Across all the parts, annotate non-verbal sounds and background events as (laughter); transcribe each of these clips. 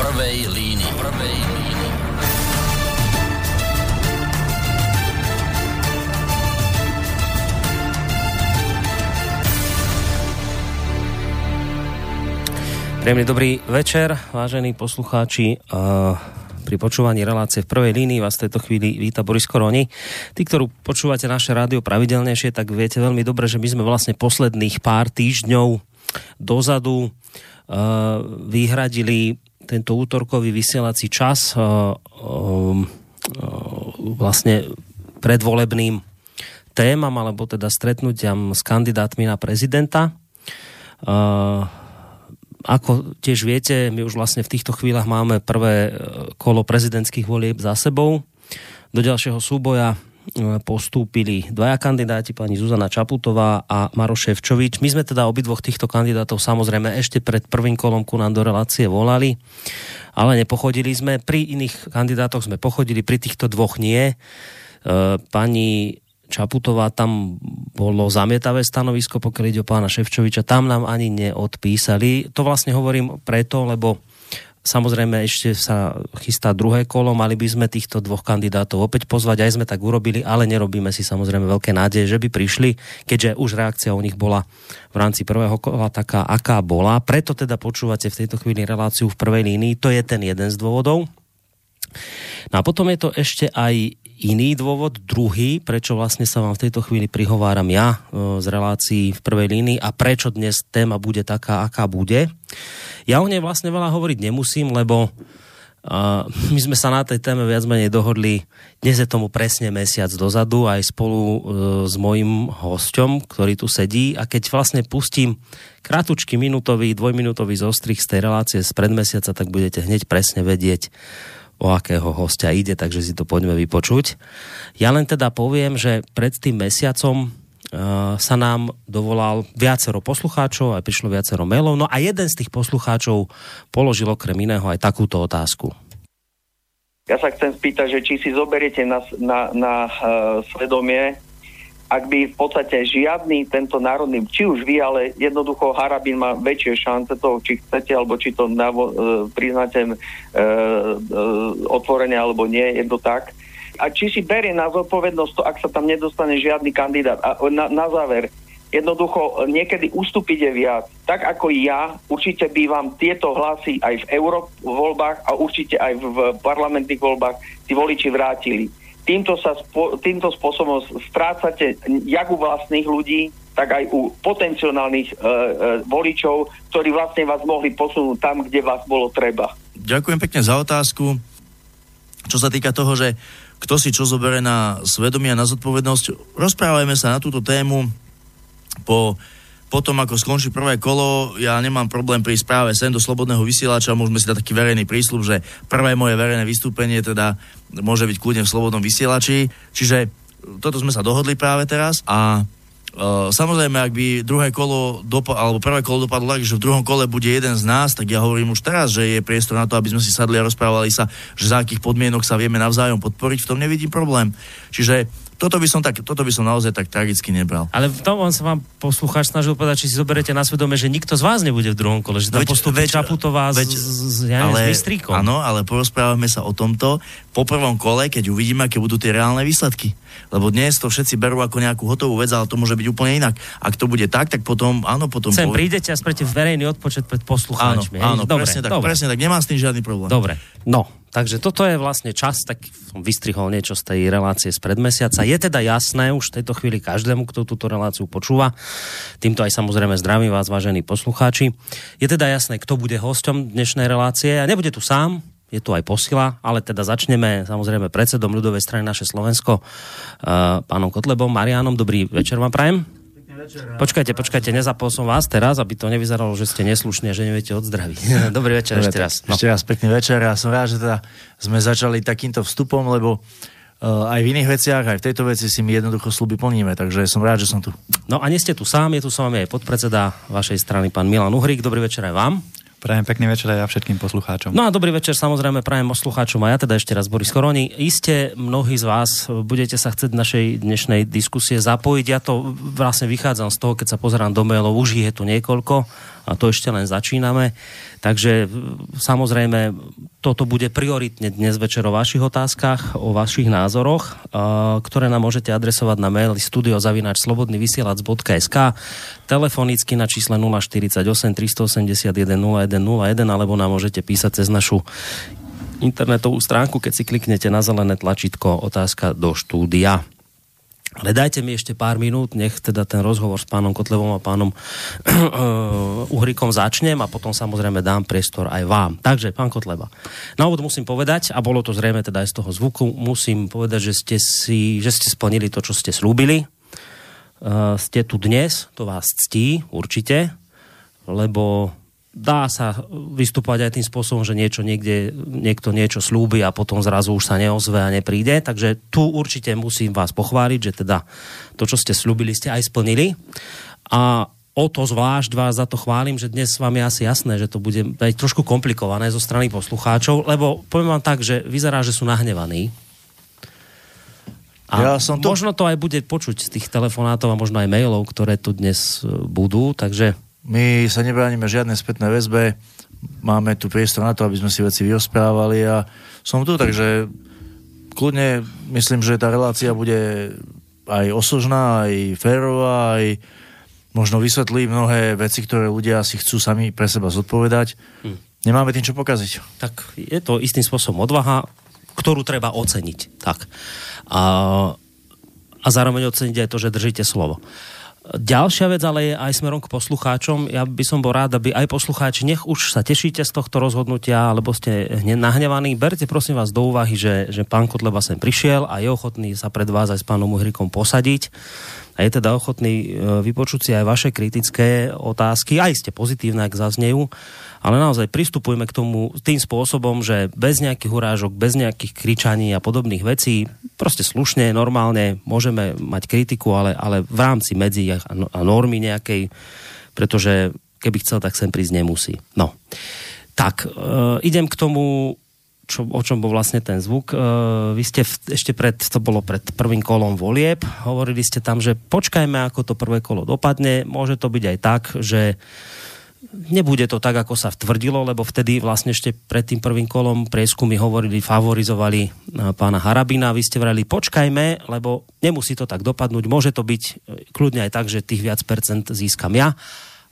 prvej línii. Prvej línii. Príjemný dobrý večer, vážení poslucháči. Pri počúvaní relácie v prvej línii vás v tejto chvíli víta Boris Koroni. Tí, ktorí počúvate naše rádio pravidelnejšie, tak viete veľmi dobre, že my sme vlastne posledných pár týždňov dozadu vyhradili tento útorkový vysielací čas uh, uh, vlastne predvolebným témam alebo teda stretnutiam s kandidátmi na prezidenta. Uh, ako tiež viete, my už vlastne v týchto chvíľach máme prvé e, kolo prezidentských volieb za sebou. Do ďalšieho súboja e, postúpili dvaja kandidáti, pani Zuzana Čaputová a Maro Ševčovič. My sme teda obidvoch týchto kandidátov samozrejme ešte pred prvým kolom ku nám do relácie volali, ale nepochodili sme. Pri iných kandidátoch sme pochodili, pri týchto dvoch nie. E, pani Čaputová, tam bolo zamietavé stanovisko, pokiaľ ide o pána Ševčoviča, tam nám ani neodpísali. To vlastne hovorím preto, lebo Samozrejme, ešte sa chystá druhé kolo, mali by sme týchto dvoch kandidátov opäť pozvať, aj sme tak urobili, ale nerobíme si samozrejme veľké nádeje, že by prišli, keďže už reakcia u nich bola v rámci prvého kola taká, aká bola. Preto teda počúvate v tejto chvíli reláciu v prvej línii, to je ten jeden z dôvodov. No a potom je to ešte aj iný dôvod, druhý, prečo vlastne sa vám v tejto chvíli prihováram ja e, z relácií v prvej línii a prečo dnes téma bude taká, aká bude. Ja o nej vlastne veľa hovoriť nemusím, lebo uh, my sme sa na tej téme viac menej dohodli, dnes je tomu presne mesiac dozadu, aj spolu uh, s mojim hosťom, ktorý tu sedí a keď vlastne pustím krátučky minútový, dvojminútový zostrih z tej relácie z predmesiaca, tak budete hneď presne vedieť, o akého hostia ide, takže si to poďme vypočuť. Ja len teda poviem, že pred tým mesiacom uh, sa nám dovolal viacero poslucháčov, aj prišlo viacero mailov, no a jeden z tých poslucháčov položil okrem iného aj takúto otázku. Ja sa chcem spýtať, že či si zoberiete na, na, na uh, svedomie ak by v podstate žiadny tento národný, či už vy, ale jednoducho Harabin má väčšie šance toho, či chcete, alebo či to navo, e, priznáte e, e, otvorene, alebo nie, je to tak. A či si berie na zodpovednosť to, ak sa tam nedostane žiadny kandidát. A na, na záver, jednoducho niekedy ustúpiť viac. Tak ako ja, určite by vám tieto hlasy aj v eurovoľbách a určite aj v parlamentných voľbách tí voliči vrátili týmto, sa týmto spôsobom strácate jak u vlastných ľudí, tak aj u potenciálnych e, e, voličov, ktorí vlastne vás mohli posunúť tam, kde vás bolo treba. Ďakujem pekne za otázku. Čo sa týka toho, že kto si čo zoberie na svedomie a na zodpovednosť, rozprávajme sa na túto tému po potom, ako skončí prvé kolo, ja nemám problém pri správe sem do Slobodného vysielača, môžeme si dať taký verejný prísľub, že prvé moje verejné vystúpenie teda môže byť kľudne v Slobodnom vysielači. Čiže toto sme sa dohodli práve teraz a Uh, samozrejme, ak by druhé kolo dopa- alebo prvé kolo dopadlo tak, že v druhom kole bude jeden z nás, tak ja hovorím už teraz, že je priestor na to, aby sme si sadli a rozprávali sa, že za akých podmienok sa vieme navzájom podporiť, v tom nevidím problém. Čiže toto by som, tak, toto by som naozaj tak tragicky nebral. Ale v tom on sa vám poslucháč snažil povedať, či si zoberete na svedomie, že nikto z vás nebude v druhom kole, že tam veď, postupí veď, Čaputová veď, s, s, ja ale, s Áno, ale porozprávame sa o tomto po prvom kole, keď uvidíme, aké budú tie reálne výsledky. Lebo dnes to všetci berú ako nejakú hotovú vec, ale to môže byť úplne inak. Ak to bude tak, tak potom, áno, potom... Sem povie... prídete a sprete verejný odpočet pred poslucháčmi. Áno, áno dobre, presne tak, dobre. presne tak, nemám s tým žiadny problém. Dobre, no, Takže toto je vlastne čas, tak som vystrihol niečo z tej relácie z predmesiaca. Je teda jasné už v tejto chvíli každému, kto túto reláciu počúva. Týmto aj samozrejme zdravím vás, vážení poslucháči. Je teda jasné, kto bude hosťom dnešnej relácie. A nebude tu sám, je tu aj posila, ale teda začneme samozrejme predsedom ľudovej strany naše Slovensko, uh, pánom Kotlebom, Marianom. Dobrý večer vám prajem. Počkajte, počkajte, nezapol som vás teraz, aby to nevyzeralo, že ste neslušní a že neviete odzdraviť. (laughs) Dobrý večer Dobre, ešte raz. No. Ešte raz pekný večer. Ja som rád, že teda sme začali takýmto vstupom, lebo uh, aj v iných veciach, aj v tejto veci si my jednoducho sluby plníme, takže som rád, že som tu. No a nie ste tu sám, je tu s vami aj podpredseda vašej strany, pán Milan Uhrík. Dobrý večer aj vám. Prajem pekný večer aj ja všetkým poslucháčom. No a dobrý večer samozrejme prajem poslucháčom a ja teda ešte raz Boris Koroni. Iste mnohí z vás budete sa chcieť našej dnešnej diskusie zapojiť. Ja to vlastne vychádzam z toho, keď sa pozerám do mailov, už je tu niekoľko a to ešte len začíname. Takže samozrejme, toto bude prioritne dnes večer o vašich otázkach, o vašich názoroch, ktoré nám môžete adresovať na mail studiozavináčslobodnyvysielac.sk telefonicky na čísle 048 381 0101 alebo nám môžete písať cez našu internetovú stránku, keď si kliknete na zelené tlačítko otázka do štúdia. Ale dajte mi ešte pár minút, nech teda ten rozhovor s pánom Kotlevom a pánom Uhrikom začnem a potom samozrejme dám priestor aj vám. Takže, pán Kotleba, na úvod musím povedať, a bolo to zrejme teda aj z toho zvuku, musím povedať, že ste, si, že ste splnili to, čo ste slúbili. Uh, ste tu dnes, to vás ctí určite, lebo dá sa vystupovať aj tým spôsobom, že niečo niekde, niekto niečo slúbi a potom zrazu už sa neozve a nepríde. Takže tu určite musím vás pochváliť, že teda to, čo ste slúbili, ste aj splnili. A o to zvlášť vás za to chválim, že dnes vám je asi jasné, že to bude aj trošku komplikované zo strany poslucháčov, lebo poviem vám tak, že vyzerá, že sú nahnevaní. A ja som to... možno to aj bude počuť z tých telefonátov a možno aj mailov, ktoré tu dnes e, budú, takže my sa nebránime žiadnej spätnej väzbe, máme tu priestor na to, aby sme si veci vyrozprávali a som tu, takže kľudne myslím, že tá relácia bude aj osožná, aj férová, aj možno vysvetlí mnohé veci, ktoré ľudia si chcú sami pre seba zodpovedať. Hm. Nemáme tým čo pokaziť. Tak je to istým spôsobom odvaha, ktorú treba oceniť. Tak. A, a zároveň oceniť aj to, že držíte slovo. Ďalšia vec ale je aj smerom k poslucháčom. Ja by som bol rád, aby aj poslucháči, nech už sa tešíte z tohto rozhodnutia, alebo ste nahnevaní. Berte prosím vás do úvahy, že, že pán Kotleba sem prišiel a je ochotný sa pred vás aj s pánom Uhrikom posadiť a je teda ochotný e, vypočuť si aj vaše kritické otázky, aj ste pozitívne, ak zaznejú ale naozaj pristupujme k tomu tým spôsobom, že bez nejakých urážok, bez nejakých kričaní a podobných vecí, proste slušne, normálne môžeme mať kritiku, ale, ale v rámci medzi a, normy nejakej, pretože keby chcel, tak sem prísť nemusí. No. Tak, e, idem k tomu, čo, o čom bol vlastne ten zvuk. E, vy ste v, ešte pred, to bolo pred prvým kolom volieb, hovorili ste tam, že počkajme, ako to prvé kolo dopadne. Môže to byť aj tak, že nebude to tak, ako sa tvrdilo, lebo vtedy vlastne ešte pred tým prvým kolom prieskumy hovorili, favorizovali e, pána Harabina. Vy ste vrali, počkajme, lebo nemusí to tak dopadnúť. Môže to byť e, kľudne aj tak, že tých viac percent získam ja.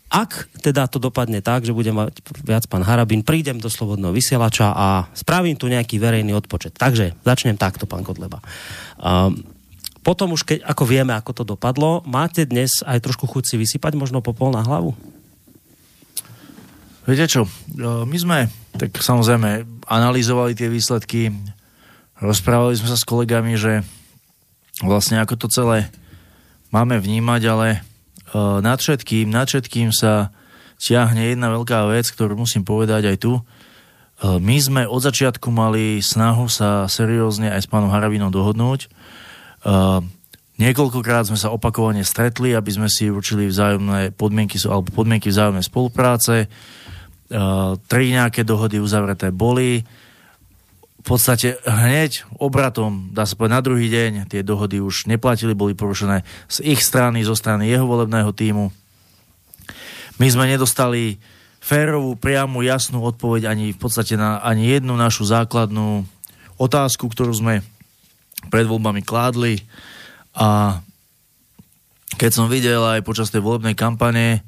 Ak teda to dopadne tak, že bude mať viac pán Harabin, prídem do slobodného vysielača a spravím tu nejaký verejný odpočet. Takže začnem takto, pán Kotleba. Um, potom už, keď, ako vieme, ako to dopadlo, máte dnes aj trošku chuť si vysypať možno popol na hlavu? Viete čo, my sme tak samozrejme analyzovali tie výsledky, rozprávali sme sa s kolegami, že vlastne ako to celé máme vnímať, ale nad všetkým, nad všetkým sa ťahne jedna veľká vec, ktorú musím povedať aj tu. My sme od začiatku mali snahu sa seriózne aj s pánom Haravinom dohodnúť. Niekoľkokrát sme sa opakovane stretli, aby sme si určili vzájomné podmienky alebo podmienky vzájomnej spolupráce. Eh, tri nejaké dohody uzavreté boli. V podstate hneď obratom, dá sa povedať na druhý deň, tie dohody už neplatili, boli porušené z ich strany, zo strany jeho volebného týmu. My sme nedostali férovú, priamu, jasnú odpoveď ani v podstate na ani jednu našu základnú otázku, ktorú sme pred voľbami kládli. A keď som videl aj počas tej volebnej kampane,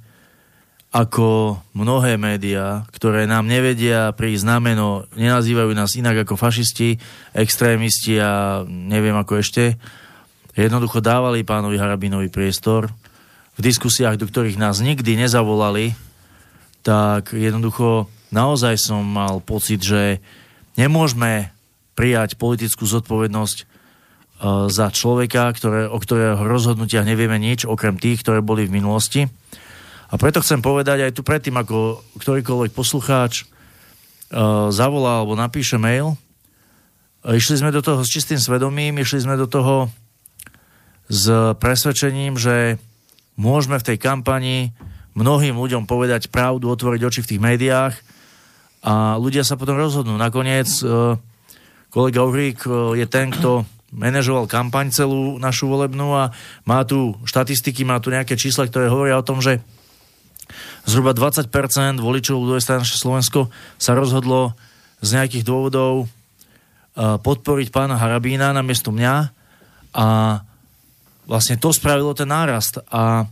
ako mnohé médiá, ktoré nám nevedia prísť znameno, nenazývajú nás inak ako fašisti, extrémisti a neviem ako ešte, jednoducho dávali pánovi Harabinovi priestor v diskusiách, do ktorých nás nikdy nezavolali, tak jednoducho naozaj som mal pocit, že nemôžeme prijať politickú zodpovednosť e, za človeka, ktoré, o ktorého rozhodnutiach nevieme nič, okrem tých, ktoré boli v minulosti. A preto chcem povedať aj tu predtým, ako ktorýkoľvek poslucháč uh, zavolá alebo napíše mail, uh, išli sme do toho s čistým svedomím, išli sme do toho s presvedčením, že môžeme v tej kampani mnohým ľuďom povedať pravdu, otvoriť oči v tých médiách a ľudia sa potom rozhodnú. Nakoniec uh, kolega Uhrík uh, je ten, kto manažoval kampaň celú našu volebnú a má tu štatistiky, má tu nejaké čísla, ktoré hovoria o tom, že zhruba 20% voličov druhej strany Slovensko sa rozhodlo z nejakých dôvodov podporiť pána Harabína na miesto mňa a vlastne to spravilo ten nárast. A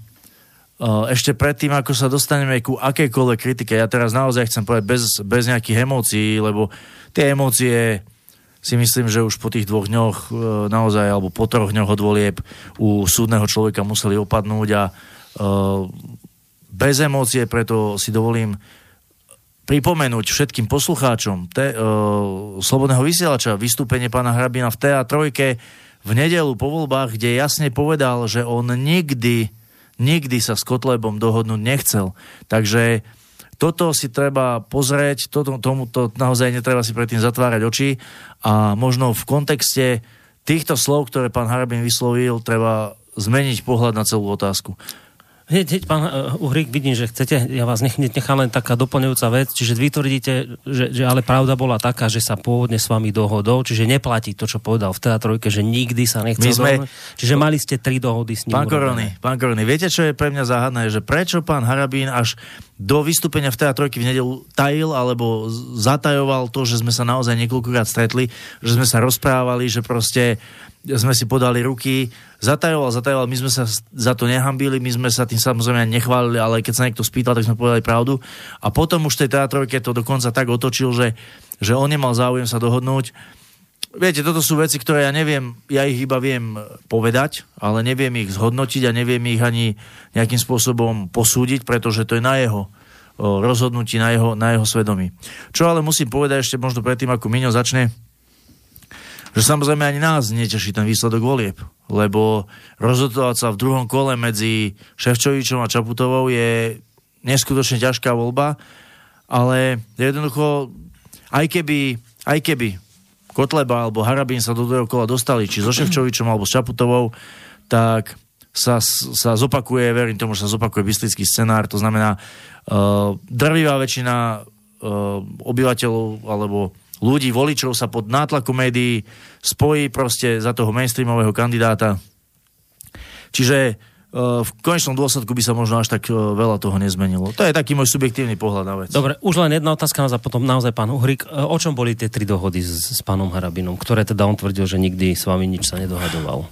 ešte predtým, ako sa dostaneme ku akejkoľvek kritike, ja teraz naozaj chcem povedať bez, bez nejakých emócií, lebo tie emócie si myslím, že už po tých dvoch dňoch e, naozaj, alebo po troch dňoch od volieb u súdneho človeka museli opadnúť a bez emócie, preto si dovolím pripomenúť všetkým poslucháčom te, uh, Slobodného vysielača vystúpenie pána Hrabina v TA3 v nedelu po voľbách, kde jasne povedal, že on nikdy, nikdy sa s Kotlebom dohodnúť nechcel. Takže toto si treba pozrieť, toto, to naozaj netreba si predtým zatvárať oči a možno v kontexte týchto slov, ktoré pán Harabin vyslovil, treba zmeniť pohľad na celú otázku. Hneď, hneď pán uh, Uhrík, vidím, že chcete, ja vás nech, nechám len taká doplňujúca vec, čiže vy tvrdíte, že, že ale pravda bola taká, že sa pôvodne s vami dohodol, čiže neplatí to, čo povedal v teatrojke, že nikdy sa nechcel sme... dohodnúť, čiže mali ste tri dohody s ním. Pán Korony, pán Korony, viete, čo je pre mňa záhadné, že prečo pán Harabín až do vystúpenia v teatrojke v nedelu tajil alebo zatajoval to, že sme sa naozaj niekoľkokrát stretli, že sme sa rozprávali, že proste sme si podali ruky, zatajoval, zatajoval, my sme sa za to nehambili, my sme sa tým samozrejme nechválili, ale keď sa niekto spýtal, tak sme povedali pravdu. A potom už tej teatrojke to dokonca tak otočil, že, že on nemal záujem sa dohodnúť. Viete, toto sú veci, ktoré ja neviem, ja ich iba viem povedať, ale neviem ich zhodnotiť a neviem ich ani nejakým spôsobom posúdiť, pretože to je na jeho rozhodnutí, na jeho, na jeho svedomí. Čo ale musím povedať ešte možno predtým, ako Miňo začne, že samozrejme ani nás neteší ten výsledok volieb, lebo rozhodovať sa v druhom kole medzi Ševčovičom a Čaputovou je neskutočne ťažká voľba, ale jednoducho, aj keby, aj keby Kotleba alebo Harabín sa do druhého kola dostali, či so Ševčovičom alebo s Čaputovou, tak sa, sa zopakuje, verím tomu, že sa zopakuje bystrický scenár, to znamená uh, drvivá väčšina uh, obyvateľov alebo ľudí, voličov sa pod nátlakom médií spojí proste za toho mainstreamového kandidáta. Čiže e, v konečnom dôsledku by sa možno až tak e, veľa toho nezmenilo. To je taký môj subjektívny pohľad na vec. Dobre, už len jedna otázka a potom naozaj pán Uhrik. E, o čom boli tie tri dohody s, s pánom Harabinom, ktoré teda on tvrdil, že nikdy s vami nič sa nedohadoval?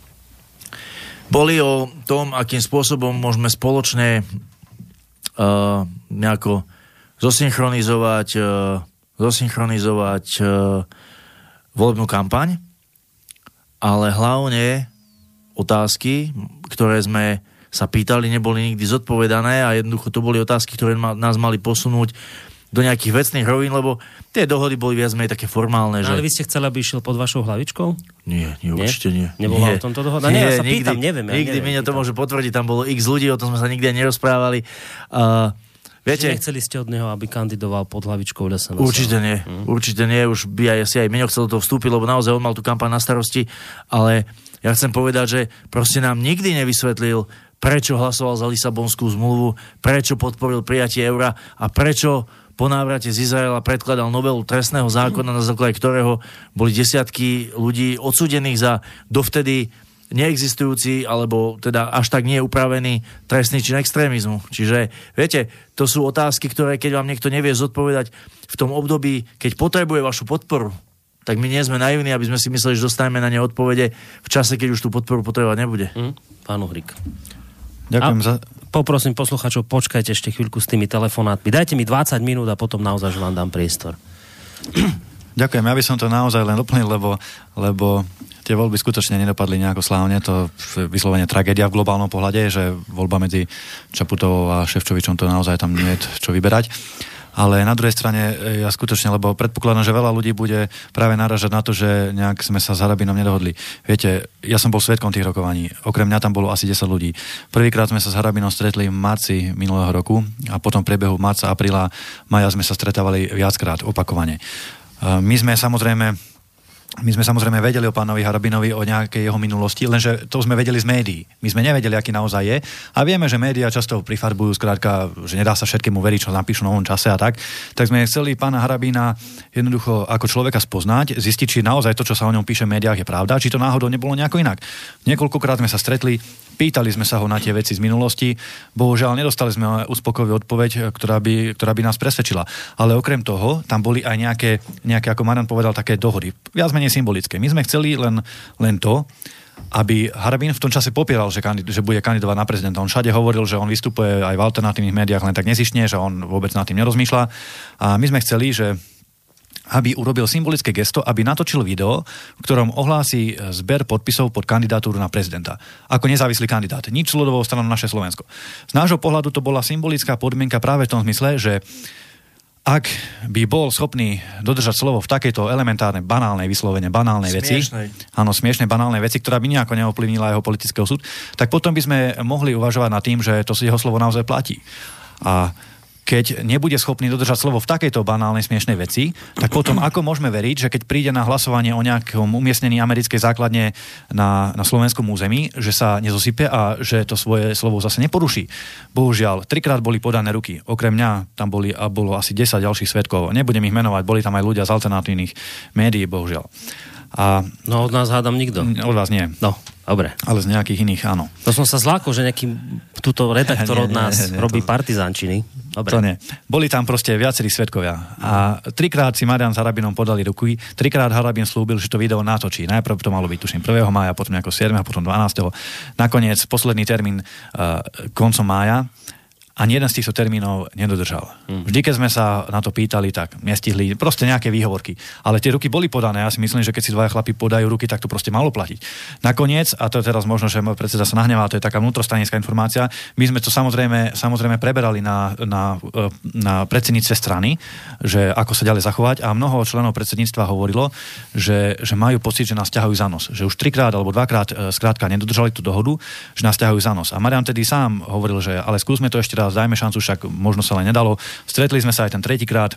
Boli o tom, akým spôsobom môžeme spoločne uh, nejako zosynchronizovať uh, zosynchronizovať uh, volebnú kampaň, ale hlavne otázky, ktoré sme sa pýtali, neboli nikdy zodpovedané a jednoducho to boli otázky, ktoré ma, nás mali posunúť do nejakých vecných rovín, lebo tie dohody boli viac menej také formálne. Že... Ale vy ste chceli, aby išiel pod vašou hlavičkou? Nie, nie, určite nie. Nebola nie. o tomto dohoda? Nie, nie ja sa nikdy, pýtam, neviem. Ja nikdy neviem, mi to môže potvrdiť, tam bolo x ľudí, o tom sme sa nikdy nerozprávali. Uh, Viete, nechceli ste od neho, aby kandidoval pod hlavičkou SNS? Určite nie. Hmm. Určite nie. Už by aj si aj Meňo chcel do toho vstúpiť, lebo naozaj on mal tú kampaň na starosti. Ale ja chcem povedať, že proste nám nikdy nevysvetlil, prečo hlasoval za Lisabonskú zmluvu, prečo podporil prijatie eura a prečo po návrate z Izraela predkladal novelu trestného zákona, na základe ktorého boli desiatky ľudí odsúdených za dovtedy neexistujúci alebo teda až tak nie upravený trestný čin extrémizmu. Čiže viete, to sú otázky, ktoré keď vám niekto nevie zodpovedať v tom období, keď potrebuje vašu podporu, tak my nie sme naivní, aby sme si mysleli, že dostaneme na ne odpovede v čase, keď už tú podporu potrebovať nebude. Mm, pán Uhrik. Ďakujem a za... Poprosím posluchačov, počkajte ešte chvíľku s tými telefonátmi. Dajte mi 20 minút a potom naozaj vám dám priestor. Ďakujem, ja by som to naozaj len doplnil, lebo, lebo tie voľby skutočne nedopadli nejako slávne. To je vyslovene tragédia v globálnom pohľade, že voľba medzi Čaputovou a Ševčovičom to naozaj tam nie je čo vyberať. Ale na druhej strane e, ja skutočne, lebo predpokladám, že veľa ľudí bude práve naražať na to, že nejak sme sa s Harabinom nedohodli. Viete, ja som bol svetkom tých rokovaní. Okrem mňa tam bolo asi 10 ľudí. Prvýkrát sme sa s Harabinom stretli v marci minulého roku a potom v priebehu marca, apríla, maja sme sa stretávali viackrát opakovane. E, my sme samozrejme my sme samozrejme vedeli o pánovi Harabinovi o nejakej jeho minulosti, lenže to sme vedeli z médií. My sme nevedeli, aký naozaj je. A vieme, že médiá často prifarbujú, skrátka, že nedá sa všetkému veriť, čo napíšu v novom čase a tak. Tak sme chceli pána Harabina jednoducho ako človeka spoznať, zistiť, či naozaj to, čo sa o ňom píše v médiách, je pravda, či to náhodou nebolo nejako inak. Niekoľkokrát sme sa stretli, pýtali sme sa ho na tie veci z minulosti. Bohužiaľ, nedostali sme uspokojivú odpoveď, ktorá by, ktorá by nás presvedčila. Ale okrem toho, tam boli aj nejaké, nejaké ako Marian povedal, také dohody. Viac menej symbolické. My sme chceli len, len to, aby Harabín v tom čase popieral, že, kandid- že bude kandidovať na prezidenta. On všade hovoril, že on vystupuje aj v alternatívnych médiách len tak nezišne, že on vôbec nad tým nerozmýšľa. A my sme chceli, že aby urobil symbolické gesto, aby natočil video, v ktorom ohlási zber podpisov pod kandidatúru na prezidenta. Ako nezávislý kandidát. Nič s ľudovou stranou naše Slovensko. Z nášho pohľadu to bola symbolická podmienka práve v tom zmysle, že ak by bol schopný dodržať slovo v takejto elementárnej, banálnej, vyslovene banálnej veci, áno, smiešnej banálnej veci, ktorá by nejako neovplyvnila jeho politický osud, tak potom by sme mohli uvažovať nad tým, že to jeho slovo naozaj platí. A keď nebude schopný dodržať slovo v takejto banálnej smiešnej veci, tak potom ako môžeme veriť, že keď príde na hlasovanie o nejakom umiestnení americkej základne na, na slovenskom území, že sa nezosype a že to svoje slovo zase neporuší. Bohužiaľ, trikrát boli podané ruky. Okrem mňa tam boli a bolo asi 10 ďalších svetkov. Nebudem ich menovať, boli tam aj ľudia z alternatívnych médií, bohužiaľ. A, no od nás hádam nikto. Od vás nie. No, dobre. Ale z nejakých iných áno. To som sa zlákol, že nejaký túto redaktor od nás nie, nie, nie, robí to... partizančiny. Dobre. To nie. Boli tam proste viacerí svetkovia. A trikrát si Marian s Harabinom podali ruky, trikrát Harabin slúbil, že to video natočí. Najprv to malo byť, tuším, 1. mája, potom nejako 7. potom 12. Nakoniec posledný termín uh, koncom mája ani jeden z týchto termínov nedodržal. Mm. Vždy, keď sme sa na to pýtali, tak nestihli, proste nejaké výhovorky. Ale tie ruky boli podané. Ja si myslím, že keď si dvaja chlapi podajú ruky, tak to proste malo platiť. Nakoniec, a to je teraz možno, že môj predseda sa nahnevá, to je taká vnútrostranická informácia, my sme to samozrejme, samozrejme preberali na, na, na predsedníctve strany, že ako sa ďalej zachovať a mnoho členov predsedníctva hovorilo, že, že majú pocit, že nás ťahajú za nos. Že už trikrát alebo dvakrát e, skrátka nedodržali tú dohodu, že nás ťahajú za nos. A Marian tedy sám hovoril, že ale skúsme to ešte raz teraz dajme šancu, však možno sa len nedalo. Stretli sme sa aj ten tretíkrát,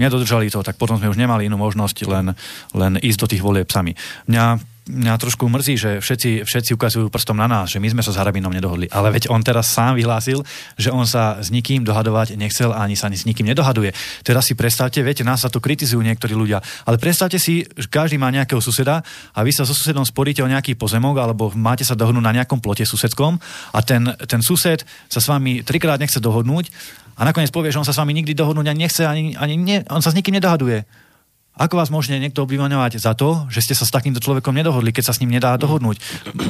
nedodržali to, tak potom sme už nemali inú možnosť len, len ísť do tých volieb sami. Mňa mňa trošku mrzí, že všetci, všetci ukazujú prstom na nás, že my sme sa s Harabinom nedohodli. Ale veď on teraz sám vyhlásil, že on sa s nikým dohadovať nechcel ani sa ani s nikým nedohaduje. Teraz si predstavte, viete, nás sa tu kritizujú niektorí ľudia, ale predstavte si, že každý má nejakého suseda a vy sa so susedom sporíte o nejaký pozemok alebo máte sa dohodnúť na nejakom plote susedskom a ten, ten sused sa s vami trikrát nechce dohodnúť a nakoniec povie, že on sa s vami nikdy dohodnúť ani nechce, ani, ani ne, on sa s nikým nedohaduje. Ako vás môže niekto obviňovať za to, že ste sa s takýmto človekom nedohodli, keď sa s ním nedá dohodnúť?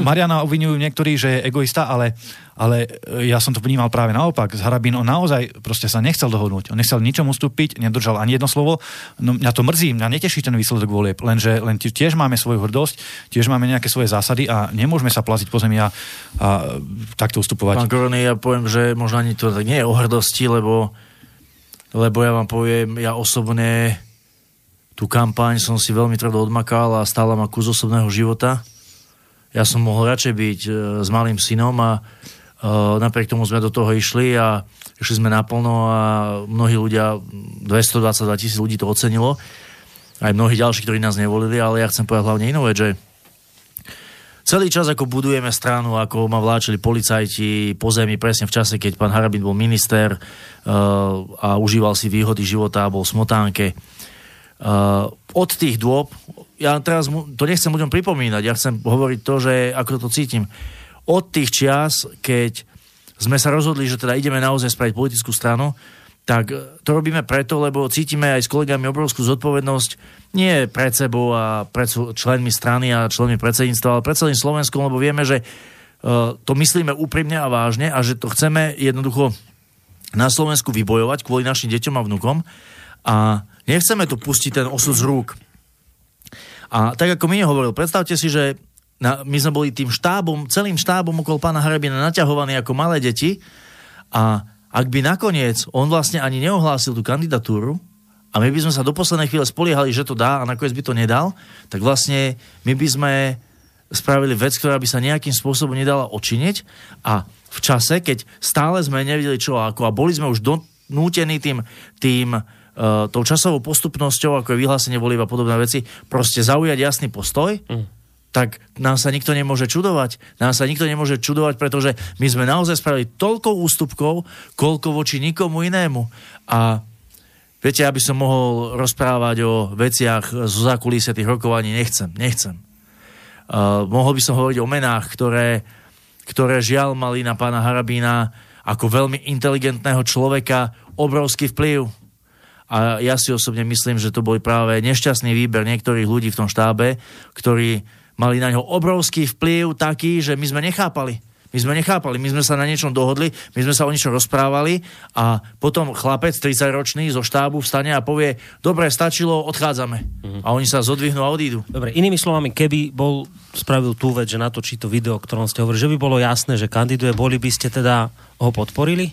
Mariana obvinujú niektorí, že je egoista, ale, ale ja som to vnímal práve naopak. Z Harabín on naozaj proste sa nechcel dohodnúť. On nechcel ničom ustúpiť, nedržal ani jedno slovo. No, mňa to mrzí, mňa neteší ten výsledok volieb, lenže len tiež máme svoju hrdosť, tiež máme nejaké svoje zásady a nemôžeme sa plaziť po zemi a, a takto ustupovať. Pán Korony, ja poviem, že možno ani to tak nie je o hrdosti, lebo, lebo ja vám poviem, ja osobne tú kampaň som si veľmi tvrdo odmakal a stála ma kus osobného života. Ja som mohol radšej byť e, s malým synom a e, napriek tomu sme do toho išli a išli sme naplno a mnohí ľudia, 222 tisíc ľudí to ocenilo. Aj mnohí ďalší, ktorí nás nevolili, ale ja chcem povedať hlavne inú vec, že celý čas, ako budujeme stranu, ako ma vláčili policajti po zemi, presne v čase, keď pán Harabin bol minister uh, a užíval si výhody života, bol v smotánke, Uh, od tých dôb, ja teraz to nechcem ľuďom pripomínať, ja chcem hovoriť to, že ako to cítim. Od tých čias, keď sme sa rozhodli, že teda ideme naozaj spraviť politickú stranu, tak to robíme preto, lebo cítime aj s kolegami obrovskú zodpovednosť nie pred sebou a pred členmi strany a členmi predsedníctva, ale pred celým Slovenskom, lebo vieme, že uh, to myslíme úprimne a vážne a že to chceme jednoducho na Slovensku vybojovať kvôli našim deťom a vnukom. A Nechceme tu pustiť ten osud z rúk. A tak ako mi hovoril, predstavte si, že na, my sme boli tým štábom, celým štábom okolo pána Harabina naťahovaní ako malé deti a ak by nakoniec on vlastne ani neohlásil tú kandidatúru a my by sme sa do poslednej chvíle spoliehali, že to dá a nakoniec by to nedal, tak vlastne my by sme spravili vec, ktorá by sa nejakým spôsobom nedala očiniť a v čase, keď stále sme nevedeli čo ako a boli sme už donútení tým, tým uh, tou časovou postupnosťou, ako je vyhlásenie volieb a podobné veci, proste zaujať jasný postoj, mm tak nám sa nikto nemôže čudovať. Nám sa nikto nemôže čudovať, pretože my sme naozaj spravili toľko ústupkov, koľko voči nikomu inému. A viete, aby som mohol rozprávať o veciach zo zákulisia tých rokovaní, nechcem, nechcem. Uh, mohol by som hovoriť o menách, ktoré, ktoré žiaľ mali na pána Harabína ako veľmi inteligentného človeka obrovský vplyv. A ja si osobne myslím, že to bol práve nešťastný výber niektorých ľudí v tom štábe, ktorí mali na ňo obrovský vplyv taký, že my sme nechápali. My sme nechápali, my sme sa na niečom dohodli, my sme sa o niečom rozprávali a potom chlapec 30-ročný zo štábu vstane a povie, dobre, stačilo, odchádzame. Mm-hmm. A oni sa zodvihnú a odídu. Dobre, inými slovami, keby bol spravil tú vec, že natočí to video, o ktorom ste hovorili, že by bolo jasné, že kandiduje, boli by ste teda ho podporili?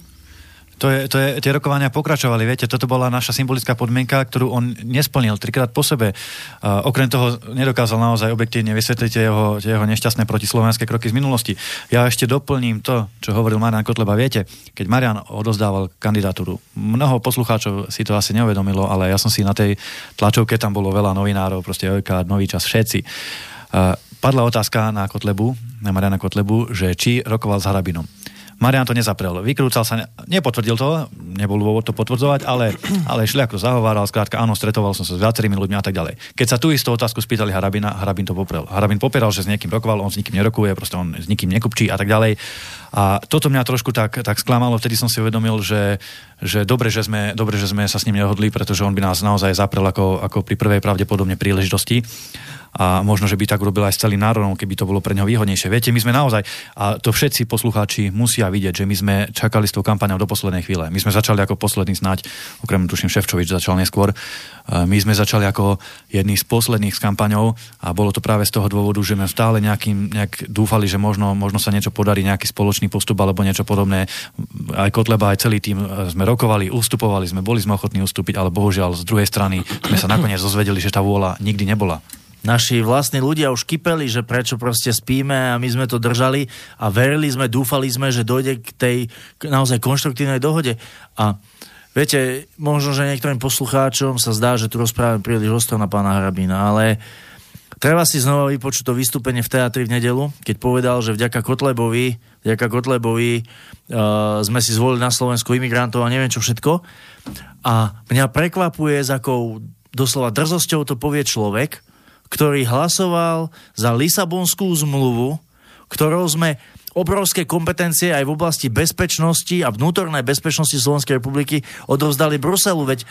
To je, to je, tie rokovania pokračovali, viete, toto bola naša symbolická podmienka, ktorú on nesplnil trikrát po sebe. Uh, okrem toho nedokázal naozaj objektívne vysvetliť jeho, jeho nešťastné protislovenské kroky z minulosti. Ja ešte doplním to, čo hovoril Marian Kotleba. Viete, keď Marian odozdával kandidatúru, mnoho poslucháčov si to asi neuvedomilo, ale ja som si na tej tlačovke, tam bolo veľa novinárov, proste Jojka, Nový čas, všetci. Uh, padla otázka na Kotlebu, na Mariana Kotlebu, že či rokoval s Harabinom. Marian to nezaprel. Vykrúcal sa, nepotvrdil to, nebol dôvod to potvrdzovať, ale, ale šli ako zahováral, skrátka áno, stretoval som sa s viacerými ľuďmi a tak ďalej. Keď sa tu istú otázku spýtali Harabina, Harabin to poprel. Harabin popieral, že s niekým rokoval, on s nikým nerokuje, proste on s nikým nekupčí a tak ďalej. A toto mňa trošku tak, tak sklamalo, vtedy som si uvedomil, že, že dobre, že sme, dobre, že sme sa s ním nehodli, pretože on by nás naozaj zaprel ako, ako pri prvej pravdepodobne príležitosti a možno, že by tak urobil aj s celým národom, keby to bolo pre neho výhodnejšie. Viete, my sme naozaj, a to všetci poslucháči musia vidieť, že my sme čakali s tou kampaňou do poslednej chvíle. My sme začali ako posledný snať, okrem tuším Ševčovič začal neskôr, my sme začali ako jedný z posledných s kampaňou a bolo to práve z toho dôvodu, že sme stále nejakým, nejak dúfali, že možno, možno sa niečo podarí, nejaký spoločný postup alebo niečo podobné. Aj Kotleba, aj celý tým e, sme rokovali, ustupovali sme, boli sme ochotní ustúpiť, ale bohužiaľ z druhej strany sme sa nakoniec dozvedeli, že tá vôľa nikdy nebola naši vlastní ľudia už kypeli, že prečo proste spíme a my sme to držali a verili sme, dúfali sme, že dojde k tej naozaj konštruktívnej dohode. A viete, možno, že niektorým poslucháčom sa zdá, že tu rozprávam príliš ostro na pána Hrabína, ale treba si znova vypočuť to vystúpenie v teatri v nedelu, keď povedal, že vďaka Kotlebovi, vďaka Kotlebovi uh, sme si zvolili na Slovensku imigrantov a neviem čo všetko. A mňa prekvapuje, s akou doslova drzosťou to povie človek, ktorý hlasoval za Lisabonskú zmluvu, ktorou sme obrovské kompetencie aj v oblasti bezpečnosti a vnútornej bezpečnosti Slovenskej republiky odovzdali Bruselu, veď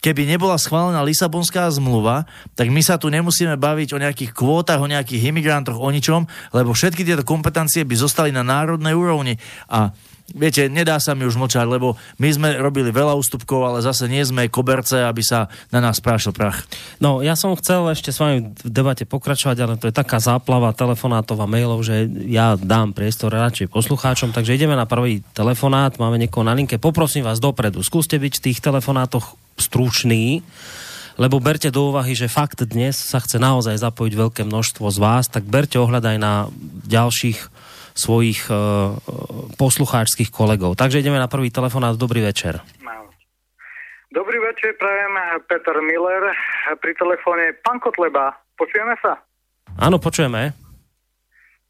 keby nebola schválená Lisabonská zmluva, tak my sa tu nemusíme baviť o nejakých kvótach, o nejakých imigrantoch, o ničom, lebo všetky tieto kompetencie by zostali na národnej úrovni. A viete, nedá sa mi už mlčať, lebo my sme robili veľa ústupkov, ale zase nie sme koberce, aby sa na nás prášil prach. No, ja som chcel ešte s vami v debate pokračovať, ale to je taká záplava telefonátov a mailov, že ja dám priestor radšej poslucháčom, takže ideme na prvý telefonát, máme niekoho na linke. Poprosím vás dopredu, skúste byť v tých telefonátoch stručný, lebo berte do úvahy, že fakt dnes sa chce naozaj zapojiť veľké množstvo z vás, tak berte ohľad aj na ďalších svojich uh, poslucháčských kolegov. Takže ideme na prvý telefonát. Dobrý večer. Dobrý večer, prajem Peter Miller pri telefóne. Pán Kotleba, počujeme sa? Áno, počujeme.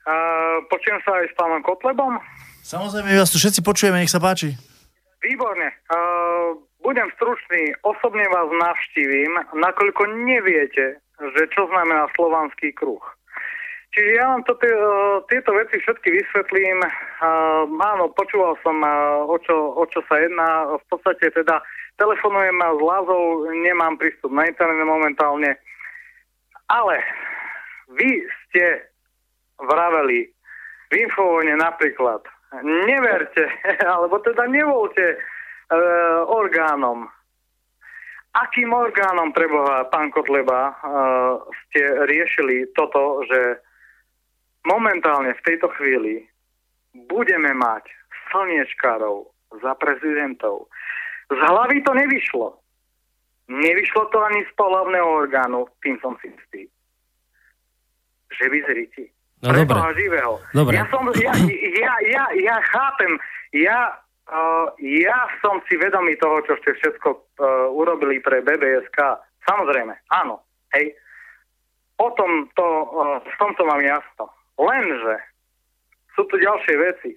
Uh, počujem sa aj s pánom Kotlebom? Samozrejme, vás tu všetci počujeme, nech sa páči. Výborne. Uh, budem stručný. Osobne vás navštívim, nakoľko neviete, že čo znamená slovanský kruh. Čiže ja vám to, e, tieto veci všetky vysvetlím. Uh, áno, počúval som, uh, o, čo, o čo sa jedná. V podstate teda telefonujem s Lázou, nemám prístup na internet momentálne. Ale vy ste vraveli v infovone napríklad, neverte, (laughs) alebo teda nevolte uh, orgánom. Akým orgánom preboha, pán Kotleba, uh, ste riešili toto, že momentálne v tejto chvíli budeme mať slniečkárov za prezidentov. Z hlavy to nevyšlo. Nevyšlo to ani z pohľavného orgánu, tým som si istý. Že vy No dobre. živého. Dobre. Ja, som, ja, ja, ja, ja chápem, ja Uh, ja som si vedomý toho, čo ste všetko uh, urobili pre BBSK. Samozrejme, áno. Hej. O tom to, uh, v tomto mám jasno. Lenže sú tu ďalšie veci.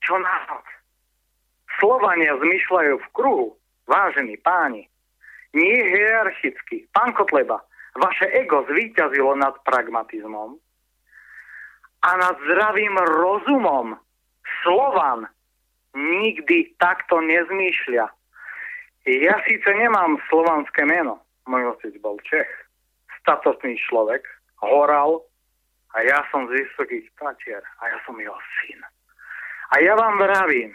Čo nás? Slovania zmyšľajú v kruhu, vážení páni. Nie hierarchicky. Pán Kotleba, vaše ego zvíťazilo nad pragmatizmom a nad zdravým rozumom Slovan nikdy takto nezmýšľa. Ja síce nemám slovanské meno, môj otec bol Čech, statotný človek, horal a ja som z vysokých tatier a ja som jeho syn. A ja vám vravím,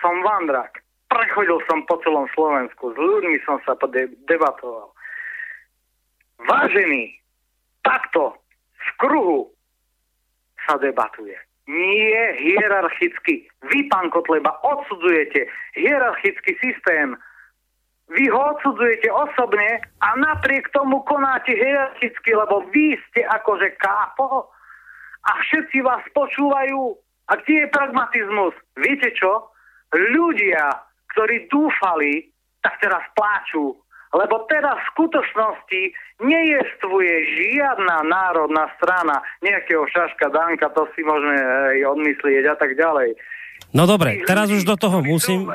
som vandrak, prechodil som po celom Slovensku, s ľuďmi som sa debatoval. Vážený, takto v kruhu sa debatuje nie hierarchicky. Vy, pán Kotleba, odsudzujete hierarchický systém. Vy ho odsudzujete osobne a napriek tomu konáte hierarchicky, lebo vy ste akože kápo a všetci vás počúvajú. A kde je pragmatizmus? Viete čo? Ľudia, ktorí dúfali, tak teraz pláču lebo teraz v skutočnosti nejestvuje žiadna národná strana nejakého šaška Danka, to si môžeme aj odmyslieť a tak ďalej. No dobre, teraz už do toho musím...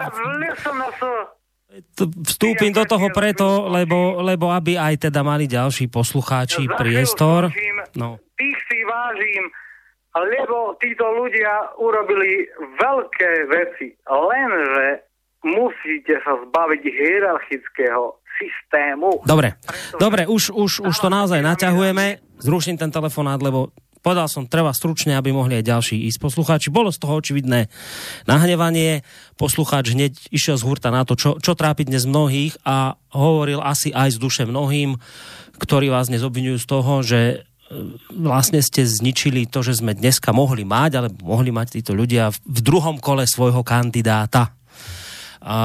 Vstúpim do toho preto, lebo, lebo aby aj teda mali ďalší poslucháči ja priestor. No. Tých si vážim, lebo títo ľudia urobili veľké veci, lenže musíte sa zbaviť hierarchického systému. Dobre, dobre, už, už, už to naozaj naťahujeme. Zruším ten telefonát, lebo povedal som, treba stručne, aby mohli aj ďalší ísť poslucháči. Bolo z toho očividné nahnevanie. Poslucháč hneď išiel z hurta na to, čo, čo trápi dnes mnohých a hovoril asi aj z duše mnohým, ktorí vás dnes obvinujú z toho, že e, vlastne ste zničili to, že sme dneska mohli mať, ale mohli mať títo ľudia v druhom kole svojho kandidáta. A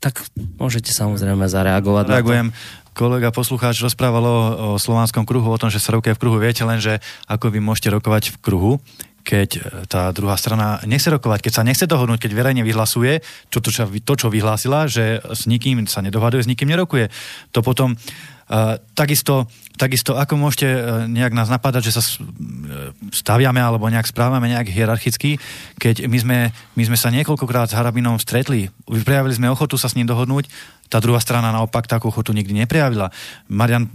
tak môžete samozrejme zareagovať. Reagujem. Kolega poslucháč rozprával o, o slovanskom kruhu, o tom, že sa rokuje v kruhu. Viete len, že ako vy môžete rokovať v kruhu, keď e, tá druhá strana nechce rokovať, keď sa nechce dohodnúť, keď verejne vyhlasuje čo, to, čo, to, čo vyhlásila, že s nikým sa nedohaduje, s nikým nerokuje. To potom takisto Takisto, ako môžete e, nejak nás napadať, že sa e, staviame alebo nejak správame nejak hierarchicky, keď my sme, my sme sa niekoľkokrát s Harabinom stretli, prejavili sme ochotu sa s ním dohodnúť, tá druhá strana naopak takú ochotu nikdy neprejavila. Marian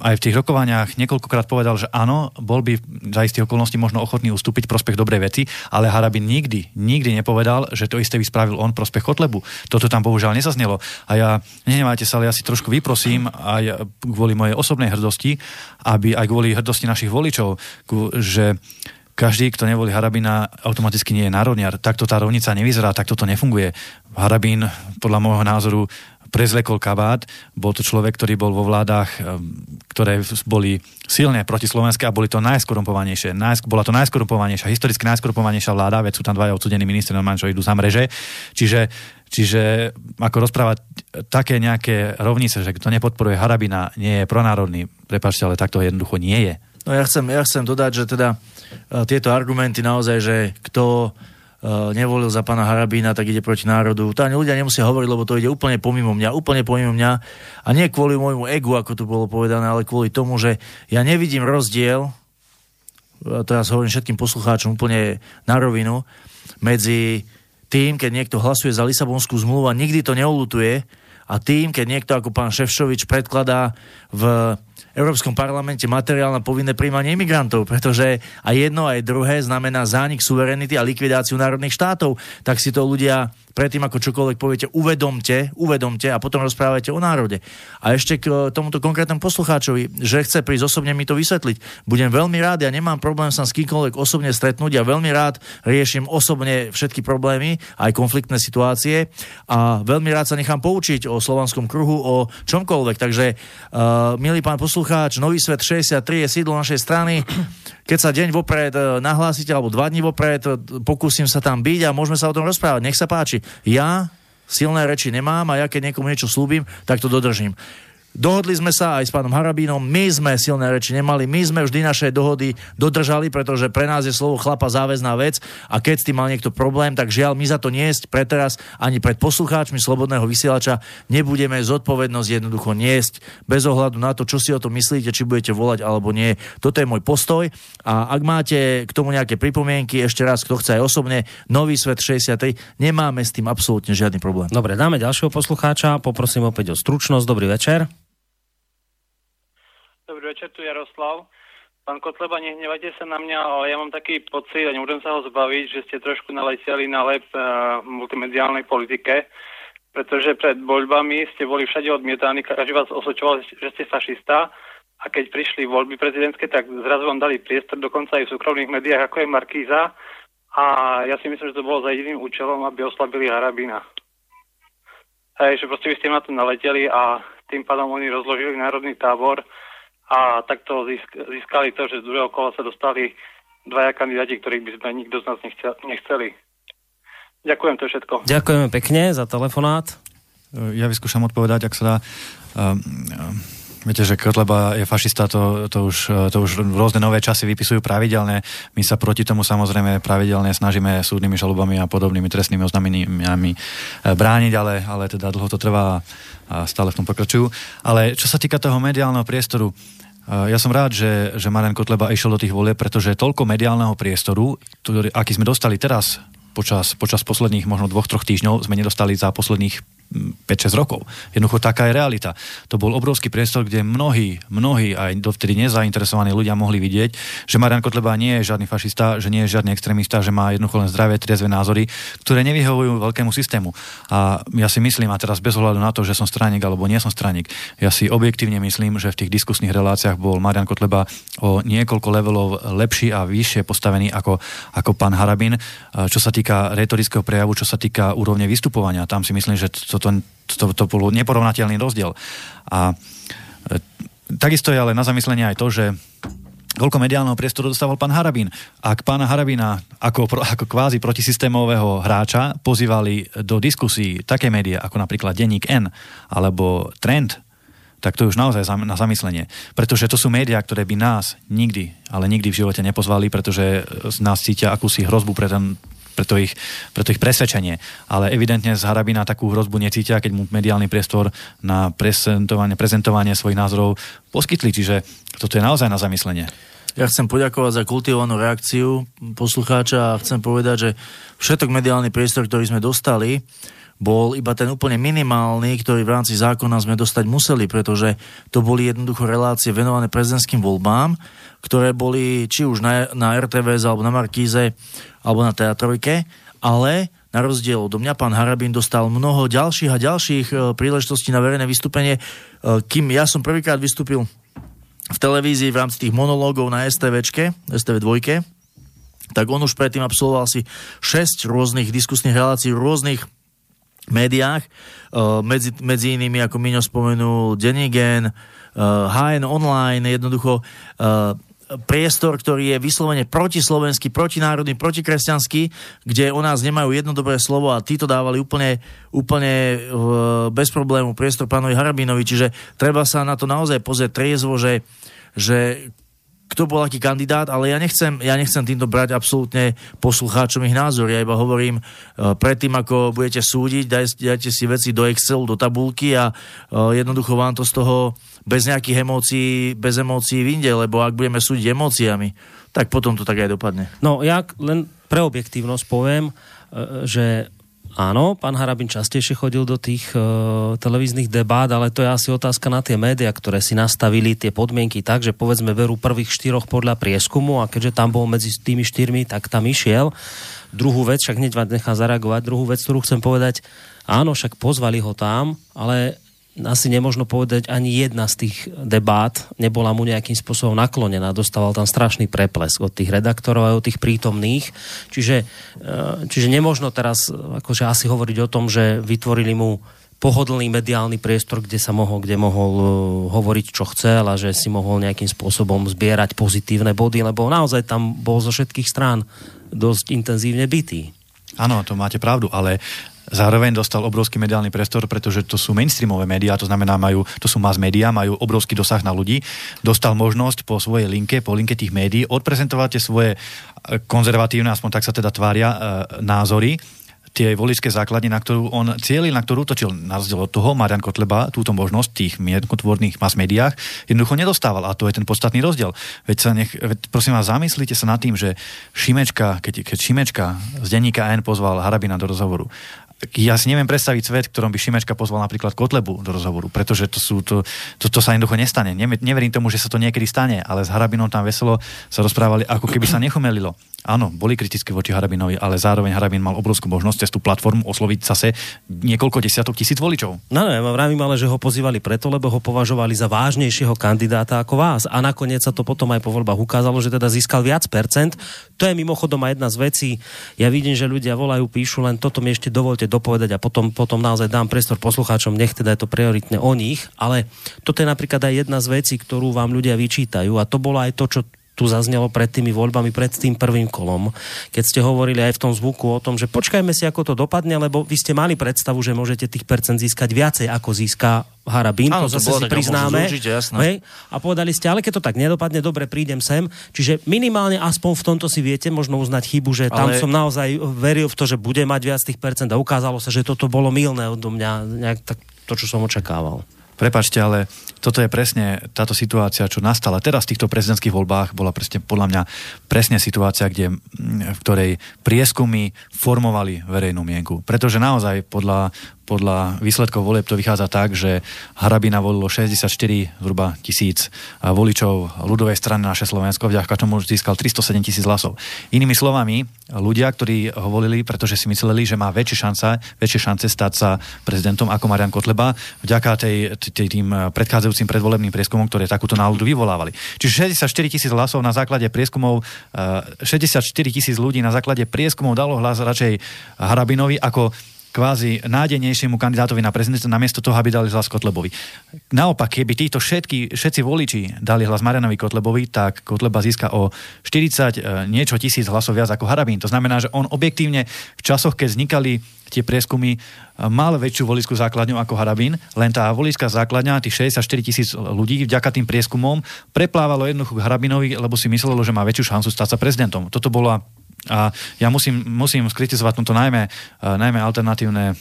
aj v tých rokovaniach niekoľkokrát povedal, že áno, bol by za istých okolností možno ochotný ustúpiť prospech dobrej veci, ale Harabin nikdy, nikdy nepovedal, že to isté by spravil on prospech Kotlebu. Toto tam bohužiaľ nezaznelo. A ja, nehnevajte sa, ale ja si trošku vyprosím aj kvôli mojej osobnej hrdosti, aby aj kvôli hrdosti našich voličov, že každý, kto nevolí Harabina, automaticky nie je národniar. Takto tá rovnica nevyzerá, takto to nefunguje. Harabín, podľa môjho názoru, prezlekol kabát. Bol to človek, ktorý bol vo vládach, eh, ktoré boli silne proti Slovensku a boli to najskorumpovanejšie. Najsk- bola to najskorumpovanejšia, historicky najskorumpovanejšia vláda, veď sú tam dvaja odsudení ministri, normálne, čo idú za mreže. Čiže, čiže ako rozprávať také nejaké rovnice, že kto nepodporuje Harabina, nie je pronárodný, prepačte, ale takto jednoducho nie je. No ja chcem, ja chcem dodať, že teda uh, tieto argumenty naozaj, že kto nevolil za pána Harabína, tak ide proti národu. To ani ľudia nemusia hovoriť, lebo to ide úplne pomimo mňa, úplne pomimo mňa. A nie kvôli môjmu egu, ako tu bolo povedané, ale kvôli tomu, že ja nevidím rozdiel, teraz hovorím všetkým poslucháčom úplne na rovinu, medzi tým, keď niekto hlasuje za Lisabonskú zmluvu a nikdy to neulutuje, a tým, keď niekto ako pán Ševšovič predkladá v Európskom parlamente materiál na povinné príjmanie imigrantov, pretože aj jedno, aj druhé znamená zánik suverenity a likvidáciu národných štátov. Tak si to ľudia predtým, ako čokoľvek poviete, uvedomte, uvedomte a potom rozprávajte o národe. A ešte k e, tomuto konkrétnom poslucháčovi, že chce prísť osobne mi to vysvetliť. Budem veľmi rád, ja nemám problém sa s kýmkoľvek osobne stretnúť, ja veľmi rád riešim osobne všetky problémy, aj konfliktné situácie a veľmi rád sa nechám poučiť o slovanskom kruhu, o čomkoľvek. Takže, uh, milý pán poslucháč, Nový svet 63 je sídlo našej strany. Keď sa deň vopred e, nahlásite, alebo dva dní vopred, pokúsim sa tam byť a môžeme sa o tom rozprávať. Nech sa páči. Ja silné reči nemám a ja keď niekomu niečo slúbim, tak to dodržím. Dohodli sme sa aj s pánom Harabínom, my sme silné reči nemali, my sme vždy naše dohody dodržali, pretože pre nás je slovo chlapa záväzná vec a keď s tým mal niekto problém, tak žiaľ, my za to niesť pre teraz ani pred poslucháčmi Slobodného vysielača nebudeme zodpovednosť jednoducho niesť bez ohľadu na to, čo si o tom myslíte, či budete volať alebo nie. Toto je môj postoj a ak máte k tomu nejaké pripomienky, ešte raz, kto chce aj osobne, Nový svet 63, nemáme s tým absolútne žiadny problém. Dobre, dáme ďalšieho poslucháča, poprosím opäť o stručnosť. Dobrý večer. Dobrý večer, tu Jaroslav. Pán Kotleba, nehnevajte sa na mňa, ale ja mám taký pocit, a nemôžem sa ho zbaviť, že ste trošku naletiali na lep uh, multimediálnej politike, pretože pred voľbami ste boli všade odmietaní, každý vás osočoval, že ste fašista a keď prišli voľby prezidentské, tak zrazu vám dali priestor dokonca aj v súkromných médiách, ako je Markíza. A ja si myslím, že to bolo za jediným účelom, aby oslabili Harabina. Hej, že proste vy ste na to naleteli a tým pádom oni rozložili národný tábor a takto získali to, že z druhého kola sa dostali dvaja kandidáti, ktorých by sme nikto z nás nechceli. Ďakujem, to je všetko. Ďakujeme pekne za telefonát. Ja vyskúšam odpovedať, ak sa dá. Um, um, Viete, že Kotleba je fašista, to, to, už, to už rôzne nové časy vypisujú pravidelne. My sa proti tomu samozrejme pravidelne snažíme súdnymi žalobami a podobnými trestnými oznameniami eh, brániť, ale, ale teda dlho to trvá a stále v tom pokračujú. Ale čo sa týka toho mediálneho priestoru, eh, ja som rád, že, že Marian Kotleba išiel do tých volieb, pretože toľko mediálneho priestoru, ktorý, aký sme dostali teraz počas, počas posledných možno dvoch, troch týždňov, sme nedostali za posledných 5-6 rokov. Jednoducho taká je realita. To bol obrovský priestor, kde mnohí, mnohí aj dovtedy nezainteresovaní ľudia mohli vidieť, že Marian Kotleba nie je žiadny fašista, že nie je žiadny extrémista, že má jednoducho len zdravé, triezve názory, ktoré nevyhovujú veľkému systému. A ja si myslím, a teraz bez ohľadu na to, že som straník alebo nie som straník, ja si objektívne myslím, že v tých diskusných reláciách bol Marian Kotleba o niekoľko levelov lepší a vyššie postavený ako, ako pán Harabin, čo sa týka retorického prejavu, čo sa týka úrovne vystupovania. Tam si myslím, že to to, to, to bol neporovnateľný rozdiel. A e, takisto je ale na zamyslenie aj to, že koľko mediálneho priestoru dostával pán Harabín. Ak pána Harabína ako, ako kvázi protisystémového hráča pozývali do diskusí také médiá ako napríklad Denník N alebo Trend, tak to je už naozaj na zamyslenie. Pretože to sú médiá, ktoré by nás nikdy, ale nikdy v živote nepozvali, pretože z nás cítia akúsi hrozbu pre ten pre to ich, pre to ich presvedčenie. Ale evidentne z Harabina takú hrozbu necítia, keď mu mediálny priestor na prezentovanie, prezentovanie svojich názorov poskytli. Čiže toto je naozaj na zamyslenie. Ja chcem poďakovať za kultivovanú reakciu poslucháča a chcem povedať, že všetok mediálny priestor, ktorý sme dostali, bol iba ten úplne minimálny, ktorý v rámci zákona sme dostať museli, pretože to boli jednoducho relácie venované prezidentským voľbám, ktoré boli či už na, na RTVS alebo na Markíze alebo na teatrojke, ale na rozdiel odo mňa pán Harabín dostal mnoho ďalších a ďalších e, príležitostí na verejné vystúpenie, e, kým ja som prvýkrát vystúpil v televízii v rámci tých monológov na STVčke, STV 2, tak on už predtým absolvoval si 6 rôznych diskusných relácií v rôznych médiách, medzi, medzi inými, ako Miňo spomenul, Denigen, HN Online, jednoducho priestor, ktorý je vyslovene protislovenský, protinárodný, protikresťanský, kde o nás nemajú jedno dobré slovo a títo dávali úplne, úplne bez problému priestor pánovi Harabinovi, čiže treba sa na to naozaj pozrieť triezvo, že, že kto bol aký kandidát, ale ja nechcem, ja nechcem týmto brať absolútne poslucháčom ich názor. Ja iba hovorím, uh, predtým ako budete súdiť, daj, dajte si veci do Excelu, do tabulky a uh, jednoducho vám to z toho bez nejakých emócií, bez emócií vyjde, lebo ak budeme súdiť emóciami, tak potom to tak aj dopadne. No ja len pre objektívnosť poviem, uh, že Áno, pán Harabin častejšie chodil do tých uh, televíznych debát, ale to je asi otázka na tie médiá, ktoré si nastavili tie podmienky tak, že povedzme berú prvých štyroch podľa prieskumu a keďže tam bol medzi tými štyrmi, tak tam išiel. Druhú vec, však hneď nechá zareagovať, druhú vec, ktorú chcem povedať, áno, však pozvali ho tam, ale asi nemožno povedať, ani jedna z tých debát nebola mu nejakým spôsobom naklonená. Dostával tam strašný preplesk od tých redaktorov a od tých prítomných. Čiže, eh, čiže nemožno teraz akože asi hovoriť o tom, že vytvorili mu pohodlný mediálny priestor, kde sa mohol, kde mohol uh, hovoriť, čo chcel a že si mohol nejakým spôsobom zbierať pozitívne body, lebo naozaj tam bol zo všetkých strán dosť intenzívne bytý. Áno, to máte pravdu, ale zároveň dostal obrovský mediálny priestor, pretože to sú mainstreamové médiá, to znamená, majú, to sú mass médiá, majú obrovský dosah na ľudí. Dostal možnosť po svojej linke, po linke tých médií odprezentovať svoje konzervatívne, aspoň tak sa teda tvária, názory tie voličské základne, na ktorú on cielil, na ktorú točil na rozdiel od toho, Marian Kotleba túto možnosť v tých mienkotvorných mass médiách jednoducho nedostával a to je ten podstatný rozdiel. Veď sa nech, veď prosím vás, zamyslite sa nad tým, že Šimečka, keď, keď Šimečka z denníka N pozval Harabina do rozhovoru ja si neviem predstaviť svet, ktorom by Šimečka pozval napríklad Kotlebu do rozhovoru, pretože to, sú, to, to, to sa jednoducho nestane. Neverím tomu, že sa to niekedy stane, ale s Harabinom tam veselo sa rozprávali, ako keby sa nechumelilo. Áno, boli kritické voči Harabinovi, ale zároveň Harabin mal obrovskú možnosť cez tú platformu osloviť zase niekoľko desiatok tisíc voličov. No, no, ja vravím ale, že ho pozývali preto, lebo ho považovali za vážnejšieho kandidáta ako vás. A nakoniec sa to potom aj po voľbách ukázalo, že teda získal viac percent. To je mimochodom aj jedna z vecí. Ja vidím, že ľudia volajú, píšu, len toto mi ešte dovolte dopovedať a potom, potom naozaj dám priestor poslucháčom, nech teda je to prioritne o nich. Ale toto je napríklad aj jedna z vecí, ktorú vám ľudia vyčítajú a to bolo aj to, čo tu zaznelo pred tými voľbami, pred tým prvým kolom, keď ste hovorili aj v tom zvuku o tom, že počkajme si, ako to dopadne, lebo vy ste mali predstavu, že môžete tých percent získať viacej, ako získa Harabín, Áno, to, to zase si priznáme. Určite, hej? A povedali ste, ale keď to tak nedopadne, dobre, prídem sem. Čiže minimálne aspoň v tomto si viete možno uznať chybu, že tam ale... som naozaj veril v to, že bude mať viac tých percent a ukázalo sa, že toto bolo milné od mňa, nejak tak to, čo som očakával. Prepačte, ale toto je presne táto situácia, čo nastala teraz v týchto prezidentských voľbách, bola presne podľa mňa presne situácia, kde, v ktorej prieskumy formovali verejnú mienku. Pretože naozaj podľa, podľa výsledkov volieb to vychádza tak, že Harabina volilo 64 zhruba tisíc voličov ľudovej strany naše Slovensko, vďaka tomu získal 307 tisíc hlasov. Inými slovami, ľudia, ktorí ho volili, pretože si mysleli, že má väčšie šance, väčšie šance stať sa prezidentom ako Marian Kotleba, vďaka tej, tým predchádzajúcim predvolebným prieskumom, ktoré takúto náladu vyvolávali. Čiže 64 tisíc hlasov na základe prieskumov, 64 eh, tisíc ľudí na základe prieskumov dalo hlas radšej Harabinovi ako kvázi nádejnejšiemu kandidátovi na prezidenta namiesto toho, aby dali hlas Kotlebovi. Naopak, keby títo všetky, všetci voliči dali hlas Marianovi Kotlebovi, tak Kotleba získa o 40 e, niečo tisíc hlasov viac ako Harabín. To znamená, že on objektívne v časoch, keď vznikali tie prieskumy, e, mal väčšiu voličskú základňu ako Harabín, len tá voličská základňa, tých 64 tisíc ľudí vďaka tým prieskumom preplávalo jednoducho k Harabinovi, lebo si myslelo, že má väčšiu šancu stať sa prezidentom. Toto bola a ja musím, musím skritizovať tomto najmä, uh, najmä alternatívne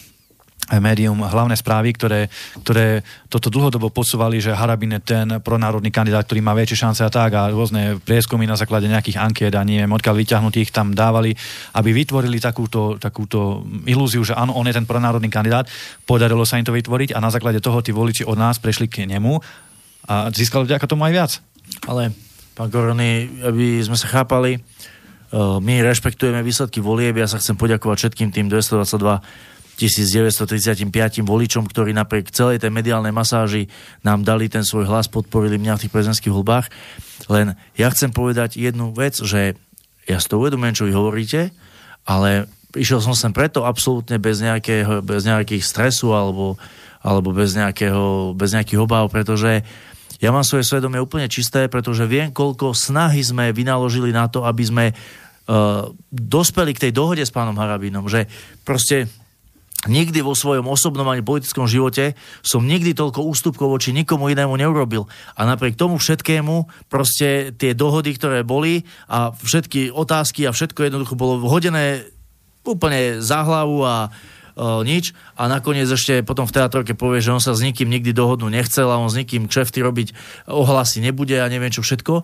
médium hlavné správy, ktoré, ktoré toto dlhodobo podsúvali, že Harabin je ten pronárodný kandidát, ktorý má väčšie šance a tak a rôzne prieskumy na základe nejakých ankiet a neviem, odkiaľ vyťahnutých tam dávali, aby vytvorili takúto, takúto ilúziu, že áno, on je ten pronárodný kandidát. Podarilo sa im to vytvoriť a na základe toho tí voliči od nás prešli k nemu a získali vďaka tomu aj viac. Ale, pán Korony, aby sme sa chápali, Eh, my rešpektujeme výsledky volieb. Ja sa chcem poďakovať všetkým tým 222 1935 voličom, ktorí napriek celej tej mediálnej masáži nám dali ten svoj hlas, podporili mňa v tých prezidentských voľbách. Len ja chcem povedať jednu vec, že ja si to uvedomujem, čo vy hovoríte, ale išiel som sem preto absolútne bez, nejakého, bez nejakých stresu alebo, alebo bez, nejakého, bez nejakých obáv, pretože ja mám svoje svedomie úplne čisté, pretože viem, koľko snahy sme vynaložili na to, aby sme dospeli k tej dohode s pánom Harabinom, že proste nikdy vo svojom osobnom ani politickom živote som nikdy toľko ústupkov voči nikomu inému neurobil. A napriek tomu všetkému proste tie dohody, ktoré boli a všetky otázky a všetko jednoducho bolo hodené úplne za hlavu a uh, nič a nakoniec ešte potom v teatrojke povie, že on sa s nikým nikdy dohodnúť nechcel a on s nikým kšefty robiť ohlasy nebude a neviem čo všetko, a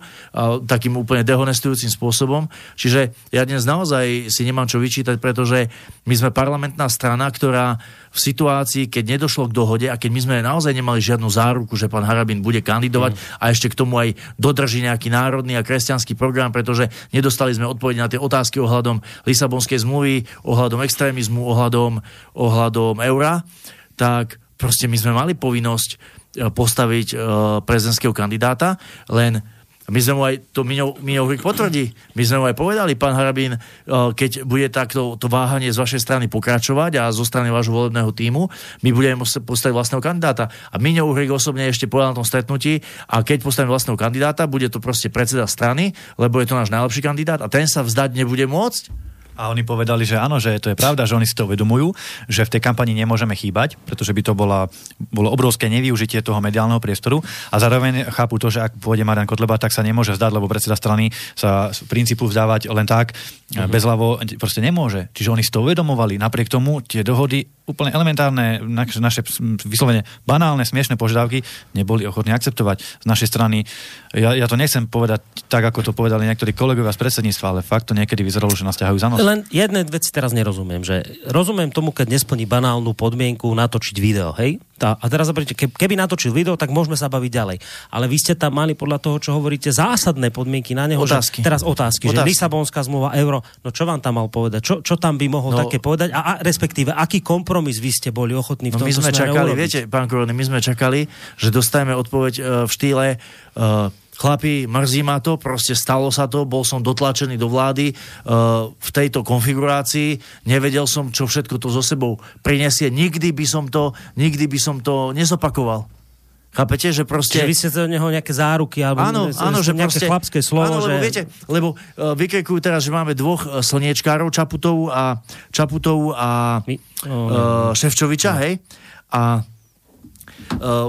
takým úplne dehonestujúcim spôsobom. Čiže ja dnes naozaj si nemám čo vyčítať, pretože my sme parlamentná strana, ktorá v situácii, keď nedošlo k dohode a keď my sme naozaj nemali žiadnu záruku, že pán Harabin bude kandidovať mm. a ešte k tomu aj dodrží nejaký národný a kresťanský program, pretože nedostali sme odpovede na tie otázky ohľadom Lisabonskej zmluvy, ohľadom extrémizmu, ohľadom, ohľadom eura, tak proste my sme mali povinnosť e, postaviť uh, prezidentského kandidáta, len my sme mu aj, to Miňo, Miňo potvrdí, my sme mu aj povedali, pán Harabín, eh, keď bude takto to váhanie z vašej strany pokračovať a zo strany vášho volebného týmu, my budeme postaviť vlastného kandidáta. A Miňo Uhrik osobne ešte povedal na tom stretnutí, a keď postavíme vlastného kandidáta, bude to proste predseda strany, lebo je to náš najlepší kandidát a ten sa vzdať nebude môcť. A oni povedali, že áno, že to je pravda, že oni si to uvedomujú, že v tej kampani nemôžeme chýbať, pretože by to bola, bolo obrovské nevyužitie toho mediálneho priestoru a zároveň chápu to, že ak pôjde Marian Kotleba, tak sa nemôže vzdať, lebo predseda strany sa v princípu vzdávať len tak. Mhm. bezľavo, proste nemôže. Čiže oni si to uvedomovali. Napriek tomu tie dohody úplne elementárne, naše vyslovene banálne, smiešne požiadavky neboli ochotní akceptovať z našej strany. Ja, ja to nechcem povedať tak, ako to povedali niektorí kolegovia z predsedníctva, ale fakt to niekedy vyzeralo, že nás ťahajú za nos. Len jedné veci teraz nerozumiem, že rozumiem tomu, keď nesplní banálnu podmienku natočiť video, hej? A, a teraz zapríte, keby natočil video, tak môžeme sa baviť ďalej. Ale vy ste tam mali podľa toho, čo hovoríte, zásadné podmienky na neho. Otázky. Že, teraz otázky, otázky, že Lisabonská zmluva, euro, no čo vám tam mal povedať? Čo, čo tam by mohol no, také povedať? A, a respektíve, aký kompromis vy ste boli ochotní v no, tomto my sme čakali, urobiť? viete, pán Korony, my sme čakali, že dostaneme odpoveď uh, v štýle uh, chlapi, mrzí ma to, proste stalo sa to, bol som dotlačený do vlády uh, v tejto konfigurácii, nevedel som, čo všetko to so sebou prinesie, nikdy by som to, nikdy by som to nezopakoval. Chápete, že proste... Čiže vy ste od neho nejaké záruky, alebo áno, áno, že nejaké proste, chlapské slovo, áno, lebo že... viete, lebo uh, vykrikujú teraz, že máme dvoch uh, slniečkárov, Čaputovú a, Čaputovú a My, oh, uh, Ševčoviča, no. hej? A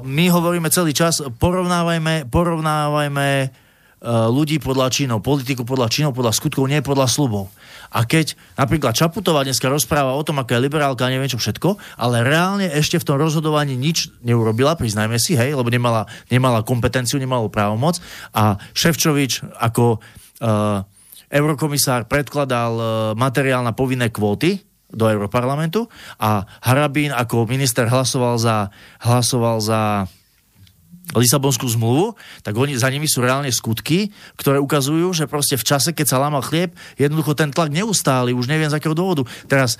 my hovoríme celý čas, porovnávajme, porovnávajme uh, ľudí podľa činov, politiku podľa činov, podľa skutkov, nie podľa slubov. A keď napríklad Čaputová dneska rozpráva o tom, aká je liberálka a neviem čo všetko, ale reálne ešte v tom rozhodovaní nič neurobila, priznajme si, hej, lebo nemala, nemala kompetenciu, nemala právomoc a Ševčovič ako uh, eurokomisár predkladal uh, materiál na povinné kvóty do Europarlamentu a Harabín ako minister hlasoval za, hlasoval za Lisabonskú zmluvu, tak oni, za nimi sú reálne skutky, ktoré ukazujú, že proste v čase, keď sa lámal chlieb, jednoducho ten tlak neustáli, už neviem z akého dôvodu. Teraz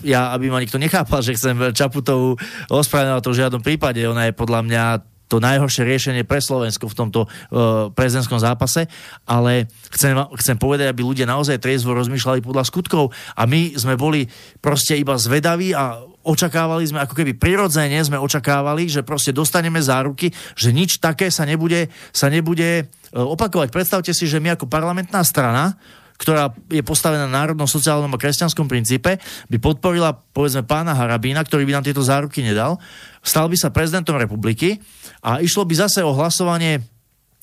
ja, aby ma nikto nechápal, že chcem Čaputovú ospravedlňovať to v žiadnom prípade, ona je podľa mňa to najhoršie riešenie pre Slovensko v tomto uh, prezidentskom zápase, ale chcem, chcem povedať, aby ľudia naozaj triezvo rozmýšľali podľa skutkov a my sme boli proste iba zvedaví a očakávali sme, ako keby prirodzene sme očakávali, že proste dostaneme záruky, že nič také sa nebude, sa nebude uh, opakovať. Predstavte si, že my ako parlamentná strana ktorá je postavená na národnom, sociálnom a kresťanskom princípe, by podporila, povedzme, pána Harabína, ktorý by nám tieto záruky nedal, stal by sa prezidentom republiky a išlo by zase o hlasovanie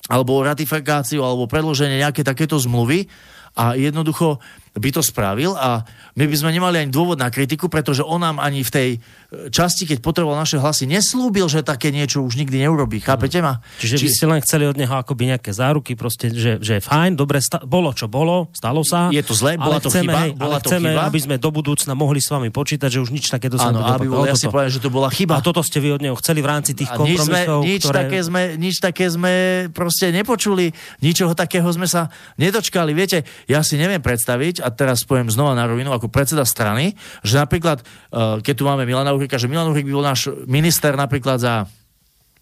alebo o ratifikáciu alebo predloženie nejaké takéto zmluvy a jednoducho by to spravil a my by sme nemali ani dôvod na kritiku, pretože on nám ani v tej časti, keď potreboval naše hlasy, neslúbil, že také niečo už nikdy neurobí. Chápete ma? Čiže Či... vy ste len chceli od neho akoby nejaké záruky, proste, že, že je fajn, dobre, sta- bolo čo bolo, stalo sa. Je to zle, bola to chceme, chyba. Hej, bola ale to chceme, chyba. aby sme do budúcna mohli s vami počítať, že už nič takéto sa Áno, aby bol jasne povedať, že to bola chyba. A toto ste vy od neho chceli v rámci tých a nič sme, kompromisov, nič, ktoré... také sme, nič také sme proste nepočuli, ničoho takého sme sa nedočkali. Viete, ja si neviem predstaviť, a teraz poviem znova na rovinu ako predseda strany, že napríklad, uh, keď tu máme Milana Uhrika, že Milan Uhrik by bol náš minister napríklad za,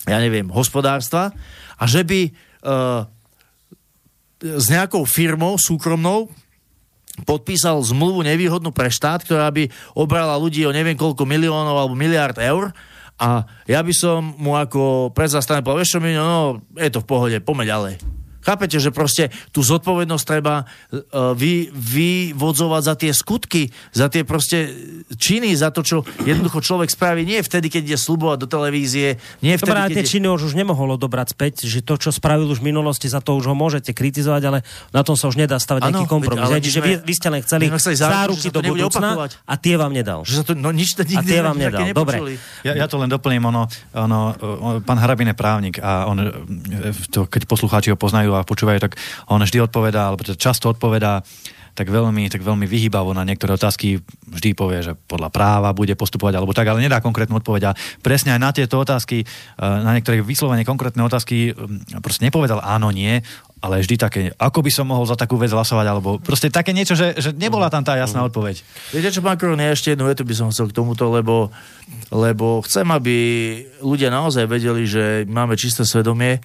ja neviem, hospodárstva a že by uh, s nejakou firmou súkromnou podpísal zmluvu nevýhodnú pre štát, ktorá by obrala ľudí o neviem koľko miliónov alebo miliard eur a ja by som mu ako predseda strany povedal, no, je to v pohode, poďme ďalej. Chápete, že proste tú zodpovednosť treba uh, vy, vyvodzovať za tie skutky, za tie proste činy, za to, čo jednoducho človek spraví nie vtedy, keď ide slubovať do televízie, nie vtedy, Dobre, keď tie je... činy už, už nemohol odobrať späť, že to, čo spravil už v minulosti, za to už ho môžete kritizovať, ale na tom sa už nedá stavať Ano, nejaký kompromis. veď, ale Čiže sme- vy, vy ste len chceli chceli záruky to do budúcna opakovať. a tie vám nedal. Že sa to, no nič, nikdy tie vám nedal. Dobre. Ja, ja to len doplním, ono, ono, pán Harabin je právnik a on, e, to, keď poslucháči ho poznajú a počúvajú, tak on vždy odpovedá, alebo teda často odpovedá tak veľmi, tak veľmi vyhýbavo na niektoré otázky vždy povie, že podľa práva bude postupovať alebo tak, ale nedá konkrétnu odpoveď. A presne aj na tieto otázky, e, na niektoré vyslovene konkrétne otázky mm, proste nepovedal áno, nie, ale vždy také, ako by som mohol za takú vec hlasovať, alebo proste také niečo, že, že nebola tam tá jasná odpoveď. Viete čo, Korun, ja ešte jednu vetu by som chcel k tomuto, lebo, lebo chcem, aby ľudia naozaj vedeli, že máme čisté svedomie.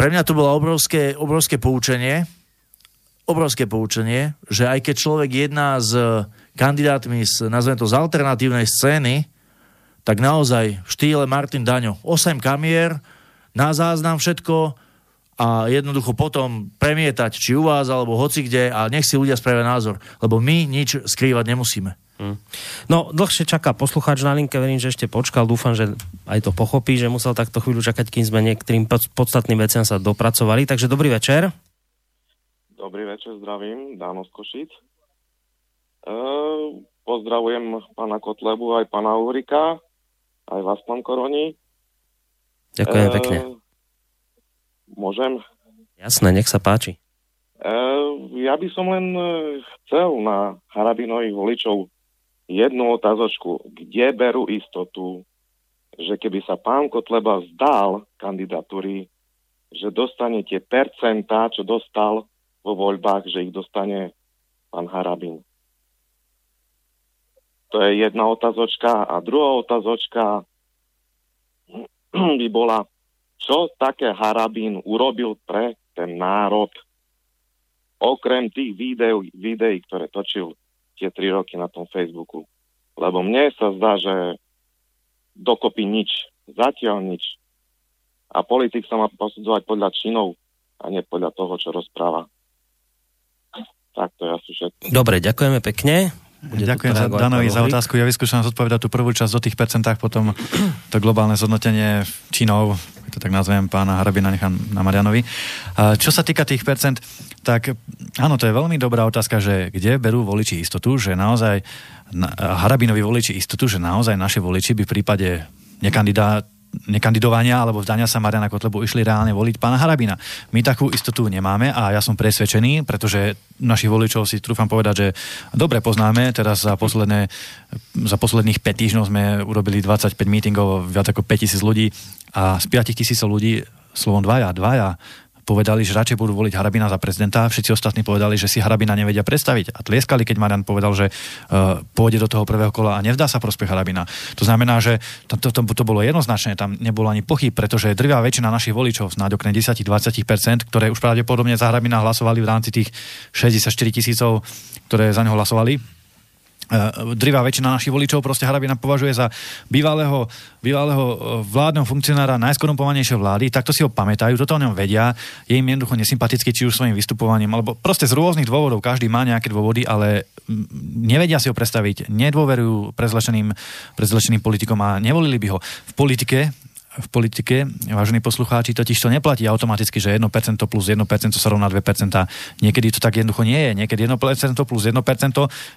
Pre mňa to bolo obrovské, obrovské poučenie, obrovské poučenie, že aj keď človek jedná s kandidátmi z, nazvem to, z alternatívnej scény, tak naozaj v štýle Martin Daňo, 8 kamier, na záznam všetko a jednoducho potom premietať, či u vás, alebo hoci kde a nech si ľudia spravia názor, lebo my nič skrývať nemusíme. Hmm. No, dlhšie čaká poslucháč na linke, verím, že ešte počkal, dúfam, že aj to pochopí, že musel takto chvíľu čakať, kým sme niektorým podstatným veciam sa dopracovali. Takže dobrý večer. Dobrý večer, zdravím, Dáno z Košic. E, pozdravujem pána Kotlebu, aj pána Ulrika, aj vás, pán Koroni. Ďakujem e, pekne. Môžem? Jasné, nech sa páči. E, ja by som len chcel na Harabinových voličov jednu otázočku. Kde berú istotu, že keby sa pán Kotleba vzdal kandidatúry, že dostane tie percentá, čo dostal vo voľbách, že ich dostane pán Harabin. To je jedna otázočka. A druhá otázočka by bola, čo také Harabín urobil pre ten národ, okrem tých videí, videí ktoré točil tie tri roky na tom Facebooku. Lebo mne sa zdá, že dokopy nič, zatiaľ nič. A politik sa má posudzovať podľa činov a nie podľa toho, čo rozpráva. Tak to je asi všetko. Dobre, ďakujeme pekne. Bude Ďakujem za Danovi za otázku. Ja vyskúšam zodpovedať tú prvú časť do tých percentách, potom to globálne zhodnotenie činov, to tak nazvem, pána Harabina nechám na Marianovi. Čo sa týka tých percent, tak áno, to je veľmi dobrá otázka, že kde berú voliči istotu, že naozaj Harabinovi voliči istotu, že naozaj naše voliči by v prípade nekandidát nekandidovania alebo vzdania sa Mariana Kotlebu išli reálne voliť pána Harabina. My takú istotu nemáme a ja som presvedčený, pretože našich voličov si trúfam povedať, že dobre poznáme, teraz za, posledné, za posledných 5 týždňov sme urobili 25 mítingov, viac ako 5000 ľudí a z 5 tisícov ľudí slovom dvaja, dvaja povedali, že radšej budú voliť Harabina za prezidenta, všetci ostatní povedali, že si Harabina nevedia predstaviť a tlieskali, keď Marian povedal, že uh, pôjde do toho prvého kola a nevzdá sa prospech Harabina. To znamená, že to, to, to, bolo jednoznačné, tam nebolo ani pochyb, pretože drvá väčšina našich voličov, snáď okne 10-20%, ktoré už pravdepodobne za Harabina hlasovali v rámci tých 64 tisícov, ktoré za neho hlasovali, drivá väčšina našich voličov proste Harabina považuje za bývalého, bývalého eh, vládneho funkcionára najskorumpovanejšej vlády, takto si ho pamätajú, toto o ňom vedia, je im jednoducho nesympatický či už svojim vystupovaním, alebo proste z rôznych dôvodov, každý má nejaké dôvody, ale nevedia si ho predstaviť, nedôverujú prezlečeným, prezlečeným politikom a nevolili by ho. V politike v politike, vážení poslucháči, totiž to neplatí automaticky, že 1% plus 1% sa rovná 2%. Niekedy to tak jednoducho nie je. Niekedy 1% plus 1%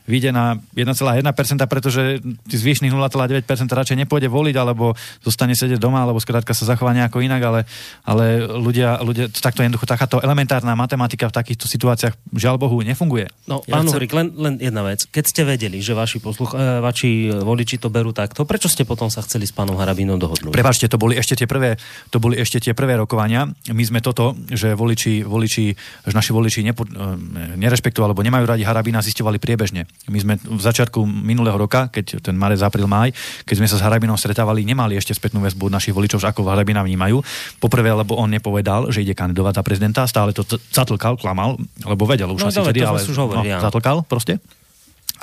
vyjde na 1,1%, pretože zvyšných 0,9% radšej nepôjde voliť, alebo zostane sedieť doma, alebo skrátka sa zachová nejako inak, ale, ale ľudia, ľudia, takto jednoducho, takáto elementárna matematika v takýchto situáciách, žiaľ Bohu, nefunguje. No, pán ja chcem... len, len jedna vec. Keď ste vedeli, že vaši, posluch, eh, vaši voliči to berú takto, prečo ste potom sa chceli s pánom Harabinom dohodnúť? Prepačte, to boli ešte tie prvé, to boli ešte tie prvé rokovania. My sme toto, že voliči, voliči že naši voliči nepo, e, nerešpektovali alebo nemajú radi Harabina, zistovali priebežne. My sme v začiatku minulého roka, keď ten marec, apríl, máj, keď sme sa s Harabinom stretávali, nemali ešte spätnú väzbu od našich voličov, ako Harabina vnímajú. Poprvé, lebo on nepovedal, že ide kandidovať za prezidenta, stále to zatlkal, klamal, lebo vedel už no, asi vtedy, ale už hovorí, no, zatlkal proste.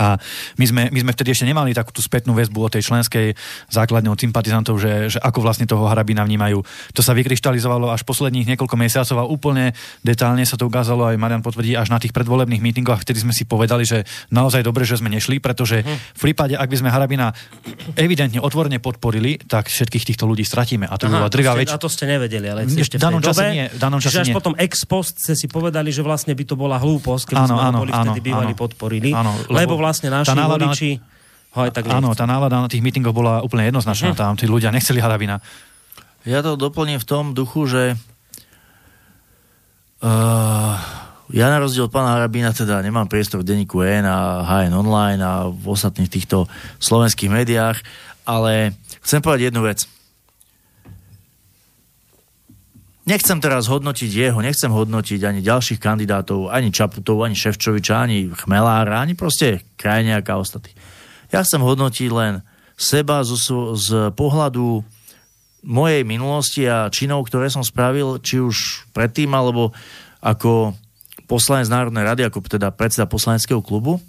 A my sme, my sme vtedy ešte nemali takú tú spätnú väzbu od tej členskej základne od sympatizantov, že, že ako vlastne toho Harabina vnímajú. To sa vykryštalizovalo až posledných niekoľko mesiacov a úplne detálne sa to ukázalo aj Marian potvrdí až na tých predvolebných mítingoch, vtedy sme si povedali, že naozaj dobre, že sme nešli, pretože mhm. v prípade, ak by sme Harabina evidentne otvorene podporili, tak všetkých týchto ľudí stratíme. A to Aha, bola drvá väč... A to ste nevedeli, ale ešte v tej dobe, nie, danom čase až nie. potom ex post ste si povedali, že vlastne by to bola hlúposť, keby áno, sme áno, boli áno, vtedy bývali áno, podporili. Áno, lebo, lebo vlastne naši nálada, voliči ho aj tak Áno, tá nálada na tých mítingoch bola úplne jednoznačná. Uh-huh. Tam tí ľudia nechceli Harabina. Ja to doplním v tom duchu, že uh, ja na rozdiel od pána Harabina teda nemám priestor v denníku N a HN Online a v ostatných týchto slovenských médiách, ale chcem povedať jednu vec. Nechcem teraz hodnotiť jeho, nechcem hodnotiť ani ďalších kandidátov, ani Čaputov, ani Ševčoviča, ani Chmelára, ani proste krajniaka a ostatných. Ja chcem hodnotiť len seba z, z pohľadu mojej minulosti a činov, ktoré som spravil, či už predtým, alebo ako poslanec Národnej rady, ako teda predseda poslaneckého klubu,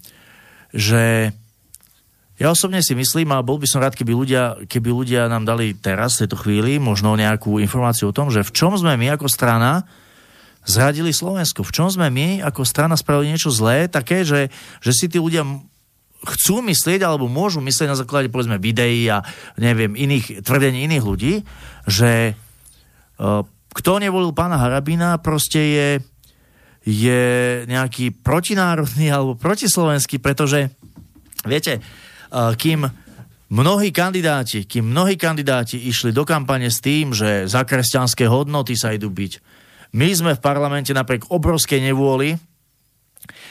že ja osobne si myslím, a bol by som rád, keby ľudia, keby ľudia nám dali teraz, v tejto chvíli, možno nejakú informáciu o tom, že v čom sme my ako strana zradili Slovensko. V čom sme my ako strana spravili niečo zlé, také, že, že si tí ľudia chcú myslieť alebo môžu myslieť na základe povedzme videí a neviem iných tvrdení iných ľudí, že uh, kto nevolil pána Harabina proste je je nejaký protinárodný (laughs) alebo protislovenský, pretože viete, uh, kým mnohí kandidáti, kým mnohí kandidáti išli do kampane s tým, že za kresťanské hodnoty sa idú byť, my sme v parlamente napriek obrovskej nevôli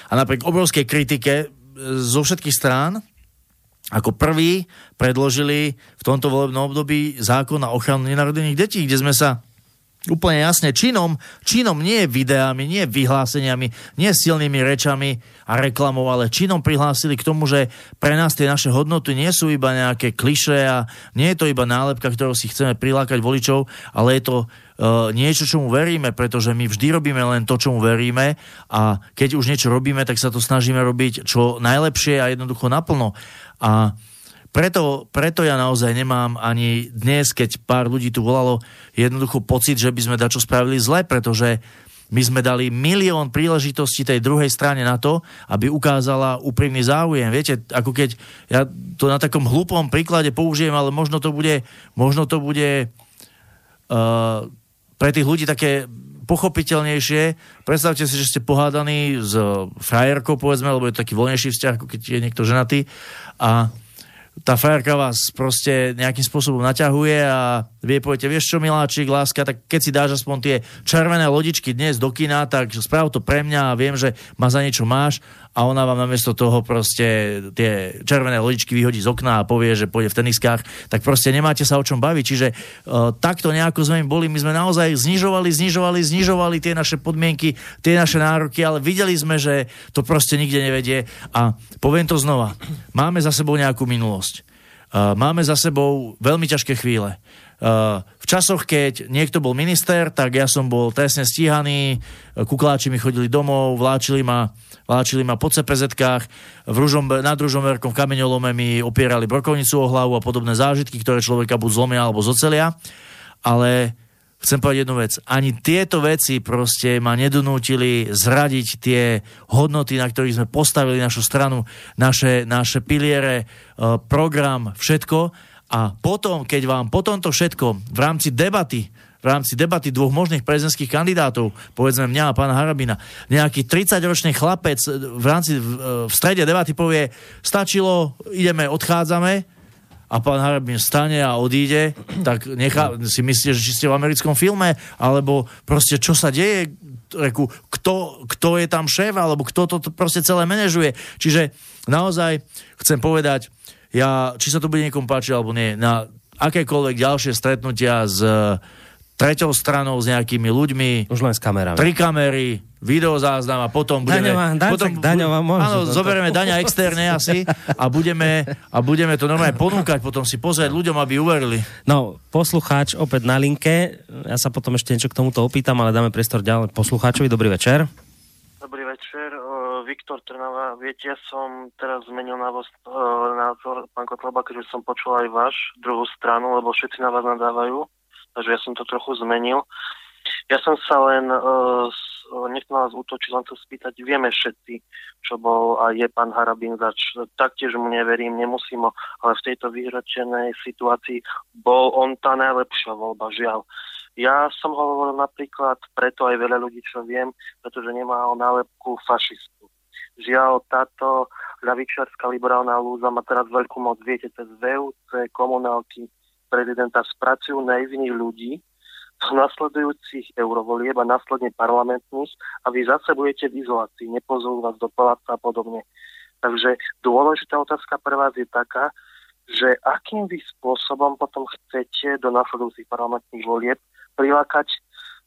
a napriek obrovskej kritike e, zo všetkých strán ako prvý predložili v tomto volebnom období zákon na ochranu nenarodených detí, kde sme sa úplne jasne činom, činom nie videami, nie vyhláseniami, nie silnými rečami a reklamou, ale činom prihlásili k tomu, že pre nás tie naše hodnoty nie sú iba nejaké kliše a nie je to iba nálepka, ktorou si chceme prilákať voličov, ale je to uh, niečo, čomu veríme, pretože my vždy robíme len to, čomu veríme a keď už niečo robíme, tak sa to snažíme robiť čo najlepšie a jednoducho naplno. A preto, preto ja naozaj nemám ani dnes, keď pár ľudí tu volalo, jednoducho pocit, že by sme dačo spravili zle, pretože my sme dali milión príležitostí tej druhej strane na to, aby ukázala úprimný záujem. Viete, ako keď ja to na takom hlupom príklade použijem, ale možno to bude, možno to bude uh, pre tých ľudí také pochopiteľnejšie. Predstavte si, že ste pohádaní s frajerkou, povedzme, lebo je to taký voľnejší vzťah, ako keď je niekto ženatý a tá frajerka vás proste nejakým spôsobom naťahuje a vie poviete, vieš čo miláčik, láska, tak keď si dáš aspoň tie červené lodičky dnes do kina, tak správ to pre mňa a viem, že ma za niečo máš a ona vám namiesto toho proste tie červené lodičky vyhodí z okna a povie, že pôjde v teniskách, tak proste nemáte sa o čom baviť. Čiže uh, takto nejako sme im boli, my sme naozaj znižovali, znižovali, znižovali tie naše podmienky, tie naše nároky, ale videli sme, že to proste nikde nevedie a poviem to znova, máme za sebou nejakú minulosť. Uh, máme za sebou veľmi ťažké chvíle. V časoch, keď niekto bol minister, tak ja som bol trestne stíhaný, kukláči mi chodili domov, vláčili ma vláčili ma po cpz v Ružom, nad Ružomberkom v kameňolome mi opierali brokovnicu o hlavu a podobné zážitky, ktoré človeka buď zlomia alebo zocelia. Ale chcem povedať jednu vec. Ani tieto veci proste ma nedonútili zradiť tie hodnoty, na ktorých sme postavili našu stranu, naše, naše piliere, e, program, všetko. A potom, keď vám po tomto všetko v rámci debaty v rámci debaty dvoch možných prezidentských kandidátov, povedzme mňa a pána Harabina, nejaký 30-ročný chlapec v rámci v, v strede debaty povie, stačilo, ideme, odchádzame, a pán Harabin stane a odíde, tak nechá, si myslíte, že či ste v americkom filme, alebo proste čo sa deje, reku, kto, kto je tam šéf, alebo kto to proste celé manažuje. Čiže naozaj chcem povedať, ja, či sa to bude niekomu páčiť alebo nie, na akékoľvek ďalšie stretnutia s treťou stranou s nejakými ľuďmi. Už len s kamerami. Tri kamery, videozáznam a potom budeme... Daňová, daň, potom, daňová môže. Áno, zoberieme daňa externé asi a budeme, a budeme to normálne ponúkať, potom si pozrieť ľuďom, aby uverili. No, poslucháč opäť na linke. Ja sa potom ešte niečo k tomuto opýtam, ale dáme priestor ďalej poslucháčovi. Dobrý večer. Dobrý večer, Viktor Trnava. Viete, ja som teraz zmenil názor, názor pán Kotleba, keďže som počul aj váš druhú stranu, lebo všetci na vás nadávajú takže ja som to trochu zmenil. Ja som sa len, uh, nechcem vás útočiť, len to spýtať, vieme všetci, čo bol a je pán Harabín zač. Taktiež mu neverím, nemusím ho, ale v tejto vyhročenej situácii bol on tá najlepšia voľba, žiaľ. Ja som hovoril napríklad, preto aj veľa ľudí, čo viem, pretože nemá nálepku fašistu. Žiaľ, táto ľavičiarská liberálna lúza má teraz veľkú moc, viete, cez VUC, komunálky, prezidenta spracujú naivných ľudí z nasledujúcich eurovolieb a následne parlamentných a vy zase budete v izolácii, nepozvú vás do paláca a podobne. Takže dôležitá otázka pre vás je taká, že akým vy spôsobom potom chcete do nasledujúcich parlamentných volieb prilákať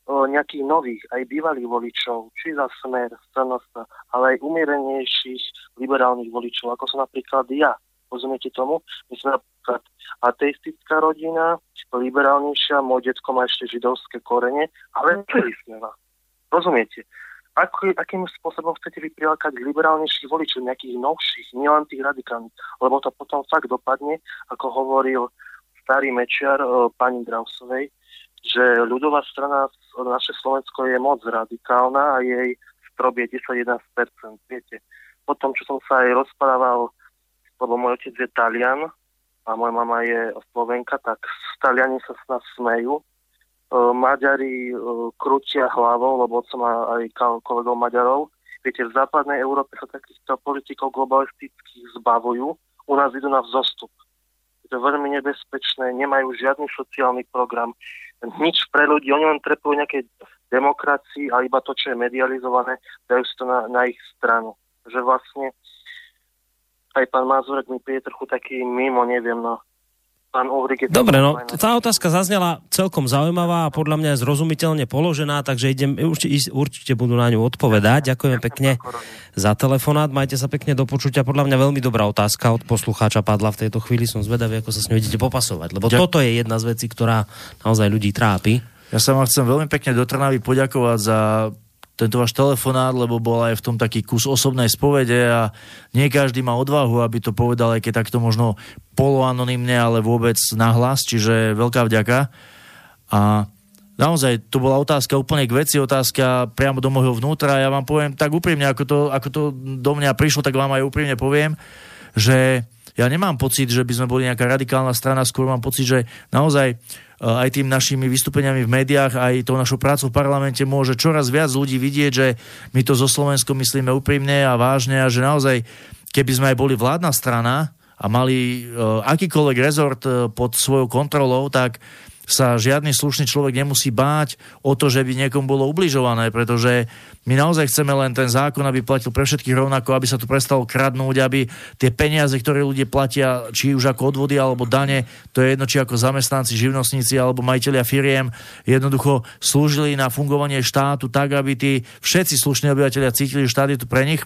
nejakých nových, aj bývalých voličov, či za smer, stanosta, ale aj umierenejších liberálnych voličov, ako som napríklad ja. Rozumiete tomu? My sme napríklad ateistická rodina, liberálnejšia, môj detko má ešte židovské korene, ale chceli sme vás. Rozumiete? Ako, akým spôsobom chcete vy prilákať liberálnejších voličov, nejakých novších, nielen tých radikálnych, lebo to potom fakt dopadne, ako hovoril starý mečiar e, pani Drausovej, že ľudová strana naše Slovensko je moc radikálna a jej strop je 10-11%. Viete, po tom, čo som sa aj rozprával, lebo môj otec je Talian a moja mama je Slovenka, tak Taliani sa s nás smejú. E, Maďari e, krútia hlavou, lebo som má aj kolegov Maďarov. Viete, v západnej Európe sa takýchto politikov globalistických zbavujú, u nás idú na vzostup. Je to veľmi nebezpečné, nemajú žiadny sociálny program, nič pre ľudí, oni len trepujú nejaké demokracii a iba to, čo je medializované, dajú si to na, na ich stranu. Že vlastne aj pán Mazurek mi príde trochu taký mimo, neviem, no pán Ulrik je... Dobre, no, tá otázka zaznela celkom zaujímavá a podľa mňa je zrozumiteľne položená, takže idem, určite, určite budú na ňu odpovedať. Ďakujem pekne za telefonát, majte sa pekne do počutia. Podľa mňa veľmi dobrá otázka od poslucháča padla v tejto chvíli. Som zvedavý, ako sa s ňou idete popasovať, lebo Ďak... toto je jedna z vecí, ktorá naozaj ľudí trápi. Ja sa vám chcem veľmi pekne do Trnavy poďakovať za tento váš telefonát, lebo bol aj v tom taký kus osobnej spovede a nie každý má odvahu, aby to povedal, aj keď takto možno poloanonymne, ale vôbec nahlas, čiže veľká vďaka. A naozaj, to bola otázka úplne k veci, otázka priamo do môjho vnútra. Ja vám poviem tak úprimne, ako to, ako to do mňa prišlo, tak vám aj úprimne poviem, že ja nemám pocit, že by sme boli nejaká radikálna strana, skôr mám pocit, že naozaj aj tým našimi vystúpeniami v médiách, aj tou našou prácou v parlamente môže čoraz viac ľudí vidieť, že my to zo Slovenskom myslíme úprimne a vážne a že naozaj, keby sme aj boli vládna strana a mali uh, akýkoľvek rezort uh, pod svojou kontrolou, tak sa žiadny slušný človek nemusí báť o to, že by niekomu bolo ubližované, pretože my naozaj chceme len ten zákon, aby platil pre všetkých rovnako, aby sa tu prestalo kradnúť, aby tie peniaze, ktoré ľudia platia, či už ako odvody alebo dane, to je jedno, či ako zamestnanci, živnostníci alebo majiteľia firiem, jednoducho slúžili na fungovanie štátu tak, aby tí všetci slušní obyvateľia cítili, že štát je tu pre nich.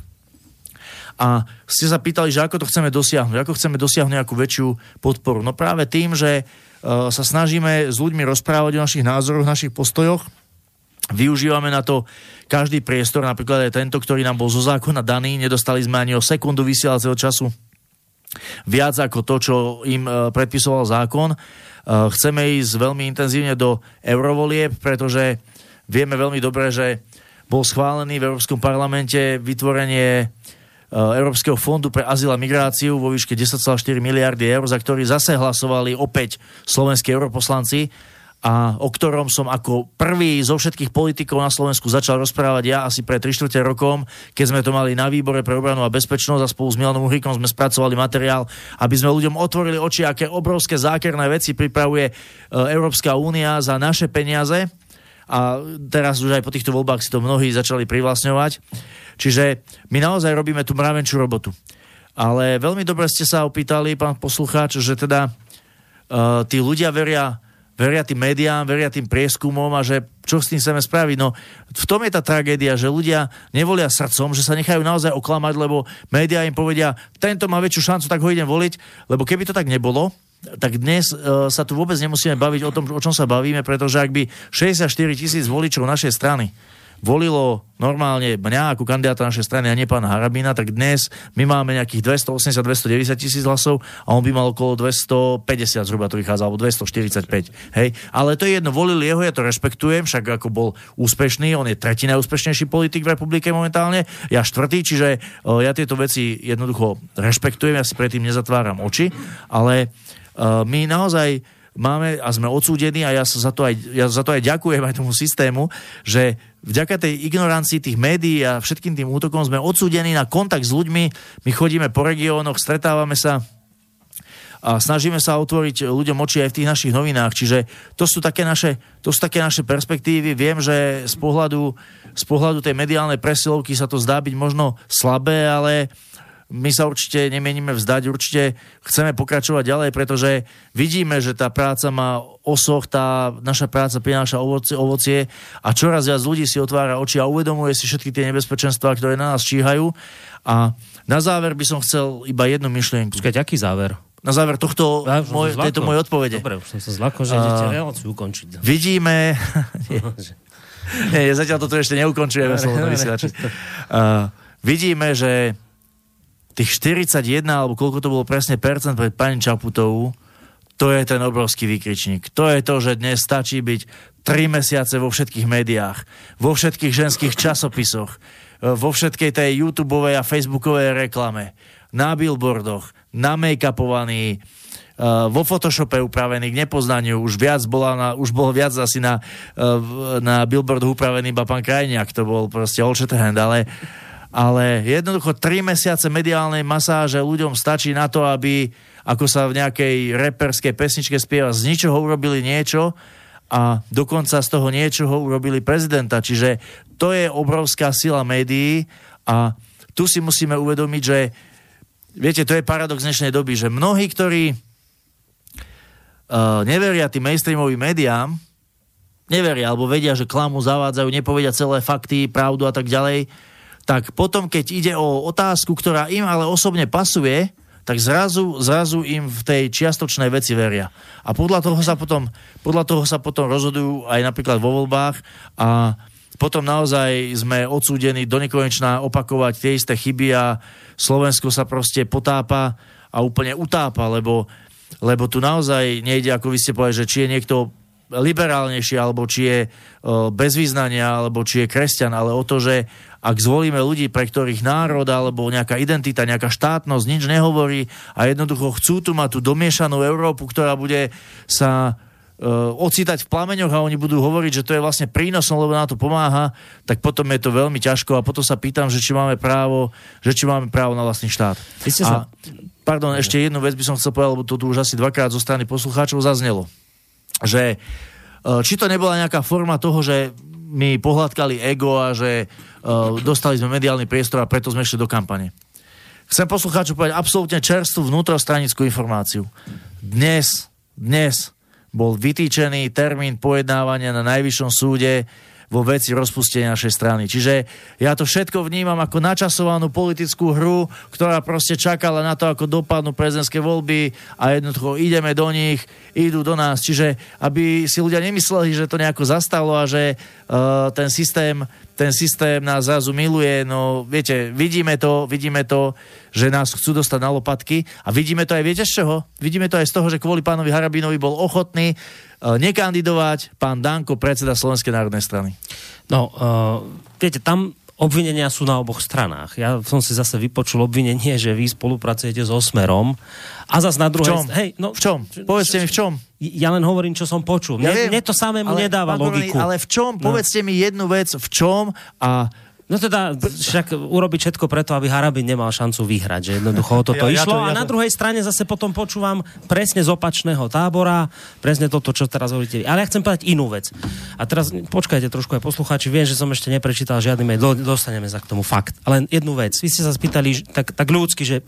A ste sa pýtali, že ako to chceme dosiahnuť, ako chceme dosiahnuť nejakú väčšiu podporu. No práve tým, že sa snažíme s ľuďmi rozprávať o našich názoroch, našich postojoch. Využívame na to každý priestor, napríklad aj tento, ktorý nám bol zo zákona daný. Nedostali sme ani o sekundu vysielacieho času viac ako to, čo im eh, predpisoval zákon. Eh, chceme ísť veľmi intenzívne do eurovolieb, pretože vieme veľmi dobre, že bol schválený v Európskom parlamente vytvorenie Eh, Európskeho fondu pre azyl a migráciu vo výške 10,4 miliardy eur, za ktorý zase hlasovali opäť slovenskí europoslanci a o ktorom som ako prvý zo všetkých politikov na Slovensku začal rozprávať ja asi pred 3 čtvrte rokom, keď sme to mali na výbore pre obranu a bezpečnosť a spolu s Milanom Uhrikom sme spracovali materiál, aby sme ľuďom otvorili oči, aké obrovské zákerné veci pripravuje eh, Európska únia za naše peniaze a teraz už aj po týchto voľbách si to mnohí začali privlastňovať. Čiže my naozaj robíme tú mravenčú robotu. Ale veľmi dobre ste sa opýtali, pán poslucháč, že teda uh, tí ľudia veria, veria tým médiám, veria tým prieskumom a že čo s tým chceme spraviť. No v tom je tá tragédia, že ľudia nevolia srdcom, že sa nechajú naozaj oklamať, lebo médiá im povedia, tento má väčšiu šancu, tak ho idem voliť, lebo keby to tak nebolo, tak dnes uh, sa tu vôbec nemusíme baviť o tom, o čom sa bavíme, pretože ak by 64 tisíc voličov našej strany volilo normálne mňa ako kandidáta našej strany a nie pána Harabina, tak dnes my máme nejakých 280-290 tisíc hlasov a on by mal okolo 250 zhruba to vychádza, alebo 245. Hej? Ale to je jedno, volili jeho, ja to rešpektujem, však ako bol úspešný, on je tretí najúspešnejší politik v republike momentálne, ja štvrtý, čiže uh, ja tieto veci jednoducho rešpektujem, ja si predtým nezatváram oči, ale uh, my naozaj máme a sme odsúdení a ja, za to aj, ja za to aj ďakujem aj tomu systému, že vďaka tej ignorancii tých médií a všetkým tým útokom sme odsúdení na kontakt s ľuďmi. My chodíme po regiónoch, stretávame sa a snažíme sa otvoriť ľuďom oči aj v tých našich novinách. Čiže to sú také naše, to sú také naše perspektívy. Viem, že z pohľadu, z pohľadu tej mediálnej presilovky sa to zdá byť možno slabé, ale my sa určite nemienime vzdať, určite chceme pokračovať ďalej, pretože vidíme, že tá práca má osoch, tá naša práca prináša ovocie, ovocie a čoraz viac ľudí si otvára oči a uvedomuje si všetky tie nebezpečenstvá, ktoré na nás číhajú. A na záver by som chcel iba jednu myšlienku. Počkať, aký záver? Na záver tohto, ja, môj, tejto mojej odpovede. Dobre, už som sa zlako, že idete reláciu ukončiť. Vidíme... (laughs) nie, zatiaľ toto ešte neukončujeme, slobodno vysielači. Uh, vidíme, že tých 41, alebo koľko to bolo presne percent pred pani Čaputovú, to je ten obrovský výkričník. To je to, že dnes stačí byť 3 mesiace vo všetkých médiách, vo všetkých ženských časopisoch, vo všetkej tej YouTube a Facebookovej reklame, na billboardoch, na make-upovaný, uh, vo Photoshope upravený k nepoznaniu, už viac bola na, už bol viac asi na, uh, na billboard upravený iba pán Krajniak, to bol proste all ale, ale jednoducho 3 mesiace mediálnej masáže ľuďom stačí na to, aby ako sa v nejakej reperskej pesničke spieva, z ničoho urobili niečo a dokonca z toho niečoho urobili prezidenta. Čiže to je obrovská sila médií a tu si musíme uvedomiť, že viete, to je paradox dnešnej doby, že mnohí, ktorí uh, neveria tým mainstreamovým médiám, neveria, alebo vedia, že klamu zavádzajú, nepovedia celé fakty, pravdu a tak ďalej, tak potom, keď ide o otázku, ktorá im ale osobne pasuje, tak zrazu, zrazu im v tej čiastočnej veci veria. A podľa toho sa potom, podľa toho sa potom rozhodujú aj napríklad vo voľbách a potom naozaj sme odsúdení do nekonečna opakovať tie isté chyby a Slovensko sa proste potápa a úplne utápa, lebo, lebo tu naozaj nejde, ako vy ste povedali, že či je niekto liberálnejší, alebo či je bez význania, alebo či je kresťan, ale o to, že ak zvolíme ľudí, pre ktorých národ alebo nejaká identita, nejaká štátnosť nič nehovorí a jednoducho chcú tu mať tú domiešanú Európu, ktorá bude sa uh, ocitať v plameňoch a oni budú hovoriť, že to je vlastne prínosom, lebo na to pomáha, tak potom je to veľmi ťažko a potom sa pýtam, že či máme právo, že či máme právo na vlastný štát. A, pardon, ešte jednu vec by som chcel povedať, lebo to tu už asi dvakrát zo strany poslucháčov zaznelo že e, či to nebola nejaká forma toho, že mi pohľadkali ego a že uh, dostali sme mediálny priestor a preto sme išli do kampane. Chcem poslucháču povedať absolútne čerstvú vnútrostranickú informáciu. Dnes, dnes bol vytýčený termín pojednávania na najvyššom súde vo veci rozpustenia našej strany. Čiže ja to všetko vnímam ako načasovanú politickú hru, ktorá proste čakala na to, ako dopadnú prezidentské voľby a jednoducho ideme do nich, idú do nás. Čiže aby si ľudia nemysleli, že to nejako zastalo a že uh, ten systém ten systém nás zrazu miluje, no viete, vidíme to, vidíme to, že nás chcú dostať na lopatky a vidíme to aj, viete z čoho? Vidíme to aj z toho, že kvôli pánovi Harabinovi bol ochotný uh, nekandidovať pán Danko, predseda Slovenskej národnej strany. No, uh, viete, tam obvinenia sú na oboch stranách. Ja som si zase vypočul obvinenie, že vy spolupracujete s Osmerom a zase na druhej... V čom? Hej, no, v čom? Povedzte mi v čom? Ja len hovorím, čo som počul. Ja mne, mne to samému ale, nedáva logiku. Ale v čom? No. Povedzte mi jednu vec, v čom a No teda však urobiť všetko preto, aby Harabin nemal šancu vyhrať, že jednoducho o toto ja, išlo. Ja to, ja to... A na druhej strane zase potom počúvam presne z opačného tábora, presne toto, čo teraz hovoríte. Ale ja chcem povedať inú vec. A teraz počkajte trošku aj poslucháči, viem, že som ešte neprečítal žiadny mail, dostaneme sa k tomu fakt. Ale jednu vec. Vy ste sa spýtali tak, tak ľudsky, že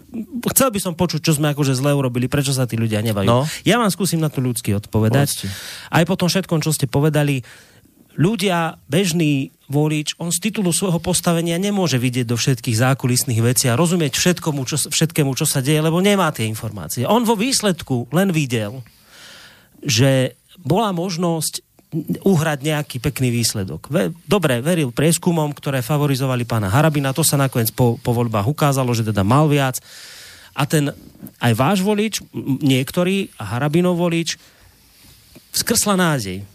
chcel by som počuť, čo sme akože zle urobili, prečo sa tí ľudia nevajú. No. Ja vám skúsim na to ľudsky odpovedať. Povedzte. Aj po tom všetkom, čo ste povedali, ľudia, bežný volič, on z titulu svojho postavenia nemôže vidieť do všetkých zákulisných vecí a rozumieť všetkomu, čo, všetkému, čo sa deje, lebo nemá tie informácie. On vo výsledku len videl, že bola možnosť uhrať nejaký pekný výsledok. Dobre, veril prieskumom, ktoré favorizovali pána Harabina, to sa nakoniec po, po voľbách ukázalo, že teda mal viac. A ten aj váš volič, niektorý, a Harabinov volič, skrsla nádej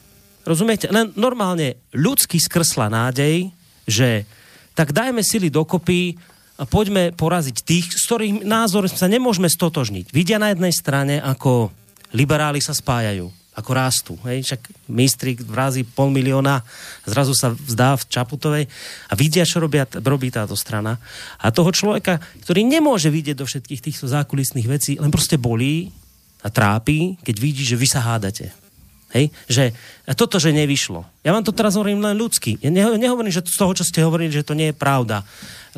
Rozumiete? Len normálne ľudsky skrsla nádej, že tak dajme sily dokopy a poďme poraziť tých, s ktorých názor sa nemôžeme stotožniť. Vidia na jednej strane, ako liberáli sa spájajú, ako rastú. Hej? Však mistrik vrazí pol milióna, zrazu sa vzdá v Čaputovej a vidia, čo robia, robí táto strana. A toho človeka, ktorý nemôže vidieť do všetkých týchto zákulisných vecí, len proste bolí a trápi, keď vidí, že vy sa hádate. Hej? Že toto, že nevyšlo. Ja vám to teraz hovorím len ľudsky. Ja nehovorím, že z toho, čo ste hovorili, že to nie je pravda.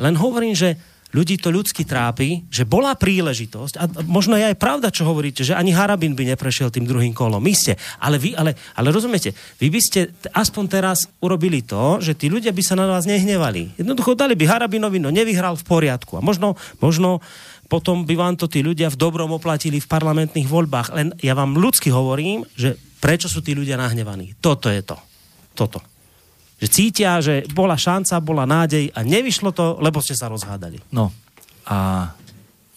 Len hovorím, že ľudí to ľudsky trápi, že bola príležitosť, a možno je aj pravda, čo hovoríte, že ani Harabin by neprešiel tým druhým kolom. Ste, ale vy, ale, ale rozumiete, vy by ste aspoň teraz urobili to, že tí ľudia by sa na vás nehnevali. Jednoducho dali by Harabinovi, no nevyhral v poriadku. A možno, možno potom by vám to tí ľudia v dobrom oplatili v parlamentných voľbách. Len ja vám ľudsky hovorím, že prečo sú tí ľudia nahnevaní. Toto je to. Toto. Že cítia, že bola šanca, bola nádej a nevyšlo to, lebo ste sa rozhádali. No a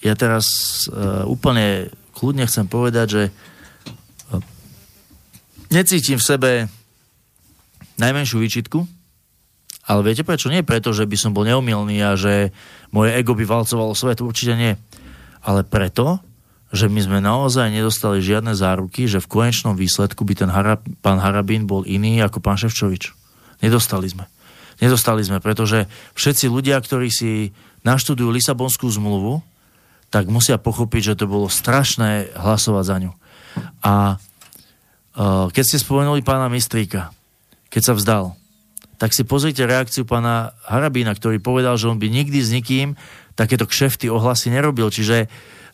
ja teraz uh, úplne kľudne chcem povedať, že necítim v sebe najmenšiu výčitku, ale viete prečo? Nie preto, že by som bol neumilný a že moje ego by valcovalo svet, určite nie. Ale preto, že my sme naozaj nedostali žiadne záruky, že v konečnom výsledku by ten Harab, pán Harabín bol iný ako pán Ševčovič. Nedostali sme. Nedostali sme, pretože všetci ľudia, ktorí si naštudujú Lisabonskú zmluvu, tak musia pochopiť, že to bolo strašné hlasovať za ňu. A uh, keď ste spomenuli pána Mistríka, keď sa vzdal, tak si pozrite reakciu pána Harabína, ktorý povedal, že on by nikdy s nikým takéto kšefty ohlasy nerobil. Čiže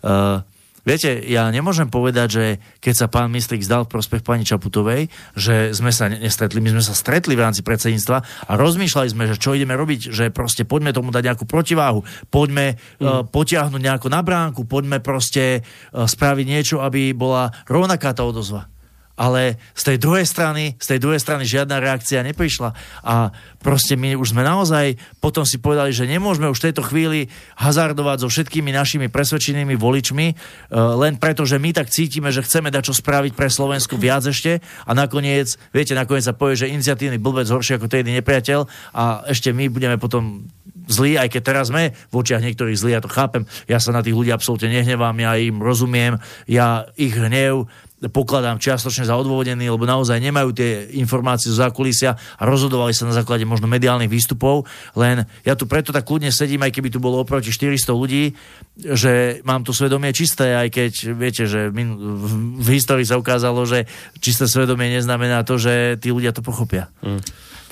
uh, Viete, ja nemôžem povedať, že keď sa pán Mistrik zdal v prospech pani Čaputovej, že sme sa nestretli, my sme sa stretli v rámci predsedníctva a rozmýšľali sme, že čo ideme robiť, že proste poďme tomu dať nejakú protiváhu, poďme mm. uh, potiahnuť nejako na bránku, poďme proste uh, spraviť niečo, aby bola rovnaká tá odozva ale z tej druhej strany, z tej druhej strany žiadna reakcia neprišla. A proste my už sme naozaj potom si povedali, že nemôžeme už v tejto chvíli hazardovať so všetkými našimi presvedčenými voličmi, uh, len preto, že my tak cítime, že chceme dať čo spraviť pre Slovensku viac ešte. A nakoniec, viete, nakoniec sa povie, že iniciatívny blbec horší ako tedy nepriateľ. A ešte my budeme potom zlí, aj keď teraz sme v očiach niektorých zlí, ja to chápem, ja sa na tých ľudí absolútne nehnevám, ja im rozumiem, ja ich hnev pokladám čiastočne za odôvodený, lebo naozaj nemajú tie informácie zo zákulisia a rozhodovali sa na základe možno mediálnych výstupov, len ja tu preto tak kľudne sedím, aj keby tu bolo oproti 400 ľudí, že mám to svedomie čisté, aj keď viete, že v histórii sa ukázalo, že čisté svedomie neznamená to, že tí ľudia to pochopia. Mm.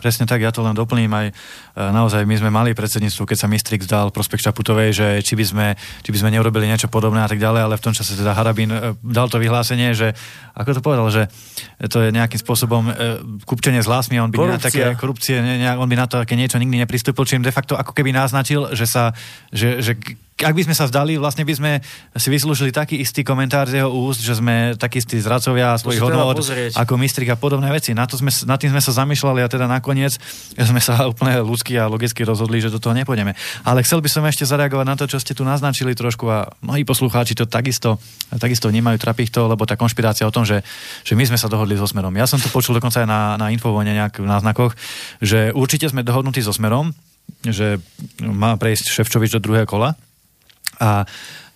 Presne tak, ja to len doplním aj e, naozaj my sme mali predsedníctvo, keď sa Mistrik zdal prospekt Čaputovej, že či by, sme, či by sme neurobili niečo podobné a tak ďalej, ale v tom čase teda Harabín e, dal to vyhlásenie, že ako to povedal, že to je nejakým spôsobom e, kupčenie s hlasmi, on by na také korupcie, ne, on by na to také niečo nikdy nepristúpil, čím de facto ako keby naznačil, že sa, že, že ak by sme sa vzdali, vlastne by sme si vyslúžili taký istý komentár z jeho úst, že sme takí istí zradcovia svojich hodnot ako mistrik a podobné veci. Na, to sme, na tým sme sa zamýšľali a teda nakoniec sme sa (laughs) úplne ľudsky a logicky rozhodli, že do toho nepôjdeme. Ale chcel by som ešte zareagovať na to, čo ste tu naznačili trošku a mnohí poslucháči to takisto, takisto vnímajú, trapí to, lebo tá konšpirácia o tom, že, že my sme sa dohodli so Smerom. Ja som to počul dokonca aj na, na infovojne nejak v náznakoch, že určite sme dohodnutí so Smerom, že má prejsť Ševčovič do druhého kola, a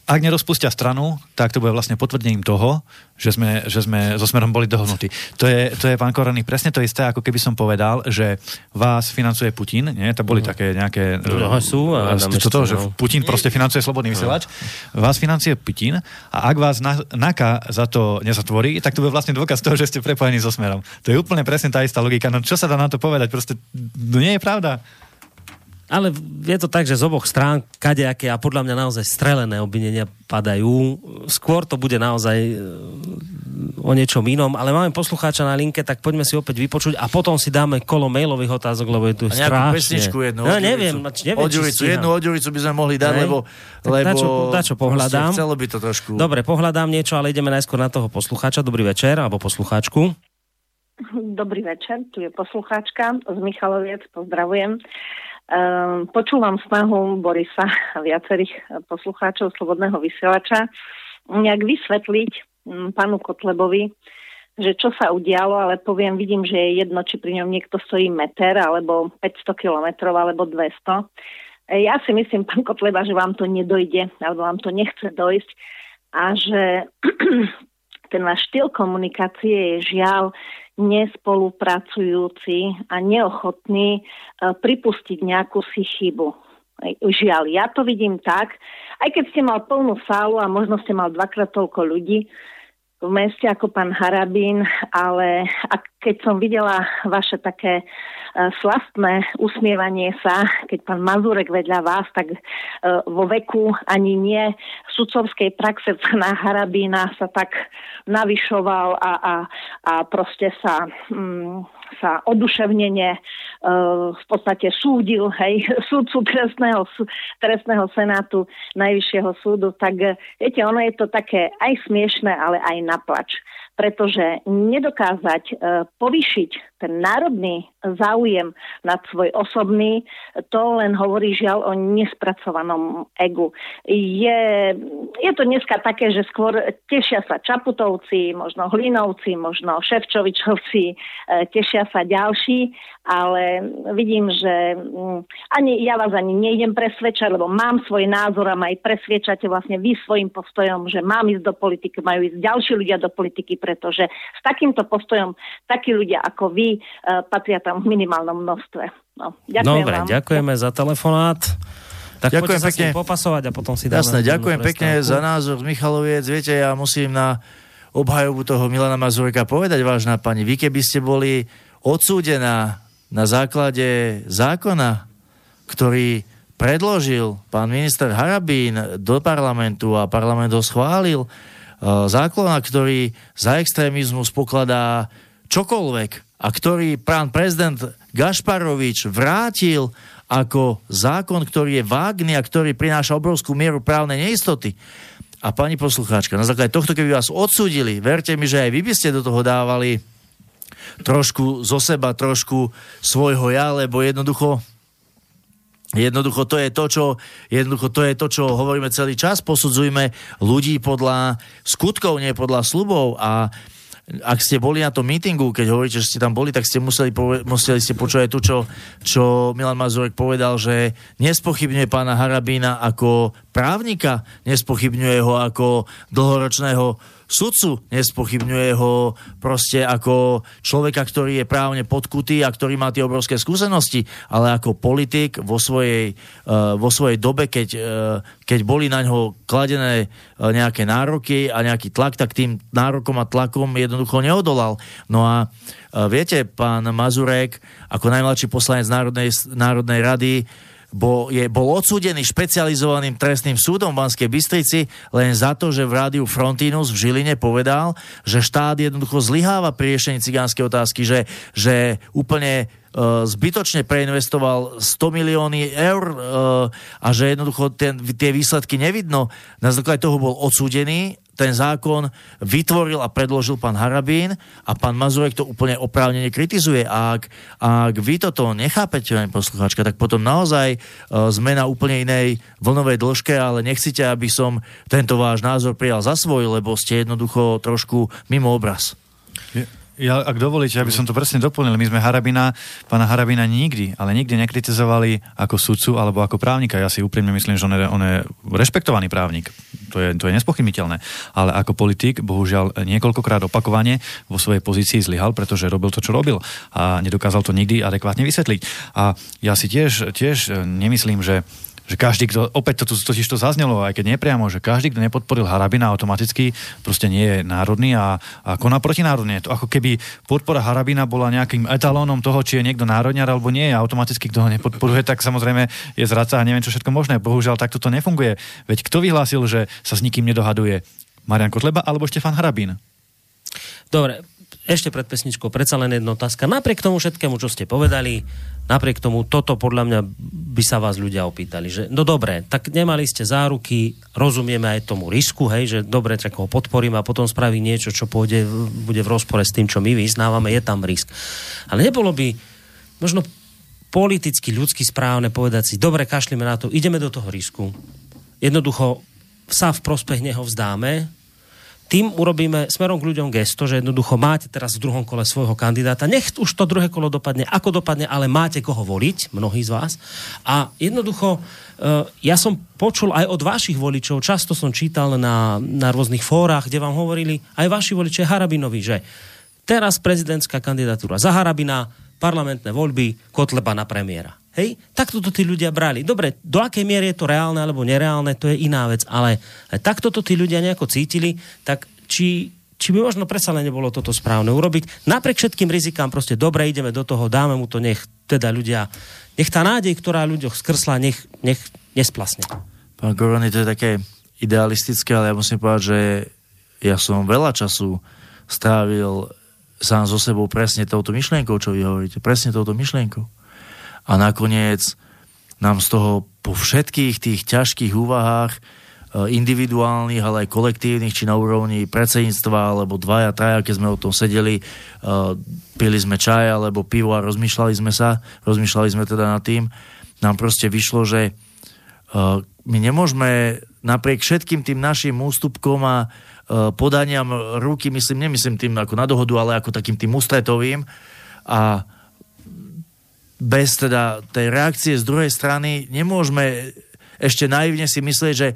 ak nerozpustia stranu, tak to bude vlastne potvrdením toho, že sme, že sme so Smerom boli dohodnutí. To je, to je pán Korony, presne to isté, ako keby som povedal, že vás financuje Putin, nie? To boli uh-huh. také nejaké... No, sú a to, to, že no. Putin proste financuje slobodný vysielač. Vás financuje Putin a ak vás na, NAKA za to nezatvorí, tak to bude vlastne dôkaz toho, že ste prepojení so Smerom. To je úplne presne tá istá logika. No čo sa dá na to povedať? Proste no nie je pravda. Ale je to tak, že z oboch strán kadejaké a podľa mňa naozaj strelené obvinenia padajú. Skôr to bude naozaj e, o niečom inom, ale máme poslucháča na linke, tak poďme si opäť vypočuť a potom si dáme kolo mailových otázok, lebo je tu a strašne. pesničku jednu. No, neviem, neviem odjuricu, jednu odjuricu by sme mohli dať, Nej? lebo, lebo dačo, dačo pohľadám. Chcelo by to trošku. Dobre, pohľadám niečo, ale ideme najskôr na toho poslucháča. Dobrý večer, alebo poslucháčku. Dobrý večer, tu je poslucháčka z Michaloviec, pozdravujem. Um, počúvam snahu Borisa a viacerých poslucháčov Slobodného vysielača nejak vysvetliť um, pánu Kotlebovi, že čo sa udialo, ale poviem, vidím, že je jedno, či pri ňom niekto stojí meter, alebo 500 kilometrov, alebo 200. E, ja si myslím, pán Kotleba, že vám to nedojde, alebo vám to nechce dojsť a že (clears throat) ten váš štýl komunikácie je žiaľ nespolupracujúci a neochotní e, pripustiť nejakú si chybu. Žiaľ, ja to vidím tak, aj keď ste mal plnú sálu a možno ste mal dvakrát toľko ľudí, v meste ako pán Harabín, ale ak, keď som videla vaše také slastné usmievanie sa, keď pán Mazurek vedľa vás, tak uh, vo veku ani nie sudcovskej praxe na Harabína sa tak navyšoval a, a, a proste sa um, sa oduševnenie e, v podstate súdil, hej, (laughs) súdcu trestného, trestného senátu Najvyššieho súdu, tak viete, ono je to také aj smiešné, ale aj naplač. Pretože nedokázať e, povýšiť ten národný záujem nad svoj osobný, to len hovorí žiaľ o nespracovanom egu. Je, je to dneska také, že skôr tešia sa Čaputovci, možno Hlinovci, možno Ševčovičovci, e, tešia sa ďalší, ale vidím, že mm, ani ja vás ani nejdem presvedčať, lebo mám svoj názor a ma aj presvedčate vlastne vy svojim postojom, že mám ísť do politiky, majú ísť ďalší ľudia do politiky, pretože s takýmto postojom takí ľudia ako vy uh, patria tam v minimálnom množstve. No, ďakujem Dobre, vám. ďakujeme za telefonát. Tak Ďakujem poďte sa pekne. popasovať a potom si dáme... Jasné, ďakujem pekne za názor Michaloviec. Viete, ja musím na obhajobu toho Milana Mazureka povedať, vážna pani, vy keby ste boli odsúdená na základe zákona, ktorý predložil pán minister Harabín do parlamentu a parlament ho schválil, e, zákona, ktorý za extrémizmus pokladá čokoľvek a ktorý pán prezident Gašparovič vrátil ako zákon, ktorý je vágný a ktorý prináša obrovskú mieru právnej neistoty. A pani poslucháčka, na základe tohto, keby vás odsúdili, verte mi, že aj vy by ste do toho dávali trošku zo seba, trošku svojho ja, lebo jednoducho Jednoducho to je to, čo, jednoducho to je to, čo hovoríme celý čas. Posudzujme ľudí podľa skutkov, nie podľa slubov a ak ste boli na tom mítingu, keď hovoríte, že ste tam boli, tak ste museli, pove- museli ste počuť aj to, čo, čo Milan Mazurek povedal, že nespochybňuje pána Harabína ako právnika, nespochybňuje ho ako dlhoročného sudcu, nespochybňuje ho proste ako človeka, ktorý je právne podkutý a ktorý má tie obrovské skúsenosti, ale ako politik vo svojej, uh, vo svojej dobe, keď, uh, keď boli na ňo kladené uh, nejaké nároky a nejaký tlak, tak tým nárokom a tlakom jednoducho neodolal. No a viete, pán Mazurek, ako najmladší poslanec Národnej, Národnej rady, bol, je, bol odsúdený špecializovaným trestným súdom v Banskej Bystrici len za to, že v rádiu Frontinus v Žiline povedal, že štát jednoducho zlyháva pri riešení cigánskej otázky, že, že úplne uh, zbytočne preinvestoval 100 milióny eur uh, a že jednoducho ten, tie výsledky nevidno. Na základe toho bol odsúdený ten zákon vytvoril a predložil pán Harabín a pán Mazurek to úplne oprávnene kritizuje. A ak, ak vy toto nechápete, pani poslucháčka, tak potom naozaj uh, sme na úplne inej vlnovej dĺžke, ale nechcite, aby som tento váš názor prijal za svoj, lebo ste jednoducho trošku mimo obraz. Ja, ak dovolíte, aby som to presne doplnil, my sme Harabina, pána Harabina nikdy, ale nikdy nekritizovali ako sudcu alebo ako právnika. Ja si úprimne myslím, že on je, on je rešpektovaný právnik. To je, to je nespochybniteľné. Ale ako politik, bohužiaľ, niekoľkokrát opakovane vo svojej pozícii zlyhal, pretože robil to, čo robil. A nedokázal to nikdy adekvátne vysvetliť. A ja si tiež, tiež nemyslím, že že každý, kto, opäť to tu totiž to zaznelo, aj keď nepriamo, že každý, kto nepodporil Harabina automaticky, proste nie je národný a, a koná protinárodne. To ako keby podpora Harabina bola nejakým etalónom toho, či je niekto národňar alebo nie, a automaticky kto ho nepodporuje, tak samozrejme je zradca a neviem čo všetko možné. Bohužiaľ, takto to nefunguje. Veď kto vyhlásil, že sa s nikým nedohaduje? Marian Kotleba alebo Štefan Harabín? Dobre, ešte pred pesničkou predsa len jedna otázka. Napriek tomu všetkému, čo ste povedali, napriek tomu toto podľa mňa by sa vás ľudia opýtali, že no dobre, tak nemali ste záruky, rozumieme aj tomu risku, hej, že dobre, tak ho podporím a potom spraví niečo, čo pôjde, bude v rozpore s tým, čo my vyznávame, je tam risk. Ale nebolo by možno politicky, ľudsky správne povedať si, dobre, kašlíme na to, ideme do toho risku. Jednoducho sa v prospech neho vzdáme, tým urobíme smerom k ľuďom gesto, že jednoducho máte teraz v druhom kole svojho kandidáta. Nech už to druhé kolo dopadne, ako dopadne, ale máte koho voliť, mnohí z vás. A jednoducho, eh, ja som počul aj od vašich voličov, často som čítal na, na rôznych fórach, kde vám hovorili aj vaši voliči Harabinovi, že teraz prezidentská kandidatúra za Harabina, parlamentné voľby, Kotleba na premiéra. Hej, takto to tí ľudia brali. Dobre, do akej miery je to reálne alebo nereálne, to je iná vec, ale takto to tí ľudia nejako cítili, tak či, či by možno predsa len nebolo toto správne urobiť. Napriek všetkým rizikám proste dobre, ideme do toho, dáme mu to, nech teda ľudia, nech tá nádej, ktorá ľuďoch skrsla, nech, nech nesplasne. Pán Korony, to je také idealistické, ale ja musím povedať, že ja som veľa času strávil sám so sebou presne touto myšlienkou, čo vy hovoríte. Presne touto myšlienkou. A nakoniec nám z toho po všetkých tých ťažkých úvahách individuálnych, ale aj kolektívnych, či na úrovni predsedníctva, alebo dvaja, traja, keď sme o tom sedeli, pili sme čaj alebo pivo a rozmýšľali sme sa, rozmýšľali sme teda nad tým, nám proste vyšlo, že my nemôžeme napriek všetkým tým našim ústupkom a podaniam ruky, myslím, nemyslím tým ako na dohodu, ale ako takým tým ústretovým a bez teda tej reakcie z druhej strany nemôžeme ešte naivne si myslieť, že,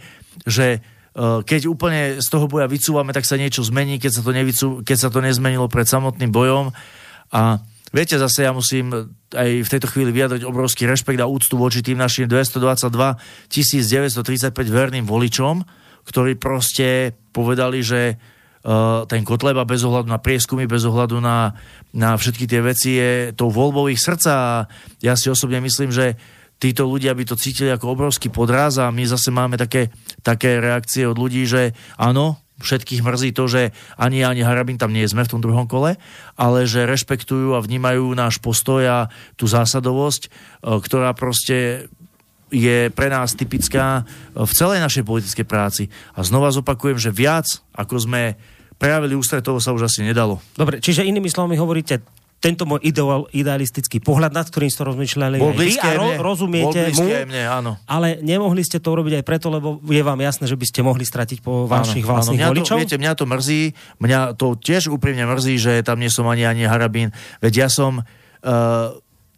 že e, keď úplne z toho boja vycúvame, tak sa niečo zmení, keď sa to, nevycú, keď sa to nezmenilo pred samotným bojom. A viete, zase ja musím aj v tejto chvíli vyjadriť obrovský rešpekt a úctu voči tým našim 222 935 verným voličom, ktorí proste povedali, že ten Kotleba bez ohľadu na prieskumy, bez ohľadu na na všetky tie veci je tou voľbou ich srdca a ja si osobne myslím, že títo ľudia by to cítili ako obrovský podraz a my zase máme také, také reakcie od ľudí, že áno, všetkých mrzí to, že ani ani Harabin tam nie sme v tom druhom kole, ale že rešpektujú a vnímajú náš postoj a tú zásadovosť, e, ktorá proste je pre nás typická v celej našej politickej práci. A znova zopakujem, že viac, ako sme prejavili ústretovo sa už asi nedalo. Dobre, čiže inými slovami hovoríte, tento môj ideál, idealistický pohľad, nad ktorým ste rozmýšľali Bol vy a ro, mne. rozumiete Bol mu, mne, áno. ale nemohli ste to urobiť aj preto, lebo je vám jasné, že by ste mohli stratiť po vašich áno, vlastných áno. Mňa voličov? To, viete, mňa to mrzí, mňa to tiež úprimne mrzí, že tam nie som ani ani Harabín, veď ja som uh,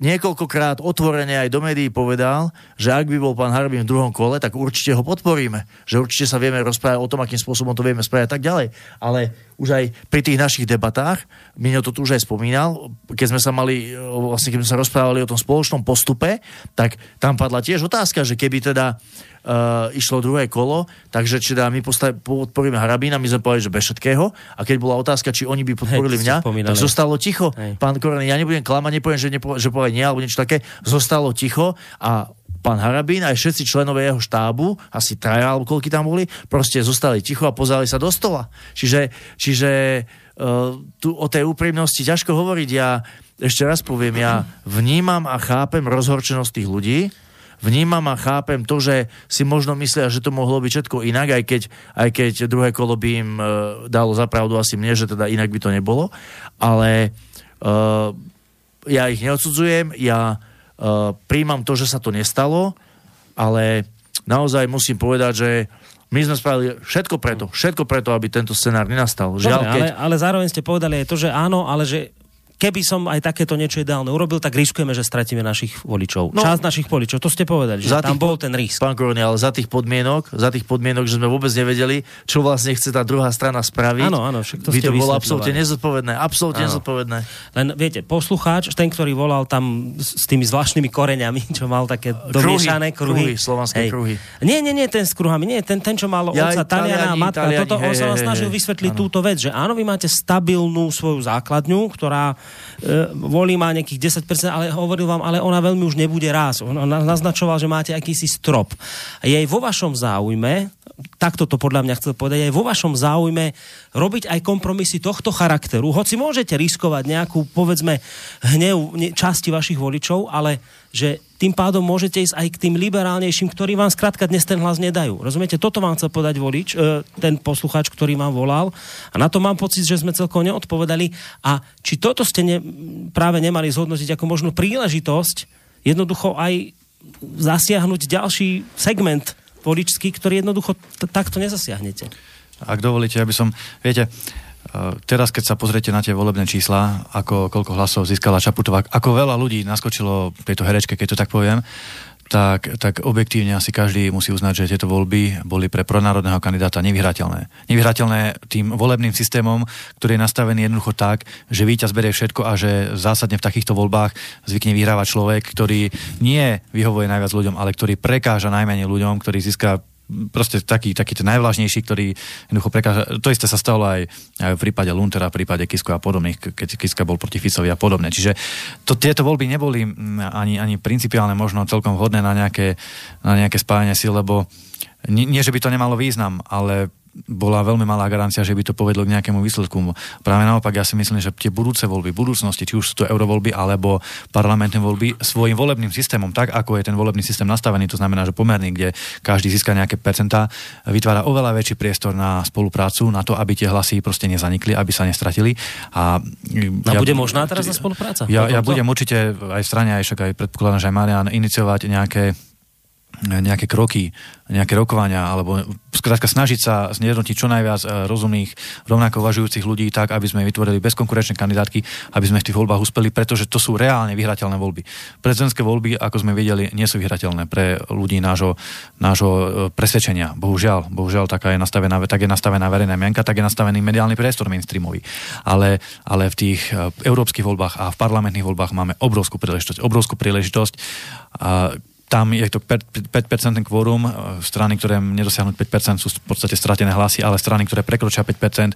niekoľkokrát otvorene aj do médií povedal, že ak by bol pán Harbin v druhom kole, tak určite ho podporíme. Že určite sa vieme rozprávať o tom, akým spôsobom to vieme spraviť a tak ďalej. Ale už aj pri tých našich debatách, Miňo to tu už aj spomínal, keď sme sa mali, vlastne keď sme sa rozprávali o tom spoločnom postupe, tak tam padla tiež otázka, že keby teda uh, išlo druhé kolo, takže či teda my postav, podporíme Harabína, my sme povedali, že bez všetkého. A keď bola otázka, či oni by podporili Hej, mňa, tak zostalo ticho. Hej. Pán Koreny, ja nebudem klamať, nepoviem, že, nepo, že povie nie, alebo niečo také. Zostalo ticho a pán Harabín aj všetci členové jeho štábu, asi traja alebo koľky tam boli, proste zostali ticho a pozerali sa do stola. Čiže, čiže uh, tu o tej úprimnosti ťažko hovoriť. Ja ešte raz poviem, ja vnímam a chápem rozhorčenosť tých ľudí, vnímam a chápem to, že si možno myslia, že to mohlo byť všetko inak, aj keď, aj keď druhé kolo by im uh, dalo zapravdu asi mne, že teda inak by to nebolo. Ale uh, ja ich neodsudzujem, ja uh, príjmam to, že sa to nestalo, ale naozaj musím povedať, že my sme spravili všetko preto, všetko preto, aby tento scenár nenastal. Žiaľ, Dobre, keď... ale, ale zároveň ste povedali aj to, že áno, ale že keby som aj takéto niečo ideálne urobil, tak riskujeme, že stratíme našich voličov. No. Časť našich voličov, to ste povedali, že tam bol ten risk. Pán Korony, ale za tých podmienok, za tých podmienok, že sme vôbec nevedeli, čo vlastne chce tá druhá strana spraviť. Áno, áno, však to by ste to bolo absolútne nezodpovedné. Absolútne Áno. nezodpovedné. Len viete, poslucháč, ten, ktorý volal tam s tými zvláštnymi koreňami, (laughs) čo mal také domiešané kruhy. kruhy, slovanské kruhy. Nie, nie, nie, ten s kruhami, nie, ten, ten čo mal Ja, otca Taliana a matka. Toto on hej, sa vám hej, snažil hej. vysvetliť túto vec, že áno, vy máte stabilnú svoju základňu, ktorá volí má nejakých 10%, ale hovoril vám, ale ona veľmi už nebude raz. On, naznačoval, že máte akýsi strop. Je vo vašom záujme, takto to podľa mňa chcel povedať, je vo vašom záujme robiť aj kompromisy tohto charakteru. Hoci môžete riskovať nejakú, povedzme, hnev ne- časti vašich voličov, ale že tým pádom môžete ísť aj k tým liberálnejším, ktorí vám skrátka dnes ten hlas nedajú. Rozumiete? Toto vám chcel povedať volič, e, ten poslucháč, ktorý vám volal. A na to mám pocit, že sme celkom neodpovedali. A či toto ste ne, práve nemali zhodnotiť ako možno príležitosť jednoducho aj zasiahnuť ďalší segment voličský, ktorý jednoducho t- takto nezasiahnete. Ak dovolíte, aby som, viete, eh, teraz keď sa pozriete na tie volebné čísla, ako koľko hlasov získala Čaputová, ako veľa ľudí naskočilo tejto herečke, keď to tak poviem, tak, tak objektívne asi každý musí uznať, že tieto voľby boli pre pronárodného kandidáta nevyhrateľné. Nevyhrateľné tým volebným systémom, ktorý je nastavený jednoducho tak, že víťaz berie všetko a že zásadne v takýchto voľbách zvykne vyhrávať človek, ktorý nie vyhovuje najviac ľuďom, ale ktorý prekáža najmenej ľuďom, ktorý získa proste taký, taký ten najvlážnejší, ktorý jednoducho prekáža. To isté sa stalo aj, aj v prípade Luntera, v prípade Kisko a podobných, keď Kiska bol proti Ficovi a podobne. Čiže to, tieto voľby neboli mm, ani, ani principiálne možno celkom vhodné na nejaké, na nejaké spájanie síl, lebo nie, nie, že by to nemalo význam, ale bola veľmi malá garancia, že by to povedlo k nejakému výsledku. Práve naopak, ja si myslím, že tie budúce voľby, budúcnosti, či už sú to eurovoľby alebo parlamentné voľby, svojim volebným systémom, tak ako je ten volebný systém nastavený, to znamená, že pomerný, kde každý získa nejaké percentá, vytvára oveľa väčší priestor na spoluprácu, na to, aby tie hlasy proste nezanikli, aby sa nestratili. A, no ja, bude možná teraz na spolupráca? Ja, ja budem určite aj v strane, aj však aj predpokladám, že aj Marian, iniciovať nejaké nejaké kroky, nejaké rokovania, alebo skrátka snažiť sa znejednotiť čo najviac e, rozumných, rovnako uvažujúcich ľudí tak, aby sme vytvorili bezkonkurenčné kandidátky, aby sme v tých voľbách uspeli, pretože to sú reálne vyhrateľné voľby. Prezidentské voľby, ako sme videli, nie sú vyhrateľné pre ľudí nášho, nášho e, presvedčenia. Bohužiaľ, bohužiaľ taká je nastavená, tak je nastavená verejná mienka, tak je nastavený mediálny priestor mainstreamový. Ale, ale v tých e, európskych voľbách a v parlamentných voľbách máme obrovskú príležitosť. Obrovskú príležitosť tam je to 5% kvórum, e, strany, ktoré nedosiahnu 5% sú v podstate stratené hlasy, ale strany, ktoré prekročia 5% e,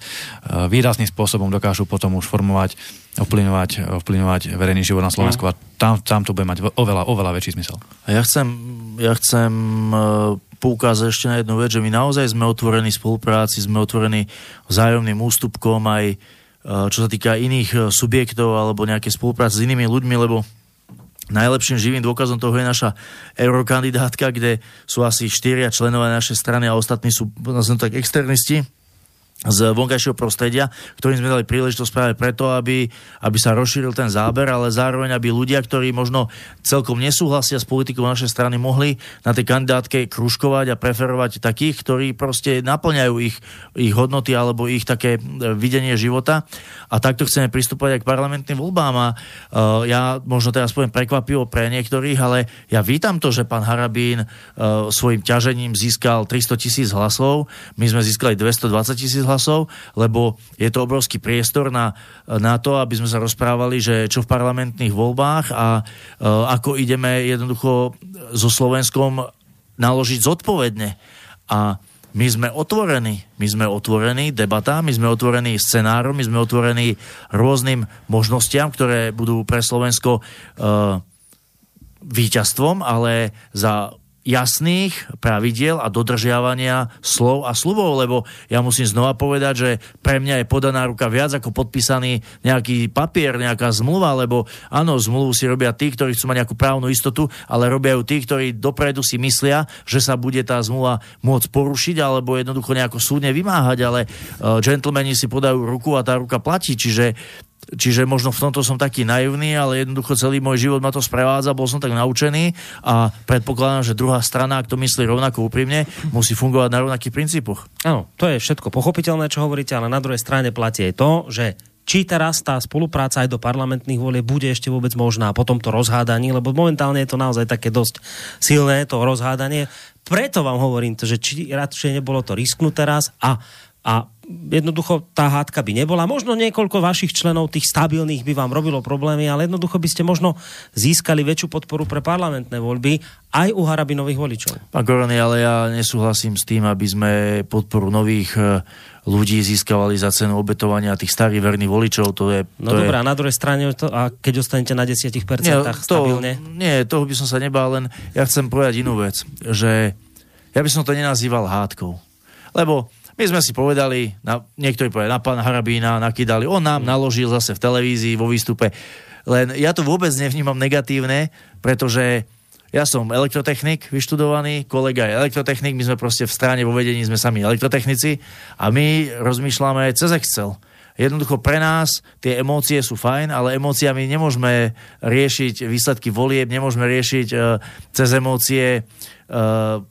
výrazným spôsobom dokážu potom už formovať, ovplyvňovať, ovplyvňovať verejný život na Slovensku a tam, tam to bude mať oveľa, oveľa väčší zmysel. Ja chcem, ja chcem e, poukázať ešte na jednu vec, že my naozaj sme otvorení spolupráci, sme otvorení vzájomným ústupkom aj čo sa týka iných subjektov alebo nejaké spolupráce s inými ľuďmi, lebo Najlepším živým dôkazom toho je naša eurokandidátka, kde sú asi štyria členové našej strany a ostatní sú, nazvem tak, externisti z vonkajšieho prostredia, ktorým sme dali príležitosť práve preto, aby, aby sa rozšíril ten záber, ale zároveň, aby ľudia, ktorí možno celkom nesúhlasia s politikou našej strany, mohli na tej kandidátke kružkovať a preferovať takých, ktorí proste naplňajú ich, ich hodnoty alebo ich také e, videnie života. A takto chceme pristúpať aj k parlamentným voľbám. A uh, ja možno teraz poviem prekvapivo pre niektorých, ale ja vítam to, že pán Harabín uh, svojim ťažením získal 300 tisíc hlasov, my sme získali 220 tisíc hlasov, lebo je to obrovský priestor na, na to, aby sme sa rozprávali, že čo v parlamentných voľbách a uh, ako ideme jednoducho so Slovenskom naložiť zodpovedne. A my sme otvorení, my sme otvorení debatám, my sme otvorení scenárom, my sme otvorení rôznym možnostiam, ktoré budú pre Slovensko uh, víťazstvom, ale za jasných pravidiel a dodržiavania slov a slubov, lebo ja musím znova povedať, že pre mňa je podaná ruka viac ako podpísaný nejaký papier, nejaká zmluva, lebo áno, zmluvu si robia tí, ktorí chcú mať nejakú právnu istotu, ale robia ju tí, ktorí dopredu si myslia, že sa bude tá zmluva môcť porušiť alebo jednoducho nejako súdne vymáhať, ale uh, gentlemani si podajú ruku a tá ruka platí, čiže Čiže možno v tomto som taký naivný, ale jednoducho celý môj život ma to sprevádza, bol som tak naučený a predpokladám, že druhá strana, ak to myslí rovnako úprimne, musí fungovať na rovnakých princípoch. Áno, to je všetko pochopiteľné, čo hovoríte, ale na druhej strane platí aj to, že či teraz tá spolupráca aj do parlamentných volie bude ešte vôbec možná po tomto rozhádaní, lebo momentálne je to naozaj také dosť silné, to rozhádanie. Preto vám hovorím to, že či radšej nebolo to risknúť teraz a, a jednoducho tá hádka by nebola. Možno niekoľko vašich členov, tých stabilných, by vám robilo problémy, ale jednoducho by ste možno získali väčšiu podporu pre parlamentné voľby aj u harabinových voličov. Pán Korony, ale ja nesúhlasím s tým, aby sme podporu nových e, ľudí získavali za cenu obetovania tých starých verných voličov. To je, no to dobré, je... a na druhej strane, to, a keď ostanete na 10% nie, to, stabilne? Nie, toho by som sa nebal, len ja chcem povedať inú vec, že ja by som to nenazýval hádkou. Lebo my sme si povedali, na, niektorí povedali, na pána Harabína nakydali, on nám naložil zase v televízii vo výstupe. Len ja to vôbec nevnímam negatívne, pretože ja som elektrotechnik vyštudovaný, kolega je elektrotechnik, my sme proste v strane vo vedení, sme sami elektrotechnici a my rozmýšľame cez Excel. Jednoducho pre nás tie emócie sú fajn, ale emóciami nemôžeme riešiť výsledky volieb, nemôžeme riešiť uh, cez emócie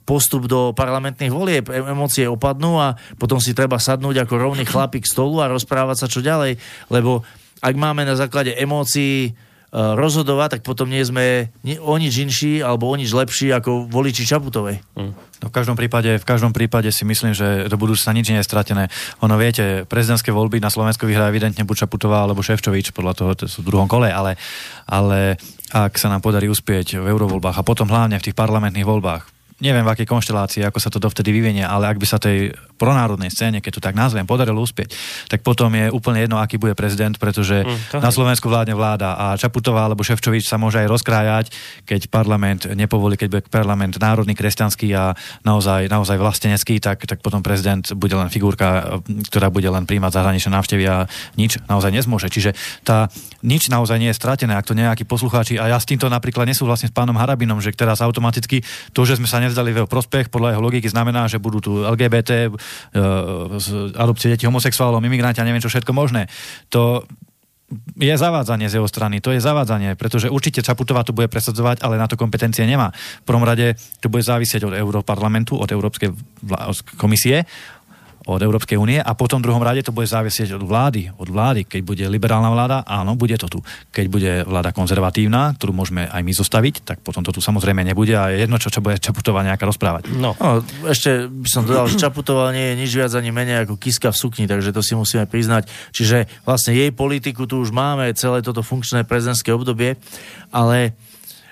postup do parlamentných volieb. Emócie opadnú a potom si treba sadnúť ako rovný chlapík k stolu a rozprávať sa čo ďalej, lebo ak máme na základe emócií eh, rozhodovať, tak potom nie sme o nič inší alebo o nič lepší ako voliči Čaputovej. Mm. No v každom prípade, v každom prípade si myslím, že do budúcna nič nie je stratené. Ono viete, prezidentské voľby na Slovensku vyhrá evidentne buď Čaputová alebo Ševčovič, podľa toho to sú v druhom kole, ale, ale ak sa nám podarí uspieť v eurovoľbách a potom hlavne v tých parlamentných voľbách, neviem v akej konštelácii, ako sa to dovtedy vyvinie, ale ak by sa tej pronárodnej scéne, keď to tak nazvem, podarilo uspieť, tak potom je úplne jedno, aký bude prezident, pretože mm, na Slovensku vládne vláda a Čaputová alebo Ševčovič sa môže aj rozkrájať, keď parlament nepovolí, keď bude parlament národný, kresťanský a naozaj, naozaj vlastenecký, tak, tak potom prezident bude len figurka, ktorá bude len príjmať zahraničné návštevy a nič naozaj nezmôže. Čiže tá nič naozaj nie je stratené, ak to nejakí poslucháči, a ja s týmto napríklad nesúhlasím s pánom Harabinom, že teraz automaticky to, že sme sa nevzdali v prospech, podľa jeho logiky znamená, že budú tu LGBT, uh, adopcie detí homosexuálov, imigranti a neviem čo všetko možné. To je zavádzanie z jeho strany, to je zavádzanie, pretože určite Čaputová to bude presadzovať, ale na to kompetencie nemá. V prvom rade to bude závisieť od Európarlamentu, od Európskej komisie od Európskej únie a potom v druhom rade to bude závisieť od vlády. Od vlády. Keď bude liberálna vláda, áno, bude to tu. Keď bude vláda konzervatívna, ktorú môžeme aj my zostaviť, tak potom to tu samozrejme nebude a je jedno, čo, čo bude Čaputová nejaká rozprávať. No. no. ešte by som dodal, že Čaputová nie je nič viac ani menej ako kiska v sukni, takže to si musíme priznať. Čiže vlastne jej politiku tu už máme celé toto funkčné prezidentské obdobie, ale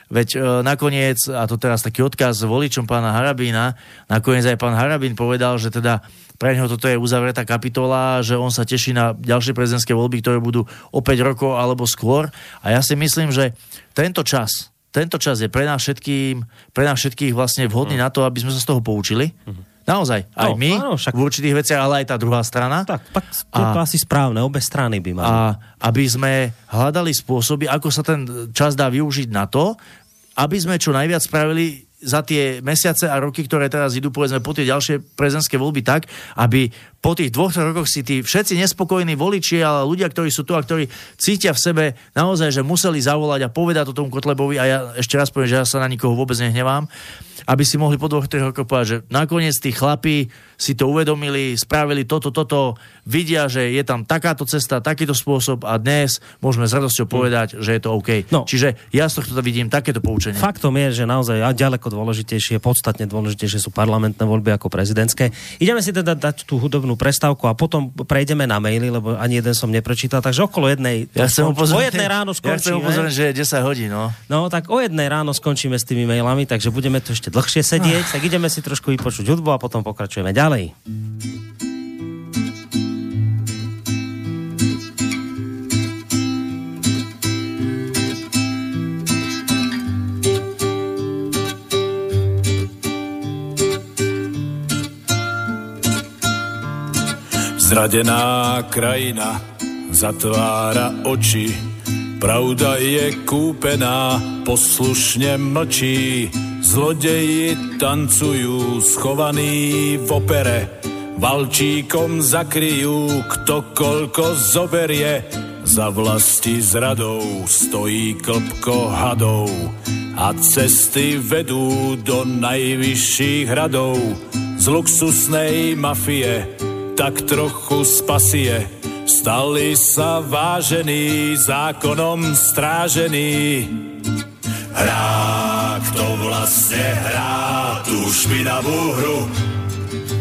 Veď e, nakoniec, a to teraz taký odkaz voličom pána Harabína, nakoniec aj pán Harabín povedal, že teda pre neho toto je uzavretá kapitola, že on sa teší na ďalšie prezidentské voľby, ktoré budú o 5 rokov alebo skôr. A ja si myslím, že tento čas, tento čas je pre nás, všetkým, pre nás všetkých vlastne vhodný mm. na to, aby sme sa z toho poučili. Mm. Naozaj, aj no, my áno, však... v určitých veciach, ale aj tá druhá strana. Tak, tak to je asi správne, obe strany by mali. A aby sme hľadali spôsoby, ako sa ten čas dá využiť na to, aby sme čo najviac spravili za tie mesiace a roky, ktoré teraz idú, povedzme, po tie ďalšie prezidentské voľby tak, aby po tých dvoch, rokoch si tí všetci nespokojní voliči, ale ľudia, ktorí sú tu a ktorí cítia v sebe naozaj, že museli zavolať a povedať to tomu Kotlebovi a ja ešte raz poviem, že ja sa na nikoho vôbec nehnevám, aby si mohli po dvoch, troch rokoch povedať, že nakoniec tí chlapí si to uvedomili, spravili toto, toto, vidia, že je tam takáto cesta, takýto spôsob a dnes môžeme s radosťou povedať, že je to OK. No. Čiže ja z tohto vidím takéto poučenie. Faktom je, že naozaj a ďaleko dôležitejšie, podstatne dôležitejšie sú parlamentné voľby ako prezidentské. Ideme si teda dať tú hudobnú prestávku a potom prejdeme na maily, lebo ani jeden som neprečítal, takže okolo jednej, ja chcem o jednej ráno skončíme. Ja chcem upozorniť, že je 10 hodín, no. No, tak o jednej ráno skončíme s tými mailami, takže budeme tu ešte dlhšie sedieť, tak ideme si trošku vypočuť hudbu a potom pokračujeme ďalej Zradená krajina zatvára oči, pravda je kúpená, poslušne mlčí Zlodeji tancujú schovaní v opere, valčíkom zakryjú, kto koľko zoberie. Za vlasti zradou stojí klpko hadov a cesty vedú do najvyšších hradov. Z luxusnej mafie tak trochu spasie, stali sa vážení, zákonom strážení. Hrá, kto vlastne hrá tú špinavú hru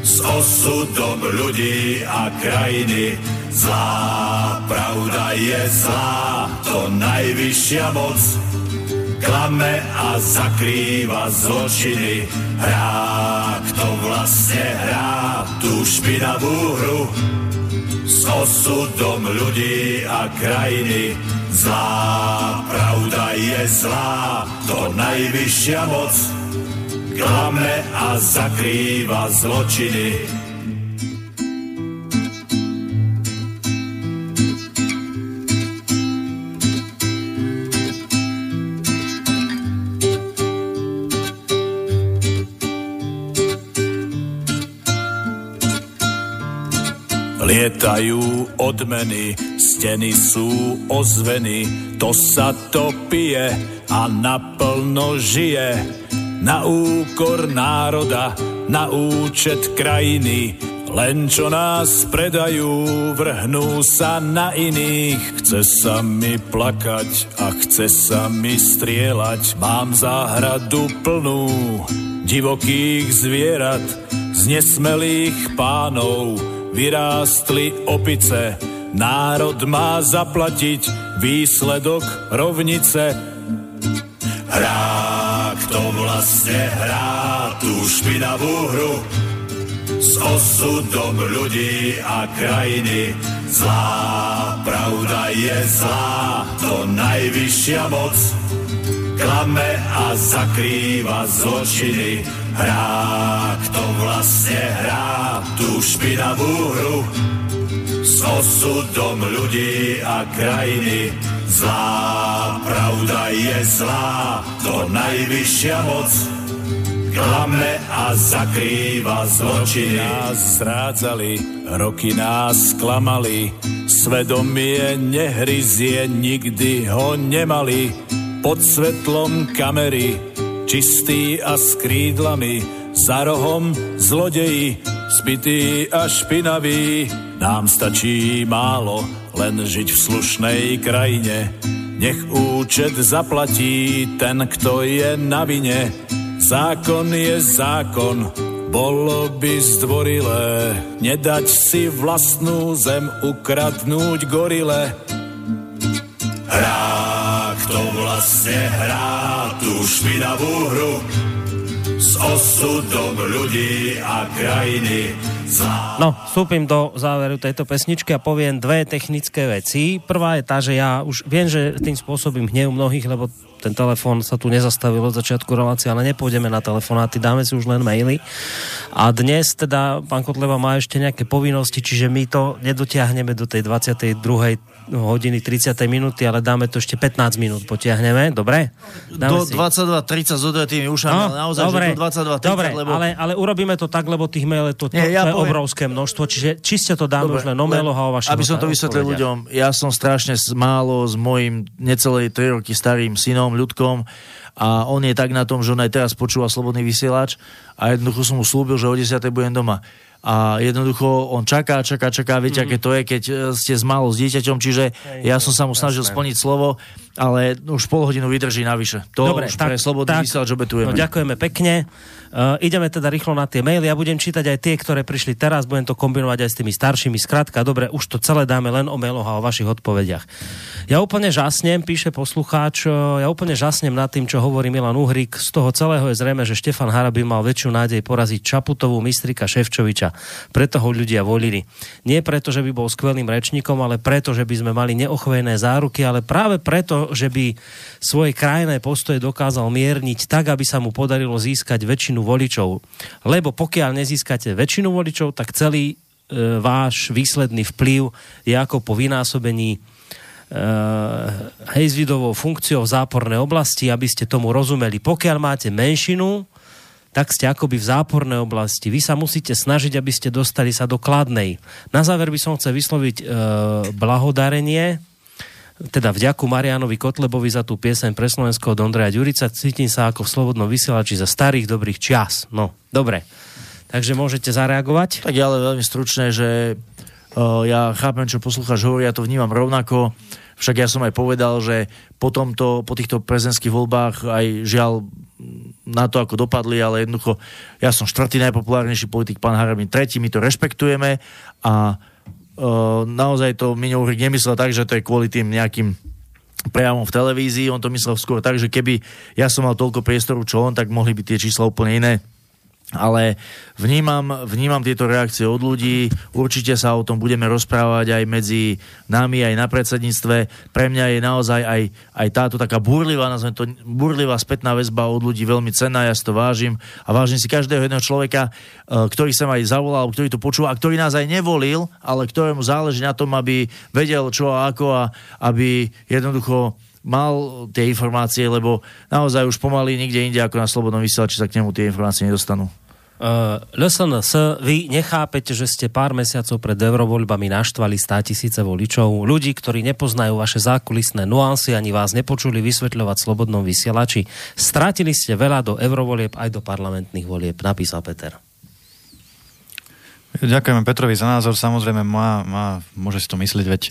s osudom ľudí a krajiny. Zlá pravda je zlá, to najvyššia moc klame a zakrýva zločiny. Hrá, kto vlastne hrá tú špinavú hru s osudom ľudí a krajiny. Zlá pravda je zlá, to najvyššia moc klame a zakrýva zločiny Lietajú odmeny, steny sú ozveny, to sa to pije a naplno žije. Na úkor národa, na účet krajiny, len čo nás predajú, vrhnú sa na iných. Chce sa mi plakať a chce sa mi strieľať. Mám záhradu plnú divokých zvierat, z nesmelých pánov, vyrástli opice. Národ má zaplatiť výsledok rovnice. Hrá, kto vlastne hrá tú špinavú hru s osudom ľudí a krajiny. Zlá pravda je zlá, to najvyššia moc. Klame a zakrýva zločiny, hrá, kto vlastne hrá tú špinavú hru. S osudom ľudí a krajiny, zlá pravda je zlá, to najvyššia moc klame a zakrýva zločiny. Nás zrádzali, roky nás klamali, svedomie nehryzie, nikdy ho nemali. Pod svetlom kamery, čistý a s krídlami, za rohom zlodeji, spitý a špinavý. Nám stačí málo, len žiť v slušnej krajine. Nech účet zaplatí ten, kto je na vine Zákon je zákon, bolo by zdvorilé nedať si vlastnú zem ukradnúť gorile. Hrá, kto vlastne hrá tú špinavú hru s osudom ľudí a krajiny. No, vstúpim do záveru tejto pesničky a poviem dve technické veci. Prvá je tá, že ja už viem, že tým spôsobím hnev mnohých, lebo ten telefón sa tu nezastavil od začiatku relácie, ale nepôjdeme na telefonáty, dáme si už len maily. A dnes teda pán Kotleva má ešte nejaké povinnosti, čiže my to nedotiahneme do tej 22 hodiny 30 minúty, ale dáme to ešte 15 minút, potiahneme, dobre? Dáme do 22.30 s odretými ušami, no, ale naozaj, dobre, že do 22.30, dobre, lebo... ale, ale urobíme to tak, lebo tých mailov to, to, Nie, ja to je poviem... obrovské množstvo, čiže čiste to dáme dobre, už len o mailoch a o vašich Aby som to vysvetlil ľuďom, ja som strašne málo s mojim necelej 3 roky starým synom, ľudkom, a on je tak na tom, že on aj teraz počúva Slobodný vysielač a jednoducho som mu slúbil, že o 10. budem doma a jednoducho on čaká, čaká, čaká, viete, mm. aké to je, keď e, ste z málo s dieťaťom, čiže ja som sa mu snažil splniť slovo, ale už pol hodinu vydrží navyše. To Dobre, už tak, pre slobodný vysielač obetujeme. No, ďakujeme pekne. Uh, ideme teda rýchlo na tie maily. Ja budem čítať aj tie, ktoré prišli teraz, budem to kombinovať aj s tými staršími. Skrátka, dobre, už to celé dáme len o mailoch a o vašich odpovediach. Ja úplne žasnem, píše poslucháč, ja úplne žasnem nad tým, čo hovorí Milan Uhrik. Z toho celého je zrejme, že Štefan Haraby mal väčšiu nádej poraziť Čaputovú, Mistrika Ševčoviča. Preto ho ľudia volili. Nie preto, že by bol skvelým rečníkom, ale preto, že by sme mali neochvejné záruky, ale práve preto, že by svoje krajné postoje dokázal mierniť tak, aby sa mu podarilo získať väčšinu voličov. Lebo pokiaľ nezískate väčšinu voličov, tak celý e, váš výsledný vplyv je ako po vynásobení e, hejzvidovou funkciou v zápornej oblasti, aby ste tomu rozumeli. Pokiaľ máte menšinu, tak ste akoby v zápornej oblasti. Vy sa musíte snažiť, aby ste dostali sa do kladnej. Na záver by som chcel vysloviť e, blahodarenie teda vďaku Marianovi Kotlebovi za tú pieseň pre Slovensko od Ondreja Ďurica. Cítim sa ako v slobodnom vysielači za starých dobrých čas. No, dobre. Takže môžete zareagovať? Tak ja ale veľmi stručné, že uh, ja chápem, čo poslucháč hovorí, ja to vnímam rovnako. Však ja som aj povedal, že po, tomto, po týchto prezidentských voľbách aj žiaľ na to, ako dopadli, ale jednoducho ja som štvrtý najpopulárnejší politik, pán Harabin tretí, my to rešpektujeme a naozaj to Miňourik nemyslel tak, že to je kvôli tým nejakým prejavom v televízii, on to myslel skôr tak, že keby ja som mal toľko priestoru, čo on, tak mohli by tie čísla úplne iné ale vnímam, vnímam tieto reakcie od ľudí, určite sa o tom budeme rozprávať aj medzi nami, aj na predsedníctve. Pre mňa je naozaj aj, aj táto taká burlivá, nazvem to, burlivá spätná väzba od ľudí veľmi cenná, ja si to vážim a vážim si každého jedného človeka, e, ktorý sa aj zavolal, ktorý to počúva a ktorý nás aj nevolil, ale ktorému záleží na tom, aby vedel čo a ako a aby jednoducho mal tie informácie, lebo naozaj už pomaly nikde inde ako na Slobodnom vysielači sa k nemu tie informácie nedostanú. Uh, LSNS, vy nechápete, že ste pár mesiacov pred eurovoľbami naštvali 100 tisíce voličov, ľudí, ktorí nepoznajú vaše zákulisné nuancy, ani vás nepočuli vysvetľovať slobodnom vysielači. Strátili ste veľa do eurovolieb aj do parlamentných volieb, napísal Peter. Ďakujeme Petrovi za názor. Samozrejme, má, má, môže si to myslieť, veď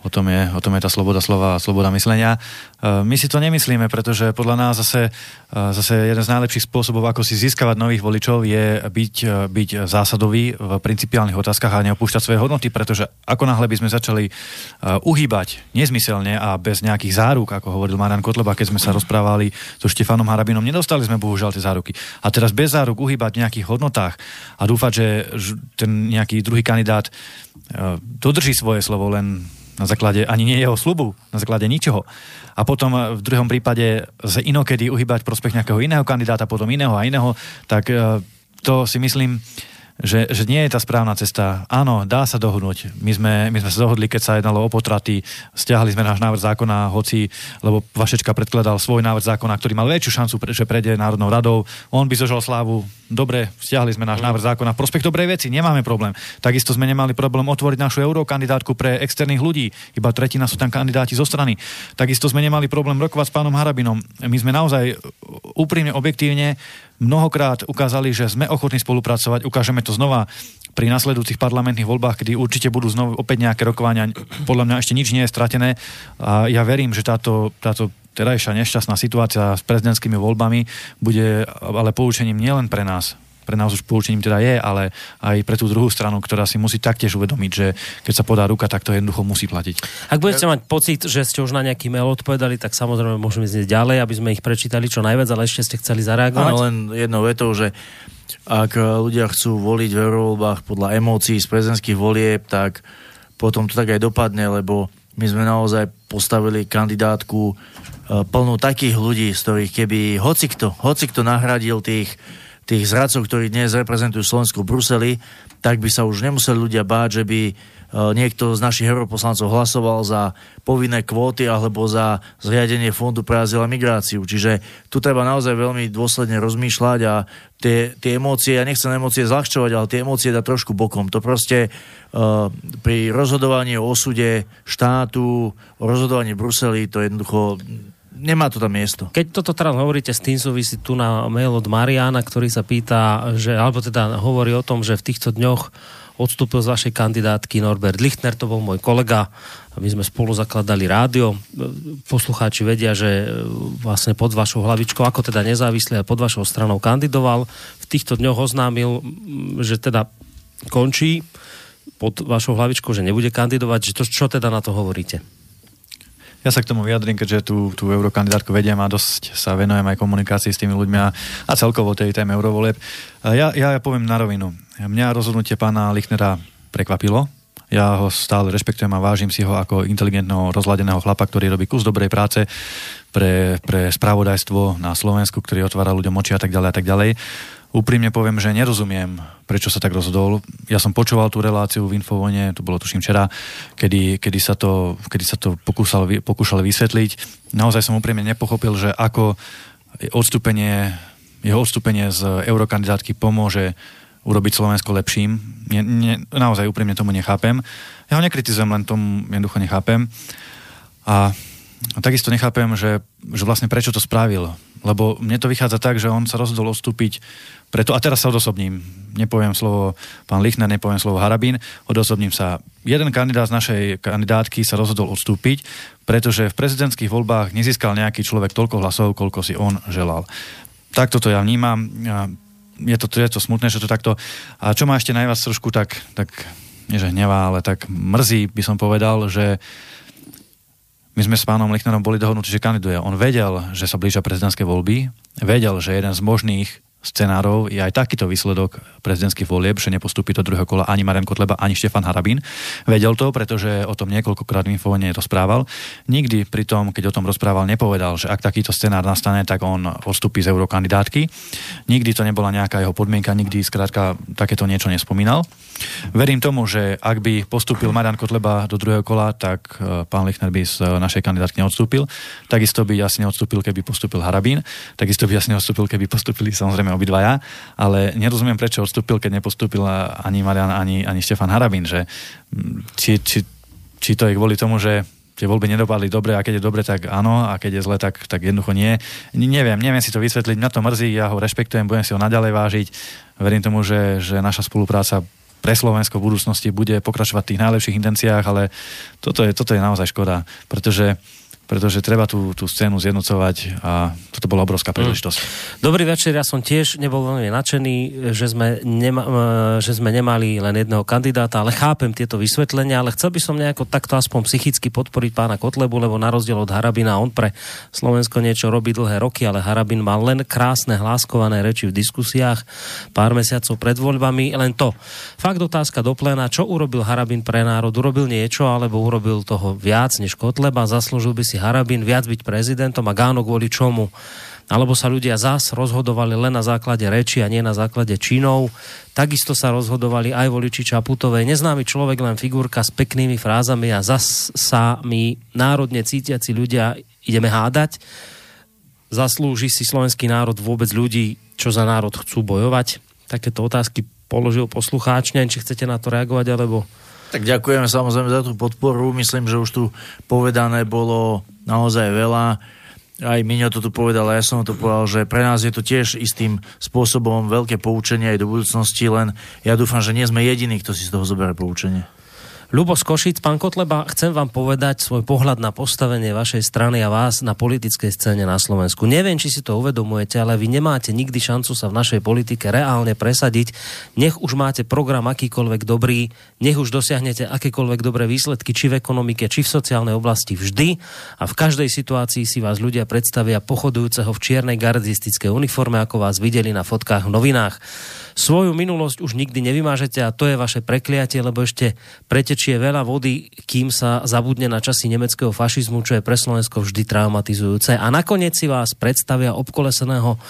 o tom je, o tom je tá sloboda slova a sloboda myslenia. E, my si to nemyslíme, pretože podľa nás zase, e, zase jeden z najlepších spôsobov, ako si získavať nových voličov, je byť, e, byť zásadový v principiálnych otázkach a neopúšťať svoje hodnoty, pretože ako náhle by sme začali uhýbať nezmyselne a bez nejakých záruk, ako hovoril Marian Kotleba, keď sme sa rozprávali so Štefanom Harabinom, nedostali sme bohužiaľ tie záruky. A teraz bez záruk uhýbať v nejakých hodnotách a dúfať, že ten nejaký druhý kandidát dodrží svoje slovo len na základe ani nie jeho slubu, na základe ničoho. A potom v druhom prípade z inokedy uhybať prospech nejakého iného kandidáta, potom iného a iného, tak e, to si myslím, že, že nie je tá správna cesta. Áno, dá sa dohodnúť. My sme, my sme sa dohodli, keď sa jednalo o potraty, stiahli sme náš návrh zákona, hoci, lebo Vašečka predkladal svoj návrh zákona, ktorý mal väčšiu šancu, že prejde Národnou radou. On by zožal slávu. Dobre, stiahli sme náš návrh zákona. V prospech dobrej veci, nemáme problém. Takisto sme nemali problém otvoriť našu eurokandidátku pre externých ľudí. Iba tretina sú tam kandidáti zo strany. Takisto sme nemali problém rokovať s pánom Harabinom. My sme naozaj úprimne, objektívne mnohokrát ukázali, že sme ochotní spolupracovať. Ukážeme to znova pri nasledujúcich parlamentných voľbách, kedy určite budú znovu opäť nejaké rokovania. Podľa mňa ešte nič nie je stratené a ja verím, že táto, táto terajšia nešťastná situácia s prezidentskými voľbami bude ale poučením nielen pre nás, pre nás už poučením teda je, ale aj pre tú druhú stranu, ktorá si musí taktiež uvedomiť, že keď sa podá ruka, tak to jednoducho musí platiť. Ak budete mať pocit, že ste už na nejaký mail odpovedali, tak samozrejme môžeme ísť ďalej, aby sme ich prečítali čo najviac, ale ešte ste chceli zareagovať. Áno, len jednou vetou, že ak ľudia chcú voliť v eurovoľbách podľa emócií z prezidentských volieb, tak potom to tak aj dopadne, lebo my sme naozaj postavili kandidátku e, plnú takých ľudí, z ktorých keby hocikto, hocikto nahradil tých tých zradcov, ktorí dnes reprezentujú Slovensko v Bruseli, tak by sa už nemuseli ľudia báť, že by e, niekto z našich europoslancov hlasoval za povinné kvóty alebo za zriadenie Fondu pre azyl a migráciu. Čiže tu treba naozaj veľmi dôsledne rozmýšľať a tie, tie emócie, ja nechcem emócie zľahčovať, ale tie emócie dať trošku bokom. To proste uh, pri rozhodovaní o osude štátu, o rozhodovaní Bruseli, to jednoducho nemá to tam miesto. Keď toto teraz hovoríte, s tým súvisí tu na mail od Mariana, ktorý sa pýta, že, alebo teda hovorí o tom, že v týchto dňoch odstúpil z vašej kandidátky Norbert Lichtner, to bol môj kolega, my sme spolu zakladali rádio. Poslucháči vedia, že vlastne pod vašou hlavičkou, ako teda nezávislý a pod vašou stranou kandidoval. V týchto dňoch oznámil, že teda končí pod vašou hlavičkou, že nebude kandidovať. Že to, čo teda na to hovoríte? Ja sa k tomu vyjadrím, keďže tú, tú eurokandidátku vediem a dosť sa venujem aj komunikácii s tými ľuďmi a, a celkovo tej téme eurovolieb. Ja, ja poviem na rovinu. Mňa rozhodnutie pána Lichnera prekvapilo. Ja ho stále rešpektujem a vážim si ho ako inteligentného, rozladeného chlapa, ktorý robí kus dobrej práce pre, pre spravodajstvo na Slovensku, ktorý otvára ľuďom oči a tak ďalej a tak ďalej úprimne poviem, že nerozumiem, prečo sa tak rozhodol. Ja som počúval tú reláciu v Infovone, to bolo tuším včera, kedy, kedy sa to, kedy sa to pokúsal, pokúšali vysvetliť. Naozaj som úprimne nepochopil, že ako odstúpenie, jeho odstúpenie z eurokandidátky pomôže urobiť Slovensko lepším. Ne, ne, naozaj úprimne tomu nechápem. Ja ho nekritizujem, len tomu jednoducho nechápem. A, a takisto nechápem, že, že vlastne prečo to spravil. Lebo mne to vychádza tak, že on sa rozhodol odstúpiť preto, a teraz sa odosobním, nepoviem slovo pán Lichner, nepoviem slovo Harabín, odosobním sa. Jeden kandidát z našej kandidátky sa rozhodol odstúpiť, pretože v prezidentských voľbách nezískal nejaký človek toľko hlasov, koľko si on želal. Takto to ja vnímam. Je to, je to smutné, že to takto... A čo ma ešte najviac trošku tak, tak nie že hnevá, ale tak mrzí, by som povedal, že my sme s pánom Lichnerom boli dohodnutí, že kandiduje. On vedel, že sa blížia prezidentské voľby, vedel, že jeden z možných scenárov je aj takýto výsledok prezidentských volieb, že nepostúpi do druhého kola ani Marian Kotleba, ani Štefan Harabín. Vedel to, pretože o tom niekoľkokrát v infovone to správal. Nikdy pri tom, keď o tom rozprával, nepovedal, že ak takýto scenár nastane, tak on odstúpi z eurokandidátky. Nikdy to nebola nejaká jeho podmienka, nikdy skrátka takéto niečo nespomínal. Verím tomu, že ak by postúpil Marian Kotleba do druhého kola, tak e, pán Lichner by z našej kandidátky neodstúpil. Takisto by asi neodstúpil, keby postúpil Harabín. Takisto by asi neodstúpil, keby postúpili samozrejme samozrejme obidvaja, ale nerozumiem, prečo odstúpil, keď nepostúpil ani Marian, ani, ani Štefan Harabín, že mm, či, či, či to je kvôli tomu, že tie voľby nedopadli dobre a keď je dobre, tak áno a keď je zle, tak, tak jednoducho nie. Neviem, neviem si to vysvetliť, mňa to mrzí, ja ho rešpektujem, budem si ho naďalej vážiť. Verím tomu, že, že naša spolupráca pre Slovensko v budúcnosti bude pokračovať v tých najlepších intenciách, ale toto je, toto je naozaj škoda, pretože pretože treba tú, tú scénu zjednocovať a toto bola obrovská príležitosť. Mm. Dobrý večer, ja som tiež nebol veľmi nadšený, že sme, nema, e, že sme nemali len jedného kandidáta, ale chápem tieto vysvetlenia, ale chcel by som nejako takto aspoň psychicky podporiť pána Kotlebu, lebo na rozdiel od Harabina on pre Slovensko niečo robí dlhé roky, ale Harabin mal len krásne hláskované reči v diskusiách pár mesiacov pred voľbami, len to. Fakt otázka do plena, čo urobil Harabin pre národ? Urobil niečo, alebo urobil toho viac než Kotleba? Zaslúžil by si Harabin viac byť prezidentom a gáno kvôli čomu? Alebo sa ľudia zas rozhodovali len na základe reči a nie na základe činov. Takisto sa rozhodovali aj voliči Čaputovej. Neznámy človek, len figurka s peknými frázami a zas sa my národne cítiaci ľudia ideme hádať. Zaslúži si slovenský národ vôbec ľudí, čo za národ chcú bojovať? Takéto otázky položil poslucháč. Neviem, či chcete na to reagovať, alebo... Tak ďakujeme samozrejme za tú podporu. Myslím, že už tu povedané bolo naozaj veľa. Aj Miňo to tu povedal, ja som to povedal, že pre nás je to tiež istým spôsobom veľké poučenie aj do budúcnosti, len ja dúfam, že nie sme jediní, kto si z toho zoberie poučenie. Ľubo Skošic, pán Kotleba, chcem vám povedať svoj pohľad na postavenie vašej strany a vás na politickej scéne na Slovensku. Neviem, či si to uvedomujete, ale vy nemáte nikdy šancu sa v našej politike reálne presadiť. Nech už máte program akýkoľvek dobrý, nech už dosiahnete akékoľvek dobré výsledky, či v ekonomike, či v sociálnej oblasti vždy a v každej situácii si vás ľudia predstavia pochodujúceho v čiernej gardistickej uniforme, ako vás videli na fotkách v novinách svoju minulosť už nikdy nevymážete a to je vaše prekliatie, lebo ešte pretečie veľa vody, kým sa zabudne na časy nemeckého fašizmu, čo je pre Slovensko vždy traumatizujúce. A nakoniec si vás predstavia obkoleseného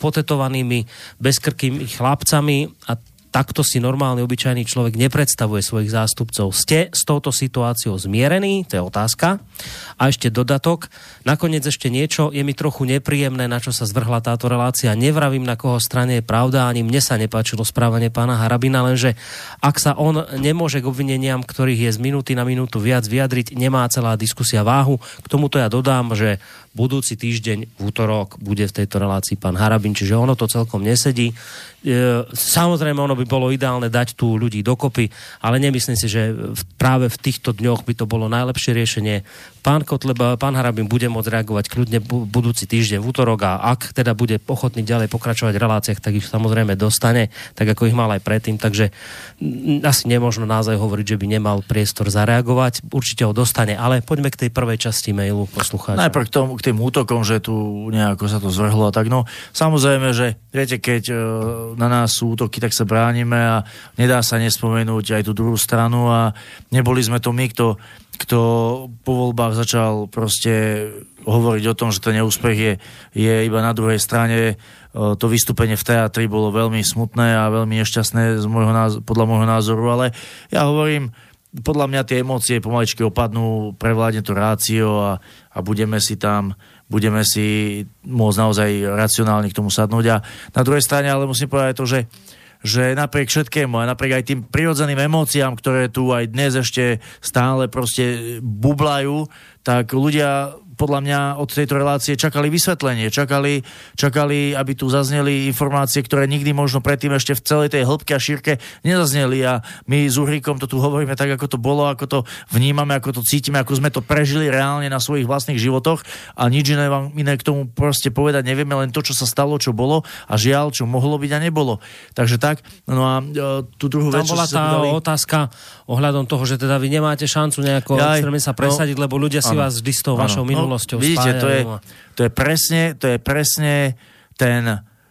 potetovanými bezkrkými chlapcami a takto si normálny, obyčajný človek nepredstavuje svojich zástupcov. Ste s touto situáciou zmierení? To je otázka. A ešte dodatok. Nakoniec ešte niečo. Je mi trochu nepríjemné, na čo sa zvrhla táto relácia. Nevravím, na koho strane je pravda, ani mne sa nepáčilo správanie pána Harabina, lenže ak sa on nemôže k obvineniam, ktorých je z minúty na minútu viac vyjadriť, nemá celá diskusia váhu. K tomuto ja dodám, že budúci týždeň v útorok bude v tejto relácii pán Harabin, čiže ono to celkom nesedí. E, samozrejme, ono by bolo ideálne dať tu ľudí dokopy, ale nemyslím si, že práve v týchto dňoch by to bolo najlepšie riešenie. Pán Kotleba, pán Harabin bude môcť reagovať kľudne budúci týždeň v útorok a ak teda bude ochotný ďalej pokračovať v reláciách, tak ich samozrejme dostane, tak ako ich mal aj predtým, takže asi nemôžno naozaj hovoriť, že by nemal priestor zareagovať. Určite ho dostane, ale poďme k tej prvej časti mailu poslucháča. Najprv k tomu, k tým útokom, že tu nejako sa to zvrhlo a tak. No, samozrejme, že viete, keď uh, na nás sú útoky, tak sa bránime a nedá sa nespomenúť aj tú druhú stranu a neboli sme to my, kto, kto po voľbách začal proste hovoriť o tom, že ten neúspech je, je iba na druhej strane. Uh, to vystúpenie v teatri bolo veľmi smutné a veľmi nešťastné z môjho, podľa môjho názoru, ale ja hovorím, podľa mňa tie emócie pomaličky opadnú, prevládne to rácio a, a budeme si tam budeme si môcť naozaj racionálne k tomu sadnúť. A na druhej strane ale musím povedať to, že že napriek všetkému a napriek aj tým prirodzeným emóciám, ktoré tu aj dnes ešte stále proste bublajú, tak ľudia podľa mňa od tejto relácie čakali vysvetlenie, čakali, čakali, aby tu zazneli informácie, ktoré nikdy možno predtým ešte v celej tej hĺbke a šírke nezazneli. A my s Uhrikom to tu hovoríme tak, ako to bolo, ako to vnímame, ako to cítime, ako sme to prežili reálne na svojich vlastných životoch. A nič iné vám iné k tomu proste povedať nevieme, len to, čo sa stalo, čo bolo a žiaľ, čo mohlo byť a nebolo. Takže tak, no a e, tú druhú Tam vec, bola tá povedali... otázka ohľadom toho, že teda vy nemáte šancu nejako Jaj, extrémne sa presadiť, no, lebo ľudia si áno, vás vždy s tou áno. vašou minulosťou no, vidíte, to je, spájajú. to je presne, to je presne ten,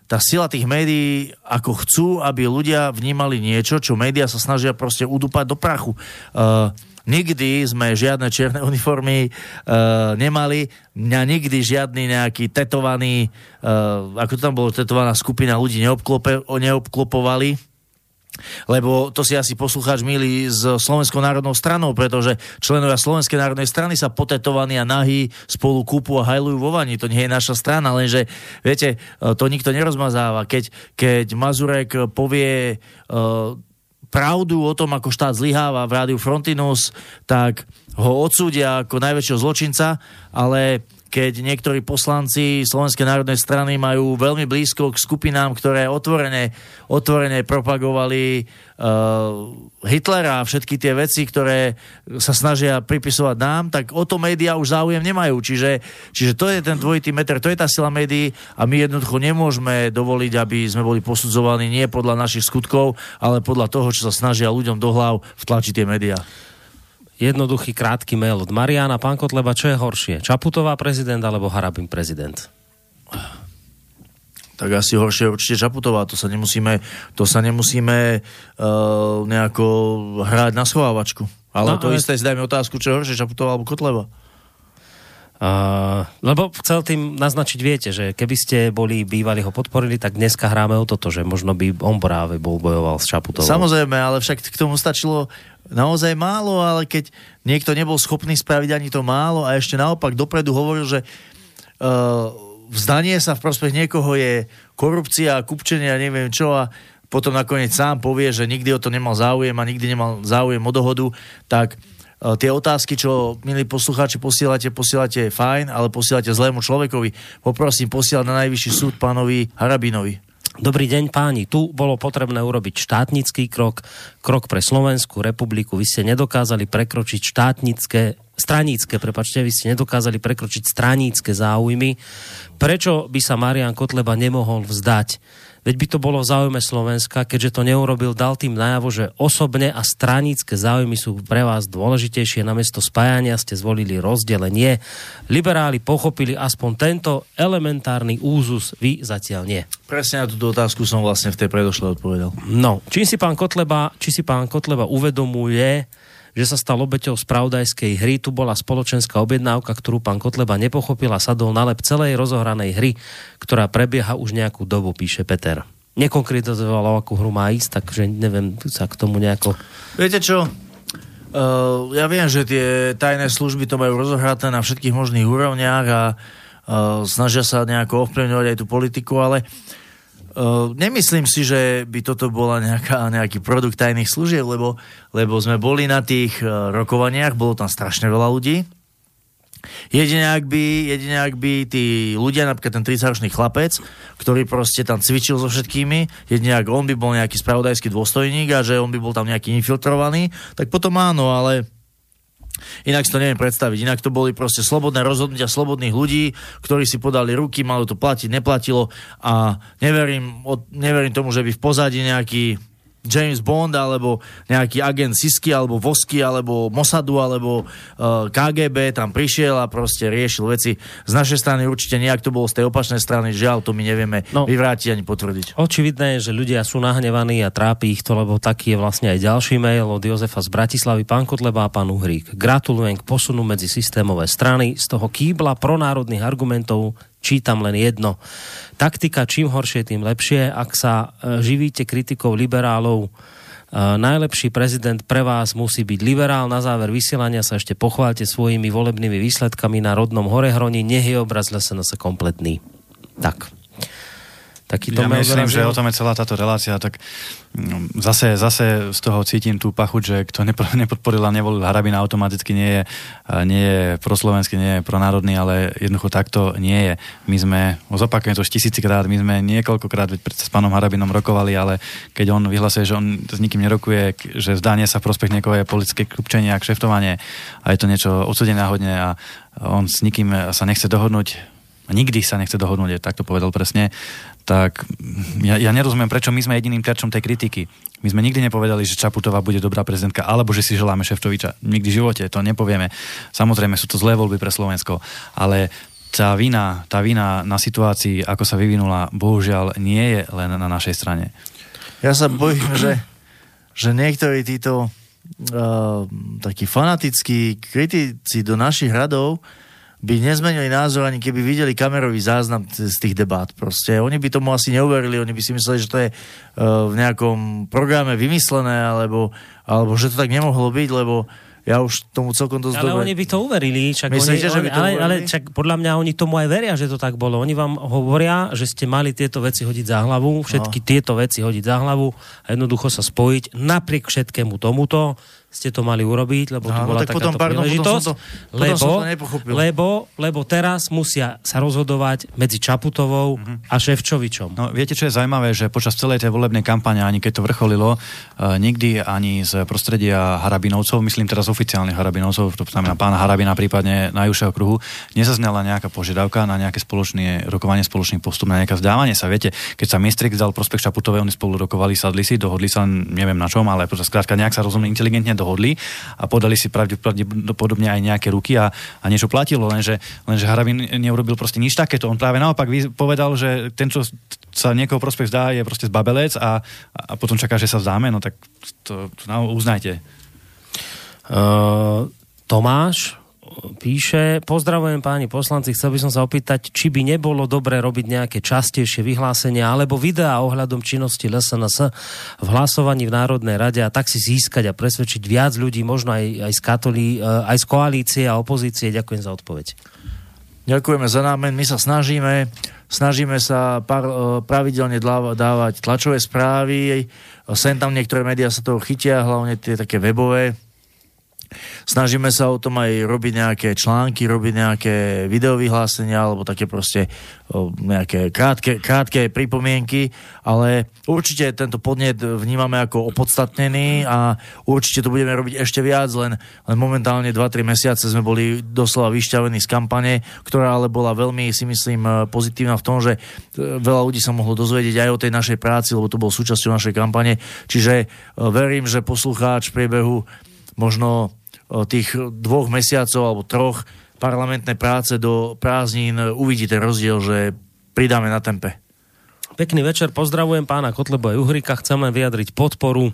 tá sila tých médií, ako chcú, aby ľudia vnímali niečo, čo médiá sa snažia proste udúpať do prachu. Uh, nikdy sme žiadne čierne (laughs) uniformy uh, nemali, mňa nikdy žiadny nejaký tetovaný, uh, ako to tam bolo, tetovaná skupina ľudí neobklope, neobklopovali, lebo to si asi poslucháč milí s Slovenskou národnou stranou, pretože členovia Slovenskej národnej strany sa potetovaní a nahý spolu kúpu a hajlujú vo vani. To nie je naša strana, lenže viete, to nikto nerozmazáva. Keď, keď Mazurek povie uh, pravdu o tom, ako štát zlyháva v rádiu Frontinus, tak ho odsúdia ako najväčšieho zločinca, ale keď niektorí poslanci Slovenskej národnej strany majú veľmi blízko k skupinám, ktoré otvorene, otvorene propagovali uh, Hitlera a všetky tie veci, ktoré sa snažia pripisovať nám, tak o to médiá už záujem nemajú. Čiže, čiže to je ten dvojitý meter, to je tá sila médií a my jednoducho nemôžeme dovoliť, aby sme boli posudzovaní nie podľa našich skutkov, ale podľa toho, čo sa snažia ľuďom do hlav vtlačiť tie médiá. Jednoduchý krátky mail od Mariana. Pán Kotleba, čo je horšie? Čaputová prezident alebo Harabin prezident? Tak asi horšie určite Čaputová, to sa nemusíme, to sa nemusíme uh, nejako hrať na schovávačku. Ale no, to ale... isté si dajme otázku, čo je horšie, Čaputová alebo Kotleba. Uh, lebo chcel tým naznačiť, viete, že keby ste boli bývali ho podporili, tak dneska hráme o toto, že možno by on práve bol bojoval s Čaputovou. Samozrejme, ale však k tomu stačilo naozaj málo, ale keď niekto nebol schopný spraviť ani to málo a ešte naopak dopredu hovoril, že uh, vzdanie sa v prospech niekoho je korupcia, kupčenie a neviem čo a potom nakoniec sám povie, že nikdy o to nemal záujem a nikdy nemal záujem o dohodu, tak uh, tie otázky, čo, milí poslucháči, posielate, posielate fajn, ale posielate zlému človekovi. Poprosím, posielať na najvyšší súd pánovi Harabinovi. Dobrý deň páni, tu bolo potrebné urobiť štátnický krok, krok pre Slovenskú republiku. Vy ste nedokázali prekročiť štátnické, stranícke, prepačte, vy ste nedokázali prekročiť stranícke záujmy. Prečo by sa Marian Kotleba nemohol vzdať? Veď by to bolo v záujme Slovenska, keďže to neurobil, dal tým najavo, že osobne a stranícke záujmy sú pre vás dôležitejšie. Namiesto spájania ste zvolili rozdelenie. Liberáli pochopili aspoň tento elementárny úzus, vy zatiaľ nie. Presne na túto otázku som vlastne v tej predošlej odpovedal. No, či si pán Kotleba, či si pán Kotleba uvedomuje, že sa stal obeťou spravodajskej hry. Tu bola spoločenská objednávka, ktorú pán Kotleba nepochopil a sadol na lep celej rozohranej hry, ktorá prebieha už nejakú dobu, píše Peter. Nekonkretizoval, akú hru má ísť, takže neviem sa k tomu nejako... Viete čo? Uh, ja viem, že tie tajné služby to majú rozohraté na všetkých možných úrovniach a uh, snažia sa nejako ovplyvňovať aj tú politiku, ale uh, Uh, nemyslím si, že by toto bola nejaká, nejaký produkt tajných služieb, lebo, lebo sme boli na tých uh, rokovaniach, bolo tam strašne veľa ľudí. Jedine ak by, jedine ak by tí ľudia, napríklad ten 30-ročný chlapec, ktorý proste tam cvičil so všetkými, jedine ak on by bol nejaký spravodajský dôstojník a že on by bol tam nejaký infiltrovaný, tak potom áno, ale Inak si to neviem predstaviť. Inak to boli proste slobodné rozhodnutia slobodných ľudí, ktorí si podali ruky, malo to platiť, neplatilo a neverím, neverím tomu, že by v pozadí nejaký James Bond, alebo nejaký agent Sisky, alebo Vosky, alebo Mossadu, alebo uh, KGB tam prišiel a proste riešil veci. Z našej strany určite nejak to bolo z tej opačnej strany, žiaľ, to my nevieme no, vyvrátiť ani potvrdiť. Očividné je, že ľudia sú nahnevaní a trápi ich to, lebo taký je vlastne aj ďalší mail od Jozefa z Bratislavy, pán Kotleba a pán Uhrík. Gratulujem k posunu medzi systémové strany. Z toho kýbla pronárodných argumentov čítam len jedno. Taktika čím horšie, tým lepšie. Ak sa e, živíte kritikou liberálov, e, najlepší prezident pre vás musí byť liberál. Na záver vysielania sa ešte pochválte svojimi volebnými výsledkami na rodnom Horehroni. Nech je obraz sa kompletný. Tak takýto ja myslím, že o tom je celá táto relácia, tak mm, zase, zase z toho cítim tú pachuť, že kto (laughs) nepodporil a nevolil Harabina automaticky nie je, nie je proslovenský, nie je pronárodný, ale jednoducho takto nie je. My sme, zopakujem to už tisícikrát, my sme niekoľkokrát s pánom Harabinom rokovali, ale keď on vyhlasuje, že on s nikým nerokuje, že zdanie sa v prospech niekoho je politické kľúčenie a kšeftovanie a je to niečo odsudené náhodne a on s nikým sa nechce dohodnúť, nikdy sa nechce dohodnúť, tak to povedal presne, tak ja, ja nerozumiem, prečo my sme jediným terčom tej kritiky. My sme nikdy nepovedali, že Čaputová bude dobrá prezidentka, alebo že si želáme Šefčoviča. Nikdy v živote to nepovieme. Samozrejme sú to zlé voľby pre Slovensko, ale tá vina, tá vina na situácii, ako sa vyvinula, bohužiaľ nie je len na našej strane. Ja sa bojím, že, že niektorí títo uh, takí fanatickí kritici do našich radov by nezmenili názor, ani keby videli kamerový záznam z tých debát. Proste oni by tomu asi neuverili, oni by si mysleli, že to je uh, v nejakom programe vymyslené, alebo, alebo že to tak nemohlo byť, lebo ja už tomu celkom dosť Ale dobre... oni by to uverili. Čak Myslíte, oni, že by to ale, uverili? ale čak podľa mňa oni tomu aj veria, že to tak bolo. Oni vám hovoria, že ste mali tieto veci hodiť za hlavu, všetky no. tieto veci hodiť za hlavu a jednoducho sa spojiť napriek všetkému tomuto ste to mali urobiť, lebo tu Áno, bola tak takáto potom, pardon, potom príležitosť. to- lebo, som to nepochopil. lebo, lebo teraz musia sa rozhodovať medzi Čaputovou a Ševčovičom. No, viete, čo je zaujímavé, že počas celej tej volebnej kampane, ani keď to vrcholilo, uh, nikdy ani z prostredia Harabinovcov, myslím teraz oficiálnych Harabinovcov, to znamená pána Harabina, prípadne najúžšieho kruhu, nezaznela nejaká požiadavka na nejaké spoločné rokovanie, spoločný postup, na nejaké vzdávanie sa. Viete, keď sa Miestrik dal prospech Čaputovej, oni spolu rokovali, sadli si, dohodli sa, neviem na čom, ale skrátka nejak sa rozumne inteligentne dohodli a podali si pravdepodobne aj nejaké ruky a, a niečo platilo, lenže, lenže Harabin neurobil proste nič takéto. On práve naopak povedal, že ten, čo sa niekoho prospech zdá, je proste zbabelec a, a potom čaká, že sa vzdáme, no tak to, to na- uznajte. Uh, Tomáš píše, pozdravujem páni poslanci, chcel by som sa opýtať, či by nebolo dobré robiť nejaké častejšie vyhlásenia alebo videá ohľadom činnosti LSNS v hlasovaní v Národnej rade a tak si získať a presvedčiť viac ľudí, možno aj, aj, z, katolí, uh, aj z koalície a opozície. Ďakujem za odpoveď. Ďakujeme za námen, my sa snažíme, snažíme sa par, e, pravidelne dávať tlačové správy, sem tam niektoré médiá sa toho chytia, hlavne tie také webové. Snažíme sa o tom aj robiť nejaké články, robiť nejaké videovyhlásenia alebo také proste nejaké krátke, krátke pripomienky, ale určite tento podnet vnímame ako opodstatnený a určite to budeme robiť ešte viac, len, len momentálne 2-3 mesiace sme boli doslova vyšťavení z kampane, ktorá ale bola veľmi, si myslím, pozitívna v tom, že e, veľa ľudí sa mohlo dozvedieť aj o tej našej práci, lebo to bol súčasťou našej kampane. Čiže e, verím, že poslucháč v priebehu možno tých dvoch mesiacov alebo troch parlamentnej práce do prázdnin uvidí ten rozdiel, že pridáme na tempe. Pekný večer, pozdravujem pána Kotlebo aj Uhrika, chcem len vyjadriť podporu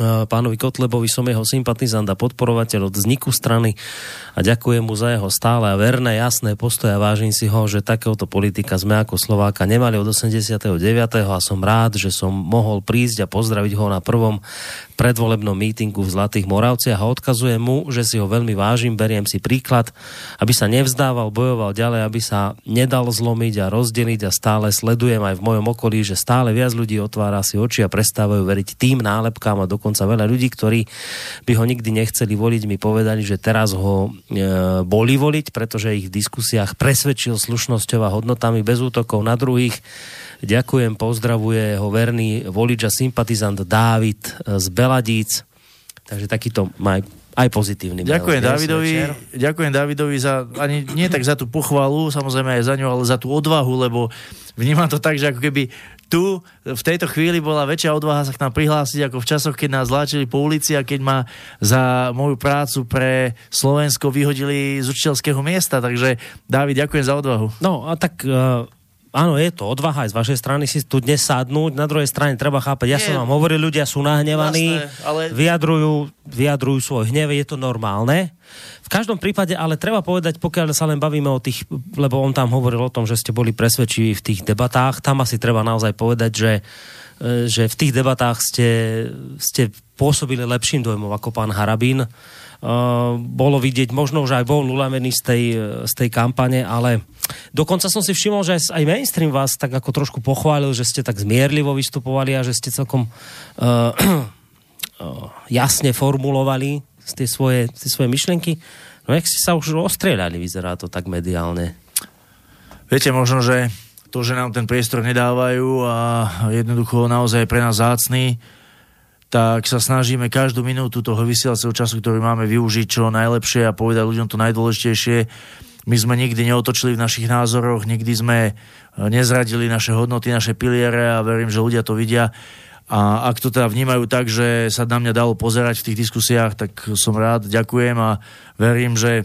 pánovi Kotlebovi, som jeho sympatizant a podporovateľ od vzniku strany a ďakujem mu za jeho stále a verné, jasné postoje a vážim si ho, že takéhoto politika sme ako Slováka nemali od 89. a som rád, že som mohol prísť a pozdraviť ho na prvom predvolebnom mítingu v Zlatých Moravciach a odkazujem mu, že si ho veľmi vážim, beriem si príklad, aby sa nevzdával, bojoval ďalej, aby sa nedal zlomiť a rozdeliť a stále sledujem aj v mojom okolí, že stále viac ľudí otvára si oči a prestávajú veriť tým nálepkám a dokonca veľa ľudí, ktorí by ho nikdy nechceli voliť, mi povedali, že teraz ho e, boli voliť, pretože ich v diskusiách presvedčil slušnosťou a hodnotami bez útokov na druhých. Ďakujem, pozdravuje ho verný volič a sympatizant Dávid z Beladíc. Takže takýto má aj, pozitívny. mail. Ďakujem Dnes Davidovi, večer. ďakujem Davidovi za, ani nie tak za tú pochvalu, samozrejme aj za ňu, ale za tú odvahu, lebo vnímam to tak, že ako keby tu v tejto chvíli bola väčšia odvaha sa k nám prihlásiť ako v časoch, keď nás vláčili po ulici a keď ma za moju prácu pre Slovensko vyhodili z učiteľského miesta. Takže Dávid, ďakujem za odvahu. No a tak uh, áno, je to odvaha aj z vašej strany si tu dnes sadnúť, na druhej strane treba chápať, ja Nie. som vám hovoril, ľudia sú nahnevaní, Jasné, ale- vyjadrujú, vyjadrujú svoj hnev, je to normálne. V každom prípade, ale treba povedať, pokiaľ sa len bavíme o tých, lebo on tam hovoril o tom, že ste boli presvedčiví v tých debatách, tam asi treba naozaj povedať, že e, že v tých debatách ste, ste pôsobili lepším dojmom ako pán Harabín. Uh, bolo vidieť, možno už aj bol uľavený z tej, z tej kampane, ale dokonca som si všimol, že aj mainstream vás tak ako trošku pochválil, že ste tak zmierlivo vystupovali a že ste celkom uh, uh, jasne formulovali tie svoje, tie svoje myšlenky. No jak ste sa už ostrieľali, vyzerá to tak mediálne. Viete, možno, že to, že nám ten priestor nedávajú a jednoducho naozaj je pre nás zácný, tak sa snažíme každú minútu toho vysielacieho času, ktorý máme využiť čo najlepšie a povedať ľuďom to najdôležitejšie. My sme nikdy neotočili v našich názoroch, nikdy sme e, nezradili naše hodnoty, naše piliere a verím, že ľudia to vidia. A ak to teda vnímajú tak, že sa na mňa dalo pozerať v tých diskusiách, tak som rád, ďakujem a verím, že e,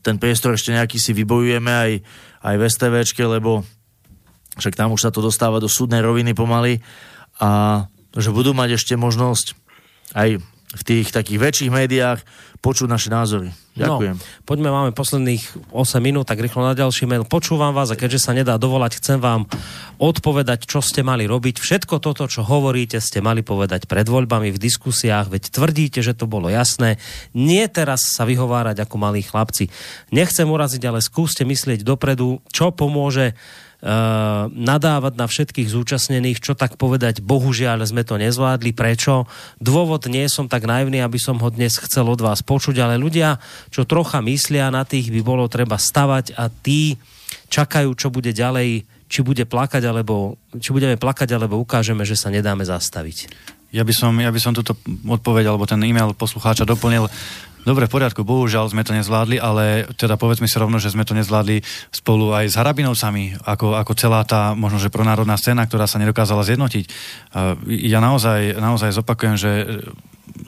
ten priestor ešte nejaký si vybojujeme aj, aj v STVčke, lebo však tam už sa to dostáva do súdnej roviny pomaly a že budú mať ešte možnosť aj v tých takých väčších médiách počuť naše názory. Ďakujem. No, poďme, máme posledných 8 minút, tak rýchlo na ďalší mail. Počúvam vás a keďže sa nedá dovolať, chcem vám odpovedať, čo ste mali robiť. Všetko toto, čo hovoríte, ste mali povedať pred voľbami v diskusiách, veď tvrdíte, že to bolo jasné. Nie teraz sa vyhovárať ako malí chlapci. Nechcem uraziť, ale skúste myslieť dopredu, čo pomôže nadávať na všetkých zúčastnených, čo tak povedať, bohužiaľ sme to nezvládli. Prečo? Dôvod nie som tak naivný, aby som ho dnes chcel od vás počuť, ale ľudia, čo trocha myslia, na tých by bolo treba stavať a tí čakajú, čo bude ďalej, či bude plakať, alebo či budeme plakať, alebo ukážeme, že sa nedáme zastaviť. Ja by som, ja by som túto odpoveď, alebo ten e-mail poslucháča doplnil Dobre, v poriadku, bohužiaľ sme to nezvládli, ale teda povedzme si rovno, že sme to nezvládli spolu aj s Harabinovcami, ako, ako celá tá možno, že pronárodná scéna, ktorá sa nedokázala zjednotiť. Ja naozaj, naozaj zopakujem, že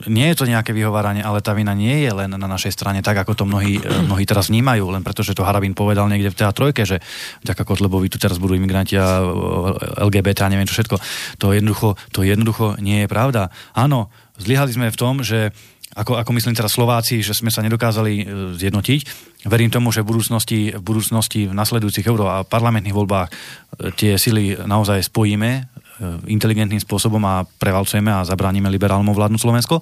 nie je to nejaké vyhováranie, ale tá vina nie je len na našej strane, tak ako to mnohí, mnohí teraz vnímajú, len preto, že to Harabin povedal niekde v teda trojke, že vďaka Kotlebovi tu teraz budú imigranti a LGBT a neviem čo všetko. To jednoducho, to jednoducho nie je pravda. Áno, zlyhali sme v tom, že ako, ako myslím teraz Slováci, že sme sa nedokázali e, zjednotiť. Verím tomu, že v budúcnosti, v budúcnosti v nasledujúcich euro a parlamentných voľbách e, tie sily naozaj spojíme e, inteligentným spôsobom a prevalcujeme a zabránime liberálnom vládnu Slovensko.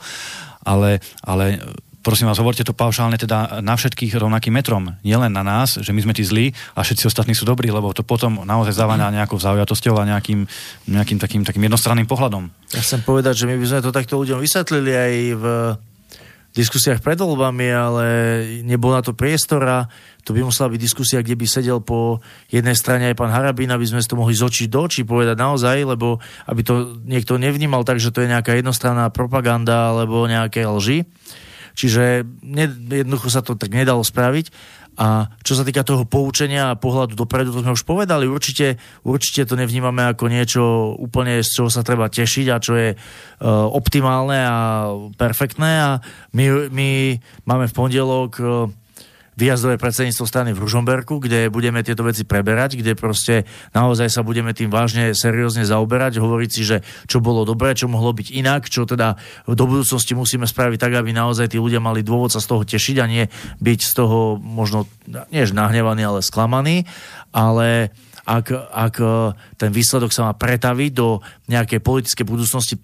Ale, ale prosím vás, hovorte to paušálne teda na všetkých rovnakým metrom. Nielen na nás, že my sme tí zlí a všetci ostatní sú dobrí, lebo to potom naozaj závaňa nejakou zaujatosťou a nejakým, nejakým takým, takým jednostranným pohľadom. Ja chcem povedať, že my by sme to takto ľuďom vysvetlili aj v diskusiách pred voľbami, ale nebol na to priestor a to by musela byť diskusia, kde by sedel po jednej strane aj pán Harabín, aby sme to mohli z očí do očí povedať naozaj, lebo aby to niekto nevnímal tak, že to je nejaká jednostranná propaganda alebo nejaké lži. Čiže jednoducho sa to tak nedalo spraviť. A čo sa týka toho poučenia a pohľadu dopredu, to sme už povedali, určite, určite to nevnímame ako niečo úplne, z čoho sa treba tešiť a čo je uh, optimálne a perfektné. A my, my máme v pondelok uh, výjazdové predsedníctvo strany v Ružomberku, kde budeme tieto veci preberať, kde proste naozaj sa budeme tým vážne, seriózne zaoberať, hovoriť si, že čo bolo dobré, čo mohlo byť inak, čo teda do budúcnosti musíme spraviť tak, aby naozaj tí ľudia mali dôvod sa z toho tešiť a nie byť z toho možno, nie nahnevaný, ale sklamaný, ale ak, ak ten výsledok sa má pretaviť do nejakej politickej budúcnosti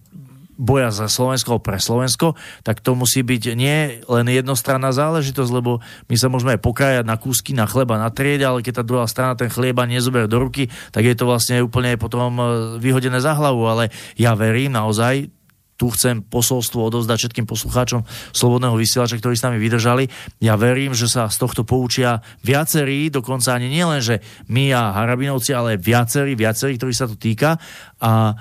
boja za Slovensko pre Slovensko, tak to musí byť nie len jednostranná záležitosť, lebo my sa môžeme aj pokrájať na kúsky, na chleba, na triede, ale keď tá druhá strana ten chlieba nezoberie do ruky, tak je to vlastne úplne potom e, vyhodené za hlavu. Ale ja verím naozaj, tu chcem posolstvo odovzdať všetkým poslucháčom Slobodného vysielača, ktorí s nami vydržali. Ja verím, že sa z tohto poučia viacerí, dokonca ani nielen, že my a Harabinovci, ale viacerí, viacerí, ktorí sa to týka. A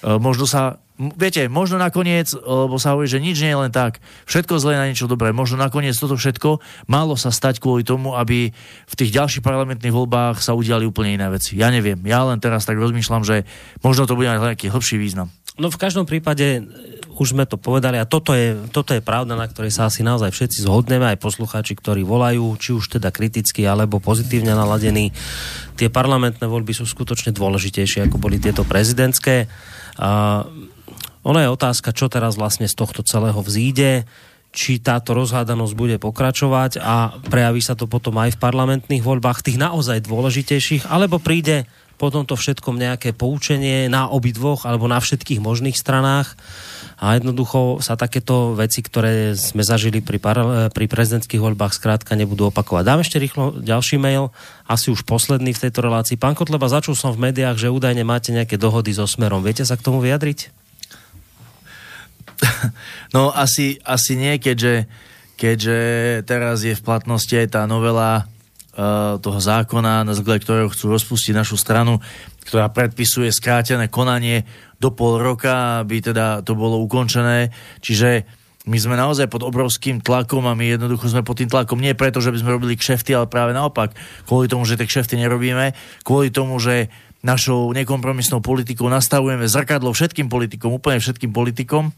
e, možno sa viete, možno nakoniec, lebo sa hovorí, že nič nie je len tak, všetko zlé na niečo dobré, možno nakoniec toto všetko malo sa stať kvôli tomu, aby v tých ďalších parlamentných voľbách sa udiali úplne iné veci. Ja neviem, ja len teraz tak rozmýšľam, že možno to bude mať nejaký hĺbší význam. No v každom prípade už sme to povedali a toto je, toto je pravda, na ktorej sa asi naozaj všetci zhodneme, aj poslucháči, ktorí volajú, či už teda kriticky alebo pozitívne naladení. Tie parlamentné voľby sú skutočne dôležitejšie, ako boli tieto prezidentské. A ono je otázka, čo teraz vlastne z tohto celého vzíde, či táto rozhádanosť bude pokračovať a prejaví sa to potom aj v parlamentných voľbách, tých naozaj dôležitejších, alebo príde po tomto všetkom nejaké poučenie na obidvoch alebo na všetkých možných stranách a jednoducho sa takéto veci, ktoré sme zažili pri, par- pri prezidentských voľbách, skrátka nebudú opakovať. Dám ešte rýchlo ďalší mail, asi už posledný v tejto relácii. Pán Kotleba, začul som v médiách, že údajne máte nejaké dohody so Smerom. Viete sa k tomu vyjadriť? (laughs) No asi, asi nie, keďže, keďže teraz je v platnosti aj tá novela uh, toho zákona, na základe ktorého chcú rozpustiť našu stranu, ktorá predpisuje skrátené konanie do pol roka, aby teda to bolo ukončené. Čiže my sme naozaj pod obrovským tlakom a my jednoducho sme pod tým tlakom nie preto, že by sme robili kšefty, ale práve naopak. Kvôli tomu, že tie kšefty nerobíme, kvôli tomu, že našou nekompromisnou politikou nastavujeme zrkadlo všetkým politikom, úplne všetkým politikom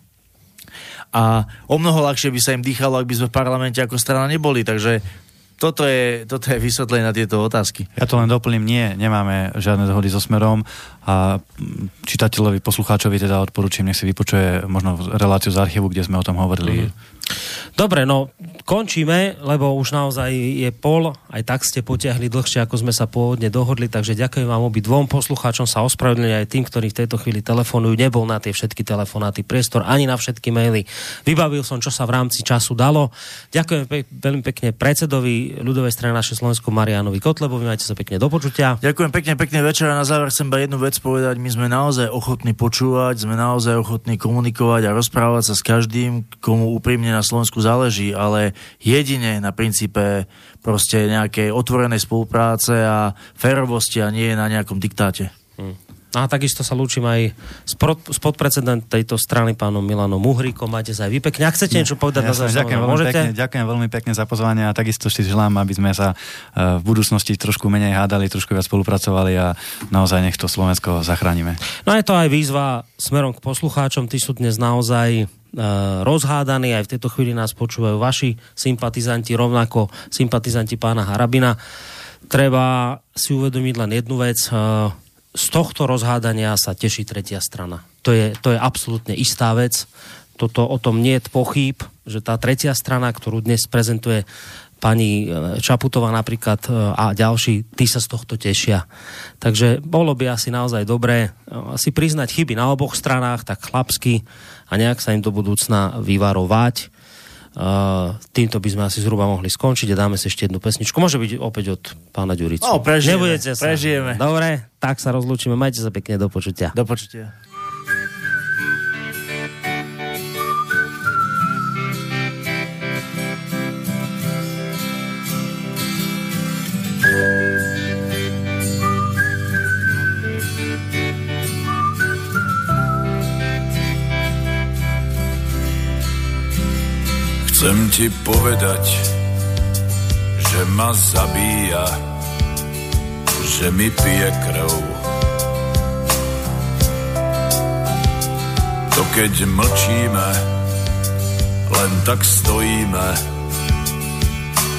a o mnoho ľahšie by sa im dýchalo, ak by sme v parlamente ako strana neboli. Takže toto je, toto je vysvetlenie na tieto otázky. Ja to len doplním, nie, nemáme žiadne dohody so Smerom a čitateľovi, poslucháčovi teda odporúčam, nech si vypočuje možno reláciu z archívu, kde sme o tom hovorili. Mm. Dobre, no končíme, lebo už naozaj je pol, aj tak ste potiahli dlhšie, ako sme sa pôvodne dohodli, takže ďakujem vám obi dvom poslucháčom, sa ospravedlňujem aj tým, ktorí v tejto chvíli telefonujú, nebol na tie všetky telefonáty priestor, ani na všetky maily. Vybavil som, čo sa v rámci času dalo. Ďakujem pe- veľmi pekne predsedovi ľudovej strany naše Slovensko Marianovi Kotlebovi, majte sa pekne do počutia. Ďakujem pekne, pekne večer a na záver chcem iba jednu vec povedať. My sme naozaj ochotní počúvať, sme naozaj ochotní komunikovať a rozprávať sa s každým, komu úprimne na Slovensku záleží, ale jedine na princípe proste nejakej otvorenej spolupráce a férovosti a nie na nejakom diktáte. Hmm. A takisto sa lúčim aj s, podpredsedent tejto strany pánom Milanom Uhríkom. Máte sa aj vy pekne. Ak chcete niečo povedať ja na záver, ďakujem, veľmi môžete? pekne, ďakujem veľmi pekne za pozvanie a takisto si želám, aby sme sa uh, v budúcnosti trošku menej hádali, trošku viac spolupracovali a naozaj nech to Slovensko zachránime. No je to aj výzva smerom k poslucháčom. Tí sú dnes naozaj rozhádaní. Aj v tejto chvíli nás počúvajú vaši sympatizanti, rovnako sympatizanti pána Harabina. Treba si uvedomiť len jednu vec. Uh, z tohto rozhádania sa teší tretia strana. To je, to je absolútne istá vec. Toto o tom nie je pochýb, že tá tretia strana, ktorú dnes prezentuje pani Čaputová napríklad a ďalší, tí sa z tohto tešia. Takže bolo by asi naozaj dobré si priznať chyby na oboch stranách, tak chlapsky a nejak sa im do budúcna vyvarovať. Uh, týmto by sme asi zhruba mohli skončiť a dáme si ešte jednu pesničku. Môže byť opäť od pána Ďuricu. No, prežijeme, Nebudete sa. prežijeme. Dobre, tak sa rozlúčime. Majte sa pekne, do počutia. Do počutia. Chcem ti povedať, že ma zabíja, že mi pije krv. To keď mlčíme, len tak stojíme,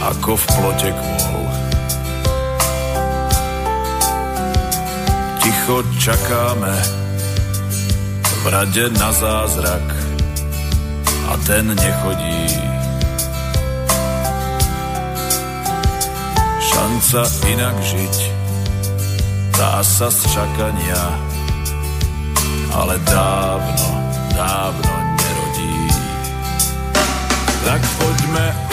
ako v plote kôl. Ticho čakáme v rade na zázrak a ten nechodí. Šanca inak žiť, dá sa z čakania, ale dávno, dávno nerodí. Tak poďme